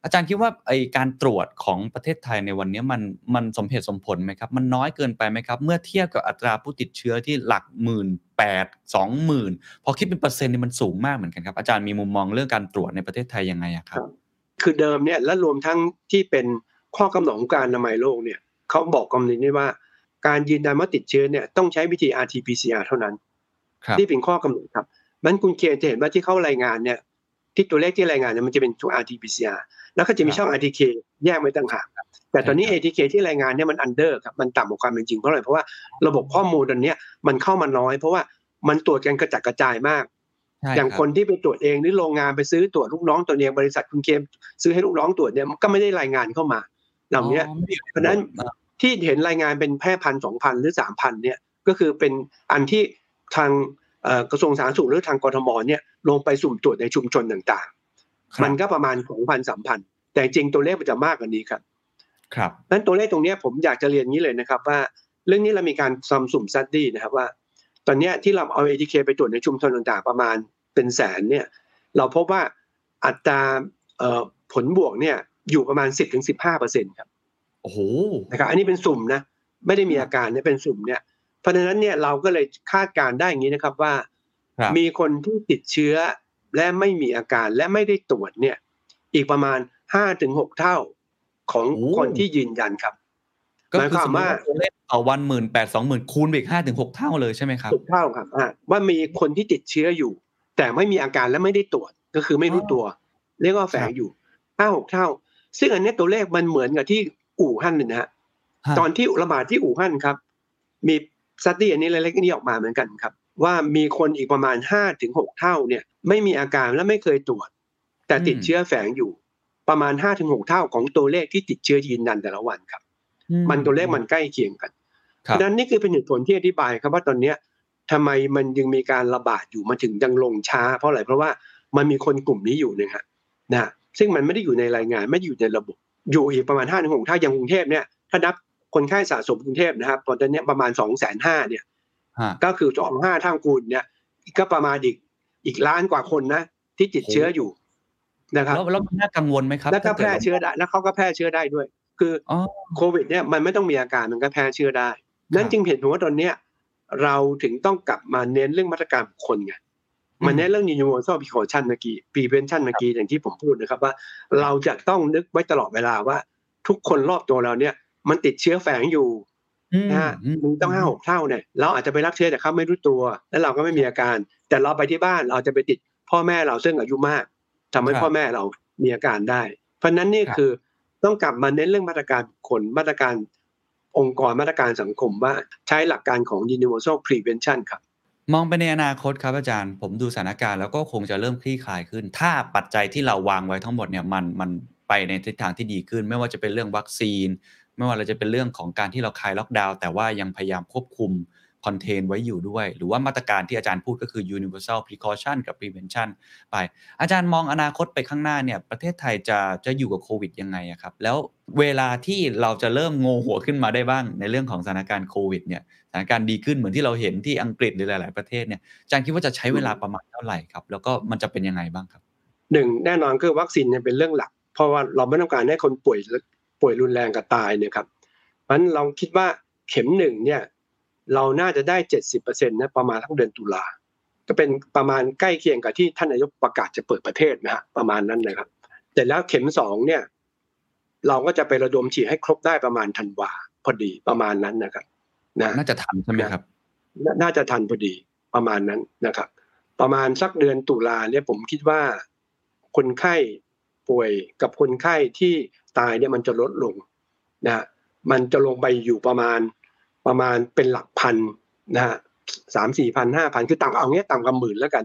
อาจารย์คิดว่าไอการตรวจของประเทศไทยในวันนี้มันมันสมเหตุสมผลไหมครับ มันน้อยเกินไปไหมครับ เมื่อเทียบกับอัตราผู้ติดเชื้อที่หลักหมื่นแปดสองหมื่นพอคิดเป็นเปอร์เซ็นต์นี่มันสูงมากเหมือนกันครับอาจารย์มีมุมมองเรื่องการตรวจในประเทศไทยยังไงอะครับ คือเดิมเนี่ยและรวมทั้งที่เป็นข้อกำหนดของการอนามัยโลกเนี่ยเขาบอกกำหนดนี้ว่า การยืนยันว่าติดเชื้อเนี่ยต้องใช้วิธี RT-PCR เท่านั้นครับนี่เป็นข้อกำหนดครับมันคุณเคนจะเห็นว่าที่เข้ารายงานเนี่ยที่ตัวเลขที่รายงานเนี่ยมันจะเป็นตัว RT-PCR แล้วก็จะมีช่อง RTK แยกไว้ต่างหากครับแต่ตอนนี้ ATK ที่รายงานเนี่ยมัน under ครับมันต่ำกว่าความเป็นจริงเพราะอะไรเพราะว่าระบบข้อมูลตอนเนี้ยมันเข้ามาน้อย เพราะว่ามันตรวจกันกระจัดกระจายมากใช่อย่างรับคนที่ไปตรวจเองหรือโรงงานไปซื้อตรวจลูกน้องตัวเองบริษัทคุณเคมซื้อให้ลูกน้องตรวจเนี่ยมันก็ไม่ได้รายงานเข้ามาเหล่าเนี้ยอ๋อไม่ได้อยู่ใเพราะฉะนั้นอ่าที่เห็นรายงานเป็นแพร่พันสองพันหรือสามพันเนี่ยก็คือเป็นอันที่ทางเอ่อกระทรวงสาธารณสุขหรือทางกทมเนี่ยลงไปสุ่มตรวจในชุมชนต่างครับๆ มันก็ประมาณสองพันสามพันแต่จริงตัวเลขมันจะมากกว่านี้ครับ ครับนั้นตัวเลขตรงเนี้ยผมอยากจะเรียนอย่างนี้เลยนะครับ ว่าเรื่องนี้เรามีการซัมสุ่ม study นะครับว่า ตอนเนี้ยที่เราเอา ATK ไปตรวจในชุมชนต่างๆ ประมาณเป็นแสนเนี่ย เราพบว่าอัตราเอ่อผลบวกเนี่ยอยู่ประมาณ 10-15เปอร์เซ็นต์ครับโอ้โหนะครับอันนี้เป็นสุ่มนะไม่ได้มีอาการเนี่ยเป็นสุ่มเนี่ยเพราะฉะนั้นเนี่ยเราก็เลยคาดการณ์ได้อย่างนี้นะครับว่าครับมีคนที่ติดเชื้อ และไม่มีอาการและไม่ได้ตรวจเนี่ยอีกประมาณ5-6เท่าของโอ้คนที่ยืนยันครับก็หมายคือความสมมติว่าว่าตัวเลขต่อวันหมื่นแปดสองหมื่นคูณไปอีกห้าถึงหกเท่าเลยใช่ไหมครับถูกเท่าครับอะว่ามีคนที่ติดเชื้ออยู่ แต่ไม่มีอาการและไม่ได้ตรวจก็คือไม่รู้ตัว เรียกว่าแฝงอยู่ห้าหกเท่า ซึ่งอันเนี้ยตัวเลขมันเหมือนกับที่อู่ฮั่นเลยนะฮะฮะตอนที่ระบาดที่อู่ฮั่นครับ มีสตี้อันนี้เล็กๆนี่ออกมาเหมือนกันครับ ว่ามีคนอีกประมาณห้าถึงหกเท่าเนี่ยไม่มีอาการและไม่เคยตรวจ แต่ติดเชื้อแฝงอยู่ประมาณห้าถึงหกเท่าของตัวเลขที่ติดเชื้อยืนยันแต่ละวันครับอืมันตัวเลขมันใกล้เคียงกันครับดังนั้นนี่คือเป็นเหตุผลที่อธิบายครับว่าตอนเนี้ยทำไมมันยังมีการระบาดอยู่มาถึงยังลงช้า เพราะอะไรเพราะว่ามันมีคนกลุ่มนี้อยู่นะฮะนะซึ่งมันไม่ได้อยู่ในรายงานไม่ได้อยู่ในระบบ อยู่อีกประมาณห้าถึงหกถ้าอย่างกรุงเทพเนี่ยถ้านับคนไข้สะสมกรุงเทพนะครับตอนนี้ประมาณสองแสนห้าเนี่ยฮะ ก็คือสองห้าท่ามคูณเนี่ยก็ประมาณอีกอีกล้านกว่าคนนะที่ติดเชื้ออยู่นะครับแล้วแล้วมันน่ากังวลไหมครับ แล้วก็ถ้าแพเกิดร่เชื้อได้แล้วเขาก็แพร่เชื้อได้ด้วย คืออ๋อโควิด เนี่ยมันไม่ต้องมีอาการมันก็แพร่เชื้อได้ นั่คนรับจึงเห็นผมว่าตอนเนี้ยเราถึงต้องกลับมาเน้นเรื่องมาตรการบุคคลไงมันเน้นเรื่อง universal precaution เมื่อกี้ prevention เมื่อกี้อย่างที่ผมพูดนะครับว่า เราจะต้องนึกไว้ตลอดเวลาว่า ทุกคนรอบตัวเราเนี่ย มันติดเชื้อแฝงอยู่อืม นะฮะอืมมึงต้องห้าหกเท่าเนี่ยเราอาจจะไปรับเชื้อแต่เขาไม่รู้ตัว แล้วเราก็ไม่มีอาการ แต่เราไปที่บ้านเราจะไปติดพ่อแม่เราซึ่งอายุมากทำให้พ่อแม่เรามีอาการได้ เพราะฉะนั้นนี่คือต้องกลับมาเน้นเรื่องมาตรการบุคคลมาตรการองค์กรมาตรการสังคมว่าใช้หลักการของ universal prevention ครับ มองไปในอนาคตครับอาจารย์ ผมดูสถานการณ์แล้วก็คงจะเริ่มคลี่คลายขึ้น ถ้าปัจจัยที่เราวางไว้ทั้งหมดเนี่ยมันมันไปในทิศทางที่ดีขึ้น ไม่ว่าจะเป็นเรื่องวัคซีน ไม่ว่าเราจะเป็นเรื่องของการที่เราคลายล็อกดาวน์แต่ว่ายังพยายามควบคุมคอนเทนไว้อยู่ด้วย หรือว่ามาตรการที่อาจารย์พูดก็คือ universal precaution กับ prevention ไป อาจารย์มองอนาคตไปข้างหน้าเนี่ย ประเทศไทยจะจะอยู่กับโควิดยังไงครับ แล้วเวลาที่เราจะเริ่มโงหัวขึ้นมาได้บ้างในเรื่องของสถานการณ์โควิดเนี่ย สถานการณ์ดีขึ้นเหมือนที่เราเห็นที่อังกฤษหรือหลาย ๆ ประเทศเนี่ย อาจารย์คิดว่าจะใช้เวลาประมาณเท่าไหร่ครับ แล้วก็มันจะเป็นยังไงบ้างครับหนึ่งแน่นอนคือวัคซีนเป็นเรื่องหลัก เพราะว่าเราไม่ต้องการให้คนป่วย ป่วยรุนแรงกับตายเนี่ยครับเพราะฉะนั้นเราคิดว่าเข็มหนึ่งเนี่ยเราน่าจะได้เจ็ดสิบเปอร์เซ็นต์นะประมาณทั้งเดือนตุลาก็เป็นประมาณใกล้เคียงกับที่ท่านนายกประกาศจะเปิดประเทศนะฮะประมาณนั้นนะครับ แต่แล้วเข็มสองเนี่ย เราก็จะไประดมฉีดให้ครบได้ประมาณธันวาพอดีประมาณนั้นนะครับนะน่าจะทันใช่ไหมครับนาน่าจะทันพอดีประมาณนั้นนะครับ ประมาณสักเดือนตุลาเนี่ยผมคิดว่าคนไข้ ป่วยกับคนไข้ที่ตายเนี่ยมันจะลดลงนะฮะมันจะลงไปอยู่ประมาณประมาณเป็นหลักพันนะฮะสามสี่พันห้าพันคือต่ำเอาเงี้ยต่ำกว่าหมื่นแล้วกัน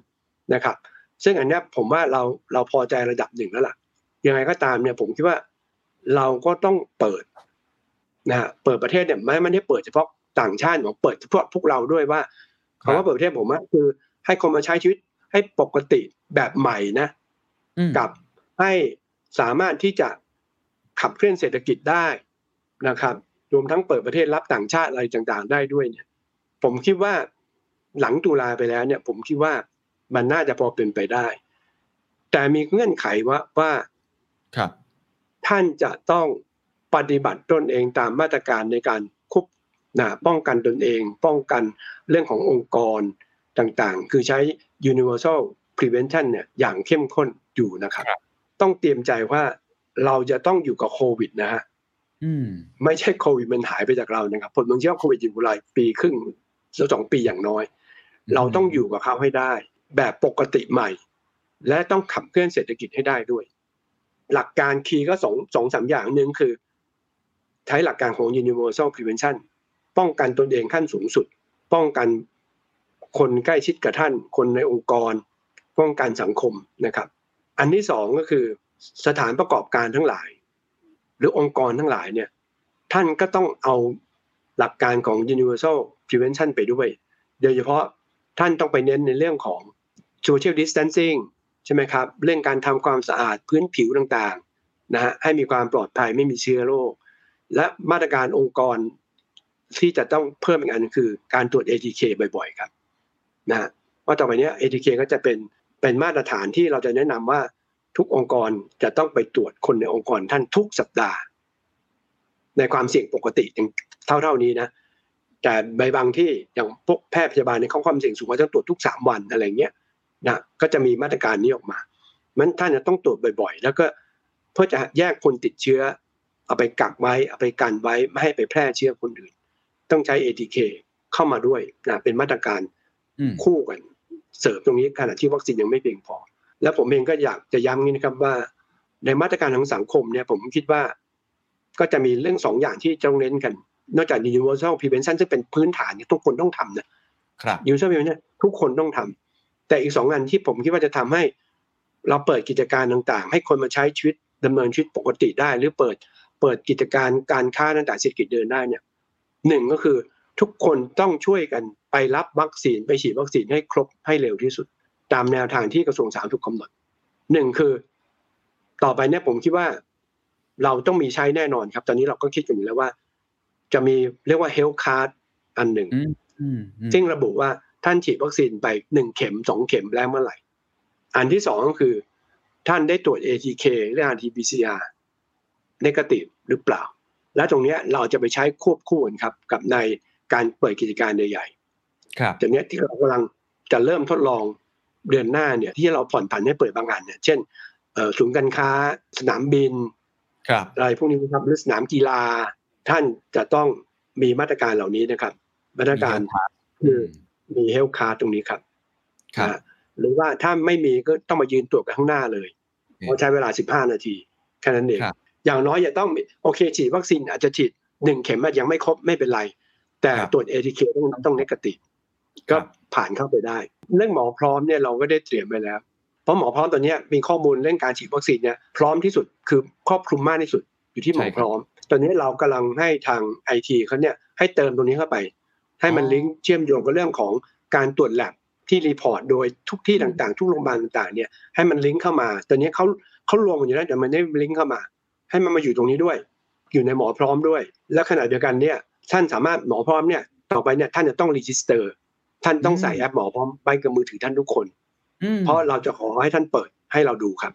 นะครับ ซึ่งอันเนี้ยผมว่าเราเราพอใจระดับหนึ่งแล้วล่ะ ยังไงก็ตามเนี่ยผมคิดว่าเราก็ต้องเปิดนะฮะเปิดประเทศเนี่ยไม่ไม่ได้เปิดเฉพาะต่างชาติผมเปิดเฉพาะพวกเราด้วยว่าครัคำบว่าเปิดประเทศผมว่าคือ ให้คนมาใช้ชีวิตให้ปกติแบบใหม่นะอืมกับ ให้สามารถที่จะขับเคลื่อนเศรษฐกิจได้นะครับ รวมทั้งเปิดประเทศรับต่างชาติอะไรต่างๆ ได้ด้วยเนี่ย ผมคิดว่าหลังตุลาไปแล้วเนี่ย ผมคิดว่ามันน่าจะพอเป็นไปได้ แต่มีเงื่อนไขว่าว่าครับท่านจะต้องปฏิบัติตนเองตามมาตรการในการควบนะป้องกันตนเอง ป้องกันเรื่องขององค์กรต่างๆ คือใช้ universal prevention เนี่ยอย่างเข้มข้นอยู่นะครับครับ ต้องเตรียมใจว่าเราจะต้องอยู่กับโควิดนะฮะอืมไม่ใช่โควิดมันหายไปจากเรานะครับผมต้องเชื่อว่าโควิดอยู่หลายปีครึ่งหรือสองปีอย่างน้อย เราต้องอยู่กับเขาให้ได้ แบบปกติใหม่ และต้องขับเคลื่อนเศรษฐกิจให้ได้ด้วย หลักการคีย์ก็สองสองสามอย่างหนึ่งคือ ใช้หลักการของ universal prevention ป้องกันตนเองขั้นสูงสุด ป้องกันคนใกล้ชิดกับท่าน คนในองค์กร ป้องกันสังคมนะครับ อันที่สองก็คือสถานประกอบการทั้งหลาย หรือองค์กรทั้งหลายเนี่ยท่านก็ต้องเอาหลักการของ universal prevention ไปด้วย โดยเฉพาะท่านต้องไปเน้นในเรื่องของ social distancing ใช่ไหมครับ เรื่องการทำความสะอาดพื้นผิวต่างๆนะฮะให้มีความปลอดภัยไม่มีเชื้อโรค และมาตรการองค์กรที่จะต้องเพิ่มอีกอันคือการตรวจ ATK บ่อยๆ ครับนะฮะว่าต่อไปนี้ ATK ก็จะเป็น เป็นมาตรฐานที่เราจะแนะนำว่าทุกองค์กรจะต้องไปตรวจคนในองค์กรท่านทุกสัปดาห์ ในความเสี่ยงปกติอย่างเท่าๆนี้นะ แต่ใบบางที่อย่างพวกแพทย์พยาบาลในยเขาความเสี่ยงสูงก็ต้องตรวจทุกสามวันอะไรเงี้ยนะก็จะมีมาตรการนี้ออกมามันท่านจะต้องตรวจบ่อย ๆ แล้วก็เพื่อจะแยกคนติดเชื้อ เอาไปกักไว้เอาไปกันไว้ไม่ให้ไปแพร่เชื้อคนอื่น ต้องใช้ ATK เข้ามาด้วยนะเป็นมาตรการอืมคู่กัน เสริมตรงนี้ขณะที่วัคซีนยังไม่เพียงพอ แล้วผมเองก็อยากจะย้ำนี้นะครับว่า ในมาตรการของสังคมเนี่ยผมคิดว่า ก็จะมีเรื่องสองอย่างที่ต้องเน้นกัน นอกจาก universal prevention ซึ่งเป็นพื้นฐานที่ทุกคนต้องทำนะครับ universal prevention เนี่ยทุกคนต้องทำแต่อีกสองงานที่ผมคิดว่าจะทำให้เราเปิดกิจการต่างๆ ให้คนมาใช้ชีวิตดำเนินชีวิตปกติได้ หรือเปิดเปิดกิจการการค้าต่างๆเศรษฐกิจเดินได้เนี่ยหนึ่งก็คือ ทุกคนต้องช่วยกันไปรับวัคซีนไปฉีดวัคซีนให้ครบให้เร็วที่สุด ตามแนวทางที่กระทรวงสาธารณสุขกำหนดหนึ่งคือ ต่อไปเนี่ยผมคิดว่า เราต้องมีใช้แน่นอนครับ ตอนนี้เราก็คิดกันอยู่แล้วว่า จะมีเรียกว่า health card อันหนึ่งอืมอืมอืมซึ่งระบุว่าท่านฉีดวัคซีนไปหนึ่งเข็มสองเข็มแล้วเมื่อไหร่ อันที่สองก็คือ ท่านได้ตรวจ ATK หรือ RT-PCR negative หรือเปล่า และตรงเนี้ยเราจะไปใช้ควบคู่กันครับ กับใน การเปิดกิจการใหญ่ครับๆแต่เนี้ยที่เรากำลังจะเริ่มทดลองเดือนหน้าเนี่ยที่เราผ่อนผันให้เปิดบางอันเนี่ยเช่นเอ่อศูนย์การค้าสนามบินครับอะไรพวกนี้นะครับหรือสนามกีฬา ท่านจะต้องมีมาตรการเหล่านี้นะครับ มาตรการคือมีเฮลคาร์ตรงนี้ครับครับนะหรือว่าถ้าไม่มีก็ต้องมายืนตรวจกันข้างหน้าเลยอืมเพราะใช้เวลา 15 นาทีแค่นั้นเองครับอย่างน้อยอย่าต้องมีโอเคฉีดวัคซีนอาจจะฉีดหนึ่งเข็มอาจยังไม่ครบไม่เป็นไร แต่ครับตรวจ ATK ต้องต้อง negative ก็รับผ่านเข้าไปได้ เรื่องหมอพร้อมเนี่ยเราก็ได้เตรียมไปแล้ว เพราะหมอพร้อมตอนเนี้ยมีข้อมูลเรื่องการฉีดวัคซีนเนี่ยพร้อมที่สุดคือครอบคลุมมากที่สุดอยู่ที่หมอพร้อม ตอนนี้เรากำลังให้ทางไอทีเขาเนี่ยให้เติมตรงนี้เข้าไป ให้มันอ๋อลิงก์เชื่อมโยงกับเรื่องของการตรวจแลบที่ report โดยทุกที่ต่างๆ ทุกโรงพยาบาลต่างๆเนี่ยให้มันลิงก์เข้ามา ตอนนี้เขาเขารวมกันอยู่แล้วแต่มันได้ลิงก์เข้ามา ให้มันมาอยู่ตรงนี้ด้วย อยู่ในหมอพร้อมด้วย และขณะเดียวกันเนี่ย ท่านสามารถหมอพร้อมเนี่ยต่อไปเนี่ยท่านจะต้อง register ท่านต้องใส่แอปหมอพร้อมไปกับมือถือท่านทุกคนอืมเพราะเราจะขอให้ท่านเปิดให้เราดูครับ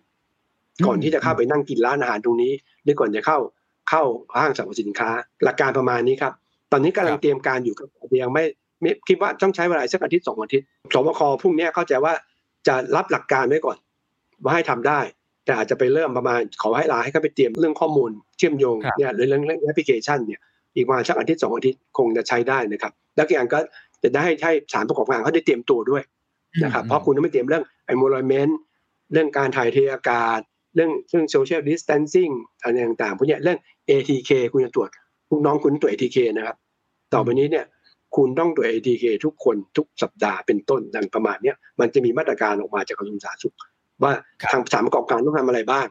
อืมก่อนที่จะเข้าไปนั่งกินร้านอาหารตรงนี้ หรือก่อนจะเข้าเข้าห้างสรรพสินค้า หลักการประมาณนี้ครับ ตอนนี้กำลังเตรียมการอยู่ครับยังไม่ไม่คิดว่าต้องใช้เวลาสักอาทิตย์สองอาทิตย์ศบคพรุ่งนี้เข้าใจว่าจะรับหลักการไว้ก่อนว่าให้ทำได้ แต่อาจจะไปเริ่มประมาณขอให้ลาให้เขาไปเตรียมเรื่องข้อมูลเชื่อมโยงครับเนี่ยหรือเรื่องเรื่องแอปพลิเคชันเนี่ย อีกประมาณสักอาทิตย์สองอาทิตย์คงจะใช้ได้นะครับ แล้วอีกอย่างก็จะได้ให้ให้สารประกอบการเขาได้เตรียมตัวด้วยนะครับเพราะคุณต้องไม่เตรียมเรื่อง environment เรื่องการถ่ายเทอากาศ เรื่องเรื่อง social distancing อะไรต่างๆพวกเนี้ยเรื่อง ATK คุณจะตรวจลูกน้องคุณตรวจ ATK นะครับ ต่อไปนี้เนี่ยคุณต้องตรวจ ATK ทุกคนทุกสัปดาห์เป็นต้นดังประมาณเนี้ยมันจะมีมาตรการออกมาจากกระทรวงสาธารณสุข ว่าครับทางสารประกอบการต้องทำอะไรบ้าง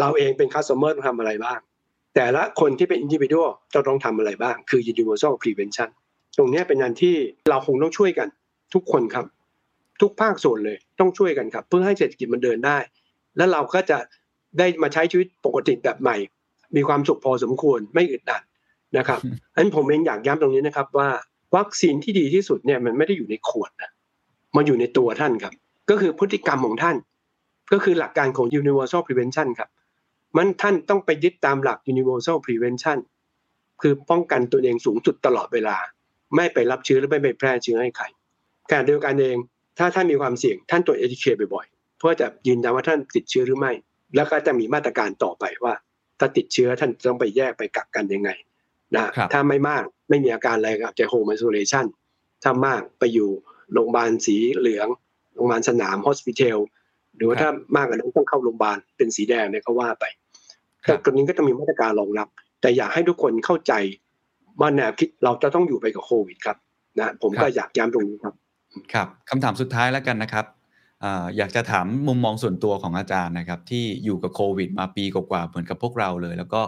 เราเองเป็น customer ต้องทำอะไรบ้าง แต่ละคนที่เป็น individual จะต้องทำอะไรบ้าง คือ universal prevention ตรงเนี้ยเป็นงานที่เราคงต้องช่วยกัน ทุกคนครับ ทุกภาคส่วนเลยต้องช่วยกันครับ เพื่อให้เศรษฐกิจมันเดินได้ แล้วเราก็จะได้มาใช้ชีวิตปกติแบบใหม่ มีความสุขพอสมควรไม่อึดอัดนะครับอันนผมเองอยากย้ำตรงนี้นะครับว่าวัคซีนที่ดีที่สุดเนี่ยมันไม่ได้อยู่ในขวดนะมันอยู่ในตัวท่านครับ ก็คือพฤติกรรมของท่าน ก็คือหลักการของ universal prevention ครับ มันท่านต้องไปยึดตามหลัก universal prevention คือป้องกันตัวเองสูงสุดตลอดเวลา ไม่ไปรับเชื้อหรือไม่ไปแพร่เชื้อให้ใครขณะเดียวกันเอง ถ้าท่านมีความเสี่ยงท่านตรวจ ATK บ่อยๆ เพื่อจะยืนยันว่าท่านติดเชื้อหรือไม่ แล้วก็จะมีมาตรการต่อไปว่า ถ้าติดเชื้อท่านต้องไปแยกไปกักกันยังไงนะครับถ้าไม่มากไม่มีอาการอะไรก็จะ home isolation ถ้ามากไปอยู่โรงพยาบาลสีเหลืองโรงพยาบาลสนาม hospital หรือว่าครัถ้าบมากกว่านั้นต้องเข้าโรงพยาบาลเป็นสีแดงเนี่ยก็ว่าไปครั แต่บตรงนี้ก็ต้องมีมาตรการรองรับ แต่อยากให้ทุกคนเข้าใจว่าแนวคิดเราจะต้องอยู่ไปกับโควิดครับนะผมก็อยากย้ำตรงนี้ครับ ครับคำถามสุดท้ายแล้วกันนะครับอ่าอยากจะถามมุมมองส่วนตัวของอาจารย์นะครับ ที่อยู่กับโควิด มาปีกว่าๆเหมือนกับพวกเราเลย แล้วก็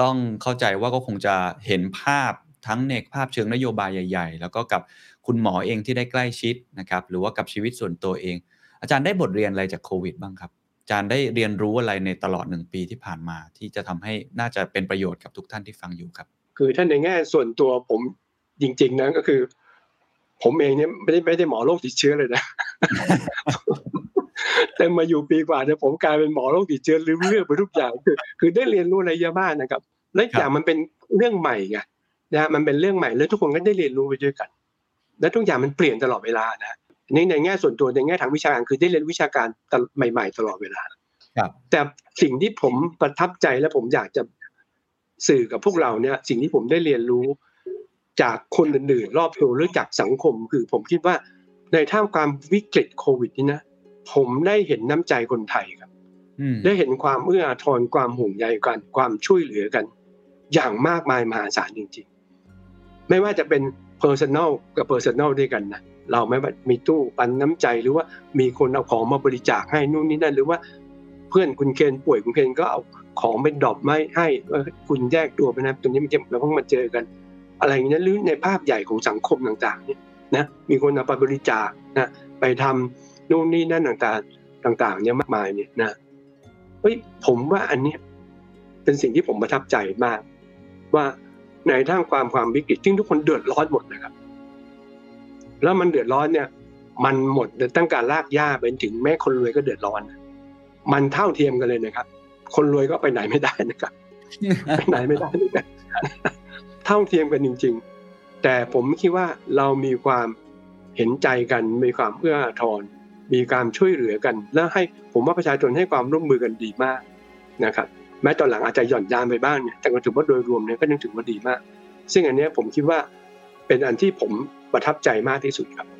ต้องเข้าใจว่าก็คงจะเห็นภาพทั้งในภาพเชิงนโยบายใหญ่ ๆ แล้วก็กับคุณหมอเองที่ได้ใกล้ชิดนะครับ หรือว่ากับชีวิตส่วนตัวเอง อาจารย์ได้บทเรียนอะไรจากโควิดบ้างครับอา จารย์ได้เรียนรู้อะไรในตลอดหนึ่งปีที่ผ่านมา ที่จะทำให้น่าจะเป็นประโยชน์กับทุกท่านที่ฟังอยู่ครับ คือท่านในแง่ส่วนตัวผมจริง ๆนะก็คือ ผมเองเนี่ยไม่ได้ไม่ได้หมอโรคติดเชื้อเลยนะแต่มาอยู่ปีกว่าเนี่ยผมกลายเป็นหมอโรคติดเชื้อลืมเรื่องไปทุกอย่างคือคือได้เรียนรู้อะไรเยอะมากนะครับและอีกอย่างมันเป็นเรื่องใหม่ไงนะมันเป็นเรื่องใหม่แล้วทุกคนก็ได้เรียนรู้ไปด้วยกัน และทุกอย่างมันเปลี่ยนตลอดเวลานะ นี่ในแง่ส่วนตัวในแง่ทางวิชาการคือได้เรียนวิชาการตลใหม่ ๆ ตลอดเวลาครับแต่สิ่งที่ผมประทับใจและผมอยากจะสื่อกับพวกเราเนี่ย สิ่งที่ผมได้เรียนรู้จากคนอื่นๆ รอบตัวหรือจากสังคม คือผมคิดว่าในท่ามกลางวิกฤตโควิดนี้นะผมได้เห็นน้ำใจคนไทยครับอืมได้เห็นความเอื้ออาทรความห่วงใยกัน ความช่วยเหลือกัน อย่างมากมายมหาศาลจริง ๆ ไม่ว่าจะเป็น personal กับ personal ด้วยกันนะ เราไม่ว่ามีตู้ปันน้ำใจหรือว่ามีคนเอาของมาบริจาคให้นู่นนี่นั่นหรือว่า เพื่อนคุณเคนป่วยคุณเคนก็เอาของเป็นดอกไม้ให้คุณแยกตัวไปนะตรงนี้มันจะเราเพิ่งมาเจอกัน อะไรอย่างนี้หรือในภาพใหญ่ของสังคมต่างๆเนี่ยนะมีคนเอาไปบริจาคนะไปทำนู่นนี่นั่นต่างๆต่าง ๆ เนี่ยมากมายเนี่ยนะเฮ้ยผมว่าอันเนี้ยเป็นสิ่งที่ผมประทับใจมาก ว่าในท่ามความความวิกฤตที่ทุกคนเดือดร้อนหมดนะครับ แล้วมันเดือดร้อนเนี่ย มันหมดตั้งการลากหญ้าไปถึงแม้คนรวยก็เดือดร้อน มันเท่าเทียมกันเลยนะครับ คนรวยก็ไปไหนไม่ได้นะครับไปไหนไม่ได้ด้วยกันเท่าเทียมกันจริง ๆ แต่ผมคิดว่าเรามีความเห็นใจกันมีความเอื้ออาทรมีการช่วยเหลือกัน แล้วให้ผมว่าประชาชนให้ความร่วมมือกันดีมากนะครับ แม้ตอนหลังอาจจะหย่อนยานไปบ้างเนี่ยแต่ก็ถือว่าโดยรวมเนี่ยก็ยังถือว่าดีมาก ซึ่งอันเนี้ยผมคิดว่าเป็นอันที่ผม ประทับใจมากที่สุดครับ